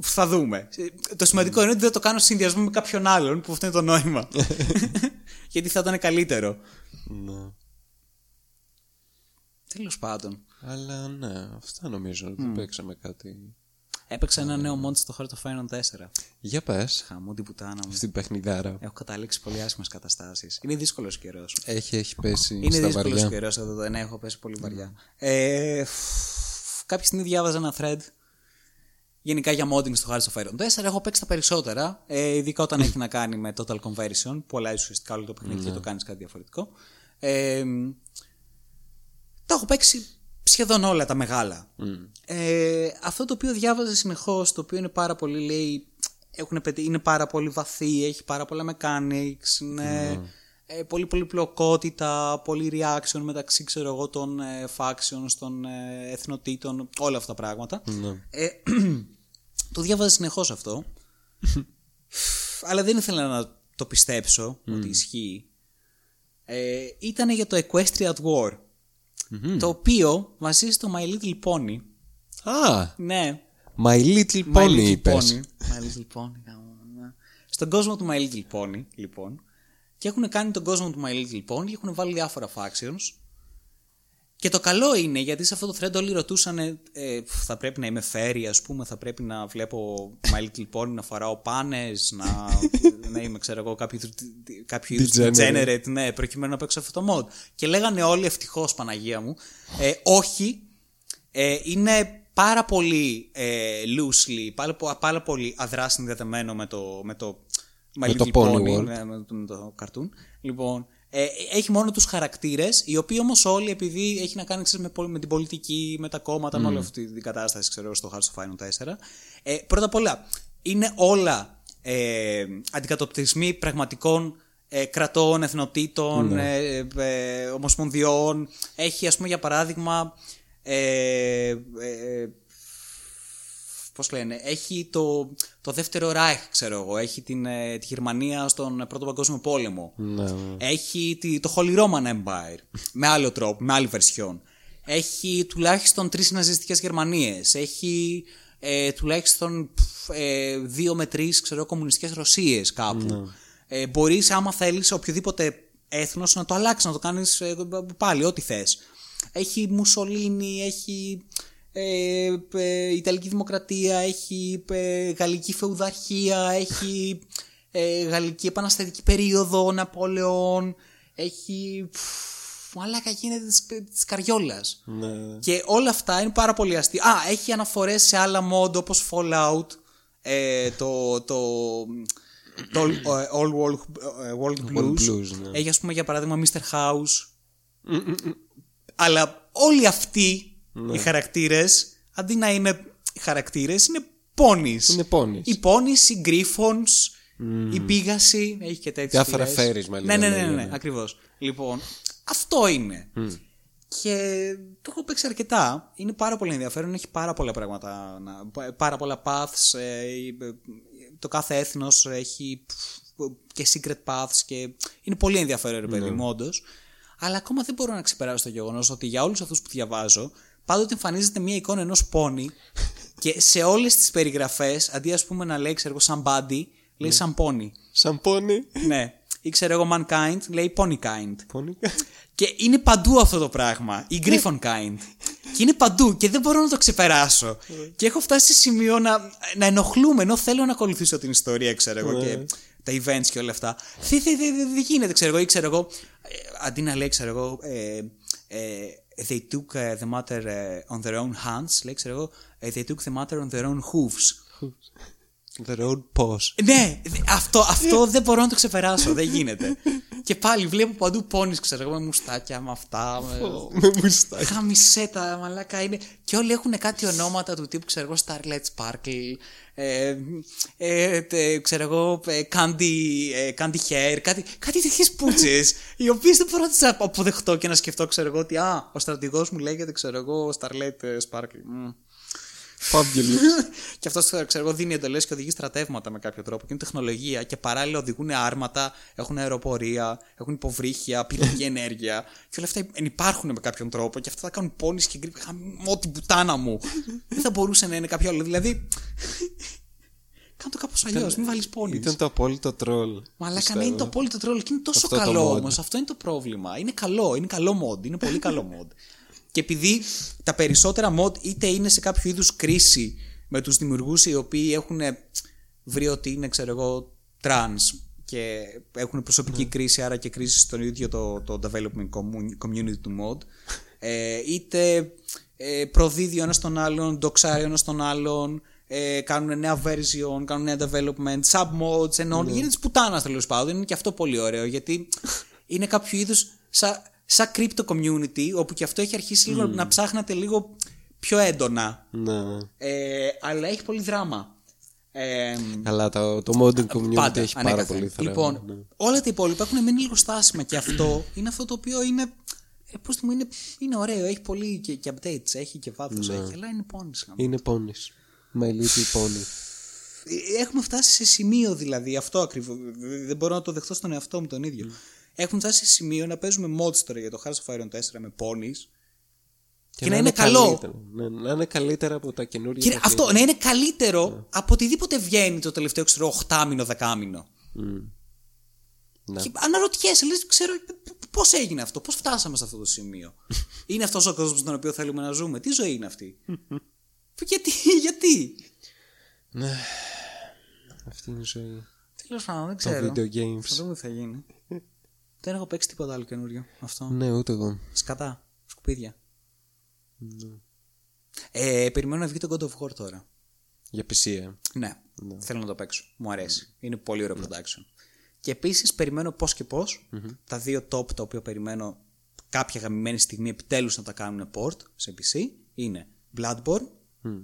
θα δούμε. Το σημαντικό είναι ότι δεν το κάνω σε συνδυασμό με κάποιον άλλον, που αυτό είναι το νόημα. γιατί θα ήταν καλύτερο. Ναι. Τέλος πάντων. Αλλά ναι, αυτά νομίζω. Δεν παίξαμε κάτι. Έπαιξα ένα νέο mod στο Heart of Iron 4. Για πες. Χαμού την πουτάνα μου. Στην παιχνιδάρα. Έχω καταλήξει πολύ άσχημες καταστάσεις. Είναι δύσκολος καιρός. Έχει, έχει πέσει Είναι στα δύσκολος βαριά. καιρός εδώ. Δεν έχω πέσει πολύ βαριά. Ε, φ- κάποια στιγμή διάβαζα ένα thread γενικά για modding στο Hearts of Iron 4. Έχω παίξει τα περισσότερα. Ε, ειδικά όταν έχει να κάνει με total conversion, που αλλάζει ουσιαστικά όλο το παιχνίδι και το κάνεις κάτι διαφορετικό. Ε, τα έχω παίξει σχεδόν όλα τα μεγάλα. Ε, αυτό το οποίο διάβαζα συνεχώς, το οποίο είναι πάρα πολύ, λέει, έχουν, πετύ- είναι πάρα πολύ βαθύ, έχει πάρα πολλά mechanics, είναι ε, πολύ πολυπλοκότητα, πολύ reaction μεταξύ, ξέρω εγώ, των ε, factions, των ε, εθνοτήτων, όλα αυτά τα πράγματα. Ε, το διάβαζα συνεχώς αυτό. αλλά δεν ήθελα να το πιστέψω ότι ισχύει. Ε, ήταν για το Equestria at War. Το οποίο βασίζεται στο My Little Pony. Α! Ναι. My Little My Pony Little είπες. Pony. My Little Pony. γαμώ, ναι. Στον κόσμο του My Little Pony, λοιπόν. Και έχουν κάνει τον κόσμο του My Little Pony και έχουν βάλει διάφορα factions. Και το καλό είναι γιατί σε αυτό το thread όλοι ρωτούσαν ε, θα πρέπει να είμαι fairy ας πούμε, θα πρέπει να βλέπω My Little Pony, να φοράω πάνες, να, να είμαι ξέρω εγώ κάποιο, κάποιο είδους Degenerate. degenerate, ναι, προκειμένου να παίξω αυτό το mod. Και λέγανε όλοι ευτυχώς Παναγία μου, ε, όχι, ε, είναι πάρα πολύ ε, loosely, πάρα, πο- πάρα πολύ αδρά συνδεδεμένο με το, με το My Με το Little Pony Pony, World. ναι, με, το, με το cartoon. Λοιπόν, ε, έχει μόνο τους χαρακτήρες, οι οποίοι όμως όλοι, επειδή έχει να κάνει ξέρεις, με, πολ- με την πολιτική, με τα κόμματα, με όλη αυτή την κατάσταση, ξέρω, στο Hearts of Iron 4. Ε, πρώτα απ' όλα, είναι όλα ε, αντικατοπτρισμοί πραγματικών ε, κρατών, εθνοτήτων, ε, ε, ομοσπονδιών. Έχει, ας πούμε, για παράδειγμα, ε, ε, πώς λένε, έχει το, το δεύτερο Ράιχ, ξέρω εγώ, έχει την, ε, τη Γερμανία στον Πρώτο Παγκόσμιο Πόλεμο. Ναι, ναι. Έχει τη, το Holy Roman Empire, με άλλο τρόπο, με άλλη βερσιόν. Έχει τουλάχιστον τρεις ναζιστικές Γερμανίες. Έχει ε, τουλάχιστον πφ, ε, δύο με τρεις, ξέρω, κομμουνιστικές Ρωσίες κάπου. Ε, μπορείς, άμα θέλεις, οποιοδήποτε έθνος να το αλλάξεις, να το κάνεις ε, πάλι, ό,τι θες. Έχει Μουσολίνη, έχει ε, ε, Ιταλική Δημοκρατία, έχει ε, Γαλλική Φεουδαρχία, έχει ε, Γαλλική Επαναστατική Περίοδο, Ναπόλεον, έχει... πφ, Μαλάκα γίνεται της, της καριόλας. ναι. Και όλα αυτά είναι πάρα πολύ αστεία. Α, έχει αναφορές σε άλλα mod όπως Fallout, ε, το, το, το ε, All World, ε, World Blues. Blues, ναι. Έχει ας πούμε για παράδειγμα Mr. House. Αλλά όλοι αυτοί Ναι. οι χαρακτήρες, αντί να είναι χαρακτήρες, είναι πόνις. Είναι πόνις. Οι πόνις, οι γκρίφονς, η πίγαση, έχει και τέτοιες Διάφορα σειρές. φέρισμα, Ναι, ναι, λίγο, ναι, ναι, ναι. ακριβώς. Λοιπόν, αυτό είναι. Και το έχω παίξει αρκετά. Είναι πάρα πολύ ενδιαφέρον. Έχει πάρα πολλά πράγματα. να- Πάρα πολλά paths. ε, ε, Το κάθε έθνος έχει πφ, και secret paths. Και είναι πολύ ενδιαφέρον, ρε παιδί μου, όντως. Αλλά ακόμα δεν μπορώ να ξεπεράσω το γεγονός ότι για όλους αυτούς που διαβάζω, πάντοτε εμφανίζεται μια εικόνα ενός πόνι και σε όλες τις περιγραφές, αντί ας πούμε να λέει, ξέρω εγώ, somebody, λέει σαν πόνι. Σαν πόνι. ναι. Ή ξέρω εγώ, mankind, λέει pony kind. Πόνι. Και είναι παντού αυτό το πράγμα. Η Griffon kind. και είναι παντού και δεν μπορώ να το ξεπεράσω. και έχω φτάσει σε σημείο να, να ενοχλούμε ενώ θέλω να ακολουθήσω την ιστορία, ξέρω εγώ, και τα events και όλα αυτά. Δεν δε, δε, δε, δε γίνεται, ξέρω εγώ, ή ξέρω εγώ, ε, αντί να λέει, ξέρω εγώ, ε, ε, they took ε, the matter ε, on their own hands, λέει, ξέρω εγώ, ε, they took the matter on their own hooves. The road pause. Ναι, δε- αυτό, αυτό δεν μπορώ να το ξεπεράσω. δεν γίνεται. και πάλι βλέπω παντού πόνις, ξέρω εγώ, με μουστάκια, με αυτά. Με... Με μουστάκι. Χαμισέτα, μαλάκα είναι. Και όλοι έχουν κάτι ονόματα του τύπου, ξέρω εγώ, Starlight Sparkle. Ε, ε, τε- ξέρω εγώ, ε, Candy, ε, candy Hair, κάτι, κάτι τέτοιες πούτσες, οι οποίες δεν μπορώ να τις αποδεχτώ και να σκεφτώ, ξέρω εγώ, ότι α, ο στρατηγός μου λέγεται, ξέρω εγώ, Starlight ε, Sparkle. Μμ. Fabulous. και αυτός ξέρω εγώ δίνει εντολές και οδηγεί στρατεύματα με κάποιο τρόπο. Και είναι τεχνολογία και παράλληλα οδηγούν άρματα, έχουν αεροπορία, έχουν υποβρύχια, πυρηνική ενέργεια. Και όλα αυτά υπάρχουν με κάποιον τρόπο και αυτά θα κάνουν πόνι και γκρίπ. Χαμό την πουτάνα μου. Δεν θα μπορούσε να είναι κάποιο άλλο. Δηλαδή. Κάνε το κάπως αλλιώς, μην βάλεις πόνι. Ήταν το απόλυτο τρόλ. Μαλάκα ναι, είναι το απόλυτο τρόλο και είναι τόσο Αυτό το καλό mod. όμως. Αυτό είναι το πρόβλημα. Είναι καλό, είναι καλό mod. Είναι πολύ καλό mod. Και επειδή τα περισσότερα mod είτε είναι σε κάποιο είδους κρίση με τους δημιουργούς οι οποίοι έχουν βρει ότι είναι, ξέρω εγώ, trans και έχουν προσωπική Ναι. κρίση, άρα και κρίση στον ίδιο το, το development commu- community του mod, ε, είτε ε, προδίδει ο ένας τον άλλον, ντοξάρει ο ένας τον άλλον, ε, κάνουν νέα version, κάνουν νέα development, submods, ενώ Ναι. γίνεται της πουτάνας τέλος πάντων. Είναι και αυτό πολύ ωραίο γιατί είναι κάποιο είδους σαν, σαν crypto community, όπου και αυτό έχει αρχίσει λίγο να ψάχνεται λίγο πιο έντονα. Ναι. Ε, αλλά έχει πολύ δράμα. Ε, Αλλά το, το modding community Πάντα, έχει πάρα ανέκαθεν. πολύ θρέμα. Λοιπόν, ναι. όλα τα υπόλοιπα έχουν μείνει λίγο στάσιμα και αυτό είναι αυτό το οποίο είναι. Ε, πώς το μου είναι, είναι ωραίο, έχει πολύ και, και updates, έχει και βάθος, Ναι. έχει, αλλά είναι πόνης. γάμο. Είναι πόνις. My little pony. Ε, Έχουμε φτάσει σε σημείο δηλαδή, αυτό ακριβώς. Δεν μπορώ να το δεχτώ στον εαυτό μου τον ίδιο. Έχουμε φτάσει σε σημείο να παίζουμε mods τώρα για το Hearts of Iron 4 με ponies και, να είναι, καλό. καλύτερα. Ναι, να είναι καλύτερα από τα καινούργια. Και παιχνίδια. αυτό, να είναι καλύτερο από οτιδήποτε βγαίνει το τελευταίο, ξέρω, 8 μήνο, 10 μήνο. Μμ. Ναι. Και αναρωτιέσαι, λες, ξέρω πώς έγινε αυτό, πώς φτάσαμε σε αυτό το σημείο. είναι αυτός ο κόσμος στον οποίο θέλουμε να ζούμε. Τι ζωή είναι αυτή; γιατί, γιατί; Ναι. Αυτή είναι η ζωή. Τέλος πάντων, δεν Τα ξέρω. video games. Θα δούμε τι θα γίνει. Δεν έχω παίξει τίποτα άλλο καινούριο. Αυτό. Ναι, ούτε εγώ. Σκατά. Σκουπίδια. Ναι. Ε, περιμένω να βγει το God of War τώρα. Για PC, ε. Ναι, θέλω να το παίξω. Μου αρέσει. Είναι πολύ ωραίο production. Και επίσης περιμένω πώς και πώς τα δύο top τα οποία περιμένω κάποια γαμημένη στιγμή επιτέλους να τα κάνουν port σε PC είναι Bloodborne.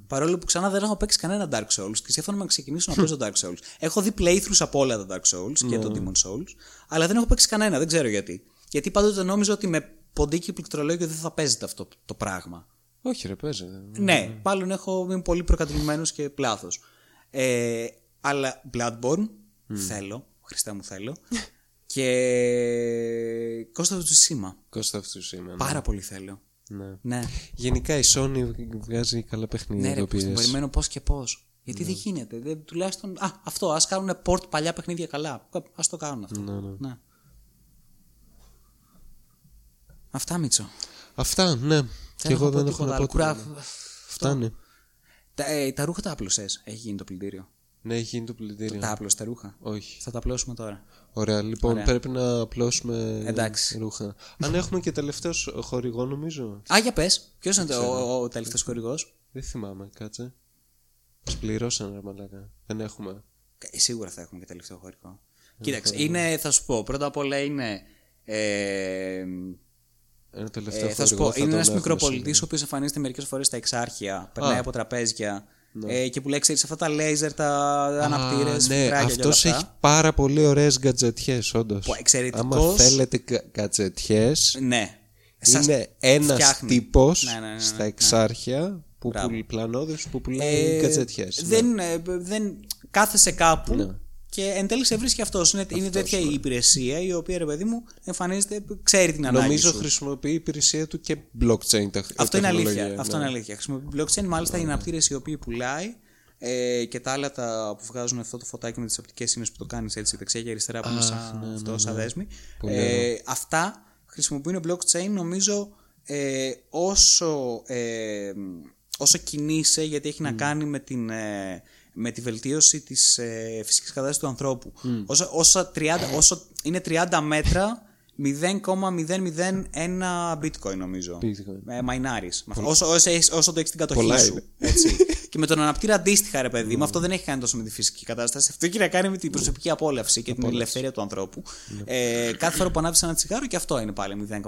Παρόλο που ξανά δεν έχω παίξει κανένα Dark Souls και σκέφτομαι να ξεκινήσω να παίζω Dark Souls. Έχω δει playthroughs από όλα τα Dark Souls και το Demon Souls, αλλά δεν έχω παίξει κανένα, δεν ξέρω γιατί. Γιατί πάντοτε νόμιζα ότι με ποντίκι πληκτρολόγιο δεν θα παίζεται αυτό το πράγμα. Όχι, ρε, παίζει. Ναι, μάλλον έχω, είμαι πολύ προκατηλημένος και πλάθος. Ε, αλλά Bloodborne θέλω. Χριστέ μου θέλω. και Κώστα του Τσισίμα. Κώστα αυτού σήμερα. Πάρα πολύ θέλω. Ναι. Ναι. Γενικά η Sony βγάζει καλά παιχνίδια. Ναι, ρε, το που στην PS. περιμένω πώς και πώς. Γιατί δεν γίνεται. Δεν, τουλάχιστον. Α, αυτό. Α κάνουν port παλιά παιχνίδια καλά. Α το κάνουν αυτό. Ναι, ναι. Ναι. Αυτά, Μίτσο. Αυτά, ναι. Και εγώ δεν έχω να πω Κουρά... τίποτα. Φτάνει. Τα, ε, τα ρούχα τα άπλωσες. Έχει γίνει το πλυντήριο. Ναι, έχει γίνει το πλυντήριο. Τα άπλωσες τα ρούχα. Όχι. Θα τα απλώσουμε τώρα. Ωραία, λοιπόν, Ωραία. πρέπει να απλώσουμε Εντάξει. ρούχα. Αν έχουμε και τελευταίος χορηγό, νομίζω. Α, για πες. Ποιος είναι το- ο, ο τελευταίος χορηγός; Δεν θυμάμαι, κάτσε. Μα πληρώσαν, ρε μαλάκα. Δεν έχουμε. Σίγουρα θα έχουμε και τελευταίο χορηγό. Κοίταξε, είναι, θα σου πω, πρώτα απ' όλα είναι. Ε, Ένα τελευταίο ε, θα σου χορηγό πω, είναι τον ένας έχουμε μικροπολιτής ο σίγουρα. οποίο εμφανίζεται μερικές φορές στα εξάρχεια, περνάει από τραπέζια Ναι. ε, και που λέει, ξέρεις, αυτά τα λέιζερ, τα αναπτήρες, Α, ναι, και όλα αυτός αυτά. έχει πάρα πολύ ωραίες γκατζετιές, όντως. Πω, εξαιρετικός. Άμα θέλετε γκατζετιές, Ναι. Σας είναι ένας φτιάχνει. τύπος Ναι, ναι, ναι, ναι, στα ναι. εξάρχεια που Μπράβο. πουλ, πλανόδες που πουλάει Ε, γκατζετιές. δεν, ε, δεν κάθεσαι κάπου Ναι. Και εν τέλει σε βρίσκει αυτός. Είναι, είναι τέτοια η υπηρεσία η οποία, ρε παιδί μου, εμφανίζεται, ξέρει την ανάγκη. Νομίζω σου. χρησιμοποιεί η υπηρεσία του και blockchain τεχ- Αυτό είναι τεχνολογία, αλήθεια. Αυτό ναι. είναι αλήθεια. Χρησιμοποιεί blockchain, μάλιστα οι αναπτήρες οι οποίοι πουλάει ε, και τα άλλα τα που βγάζουν αυτό το φωτάκι με τις οπτικές ίνε που το κάνεις έτσι δεξιά και αριστερά που είναι σαν, ναι, αυτό, σαν δέσμη. Πολύ Ε, αυτά χρησιμοποιούν blockchain νομίζω ε, όσο, ε, όσο κινείσαι γιατί έχει να κάνει με την, ε, με τη βελτίωση της ε, φυσικής κατάστασης του ανθρώπου. Όσο, όσο, 30, όσο είναι 30 μέτρα 0,001 bitcoin νομίζω. Bitcoin. Ε, μαϊνάρεις. Με αυτό. Όσο, όσο, έχεις- όσο το έχεις στην κατοχή Πολλά σου. είναι. Έτσι. και με τον αναπτήρα αντίστοιχα, ρε παιδί μου, αυτό δεν έχει κάνει τόσο με τη φυσική κατάσταση. Αυτό έχει να κάνει με την προσωπική απόλαυση και την ελευθερία του ανθρώπου. Ε, κάθε φορά που ανάβεις ένα τσιγάρο και αυτό είναι πάλι 0,0001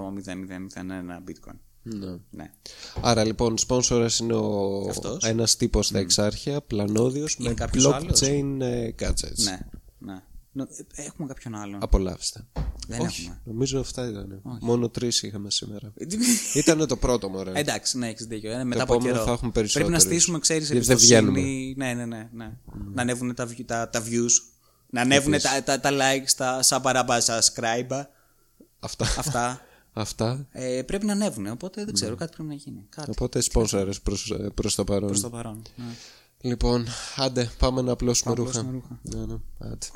bitcoin. Ναι. Ναι. Άρα λοιπόν, σπόνσορας είναι ο... Αυτός. ένας τύπος στα εξάρχεια, πλανόδιος, Είναι με κάποιος blockchain ε, gadgets. Ναι. ναι. Νο- ε, Έχουμε κάποιον άλλον. Απολαύστε. Δεν Όχι, έχουμε. νομίζω αυτά ήταν. Μόνο τρεις είχαμε σήμερα. Ε, Ήταν το πρώτο μωρέ. Εντάξει, ναι, έχεις δίκιο. Ε, μετά από επόμενο καιρό. θα έχουμε Πρέπει να περισσότερους. στήσουμε, ξέρεις, Γιατί δεν βγαίνουμε. Ναι, ναι, ναι. ναι. Να ανέβουν τα, view- τα, τα views. Να ανέβουν τα, τα, τα likes, τα subscribe, subscribe. Αυτά. Αυτά. Αυτά. Ε, πρέπει να ανέβουν. Οπότε δεν ξέρω, κάτι πρέπει να γίνει. Κάτι Οπότε σπόνσορες προς, προς το παρόν. προς το παρόν. Ναι. Λοιπόν, άντε, πάμε να απλώσουμε Πάμε να ρούχα. απλώσουμε ρούχα. Ναι, ναι, άντε.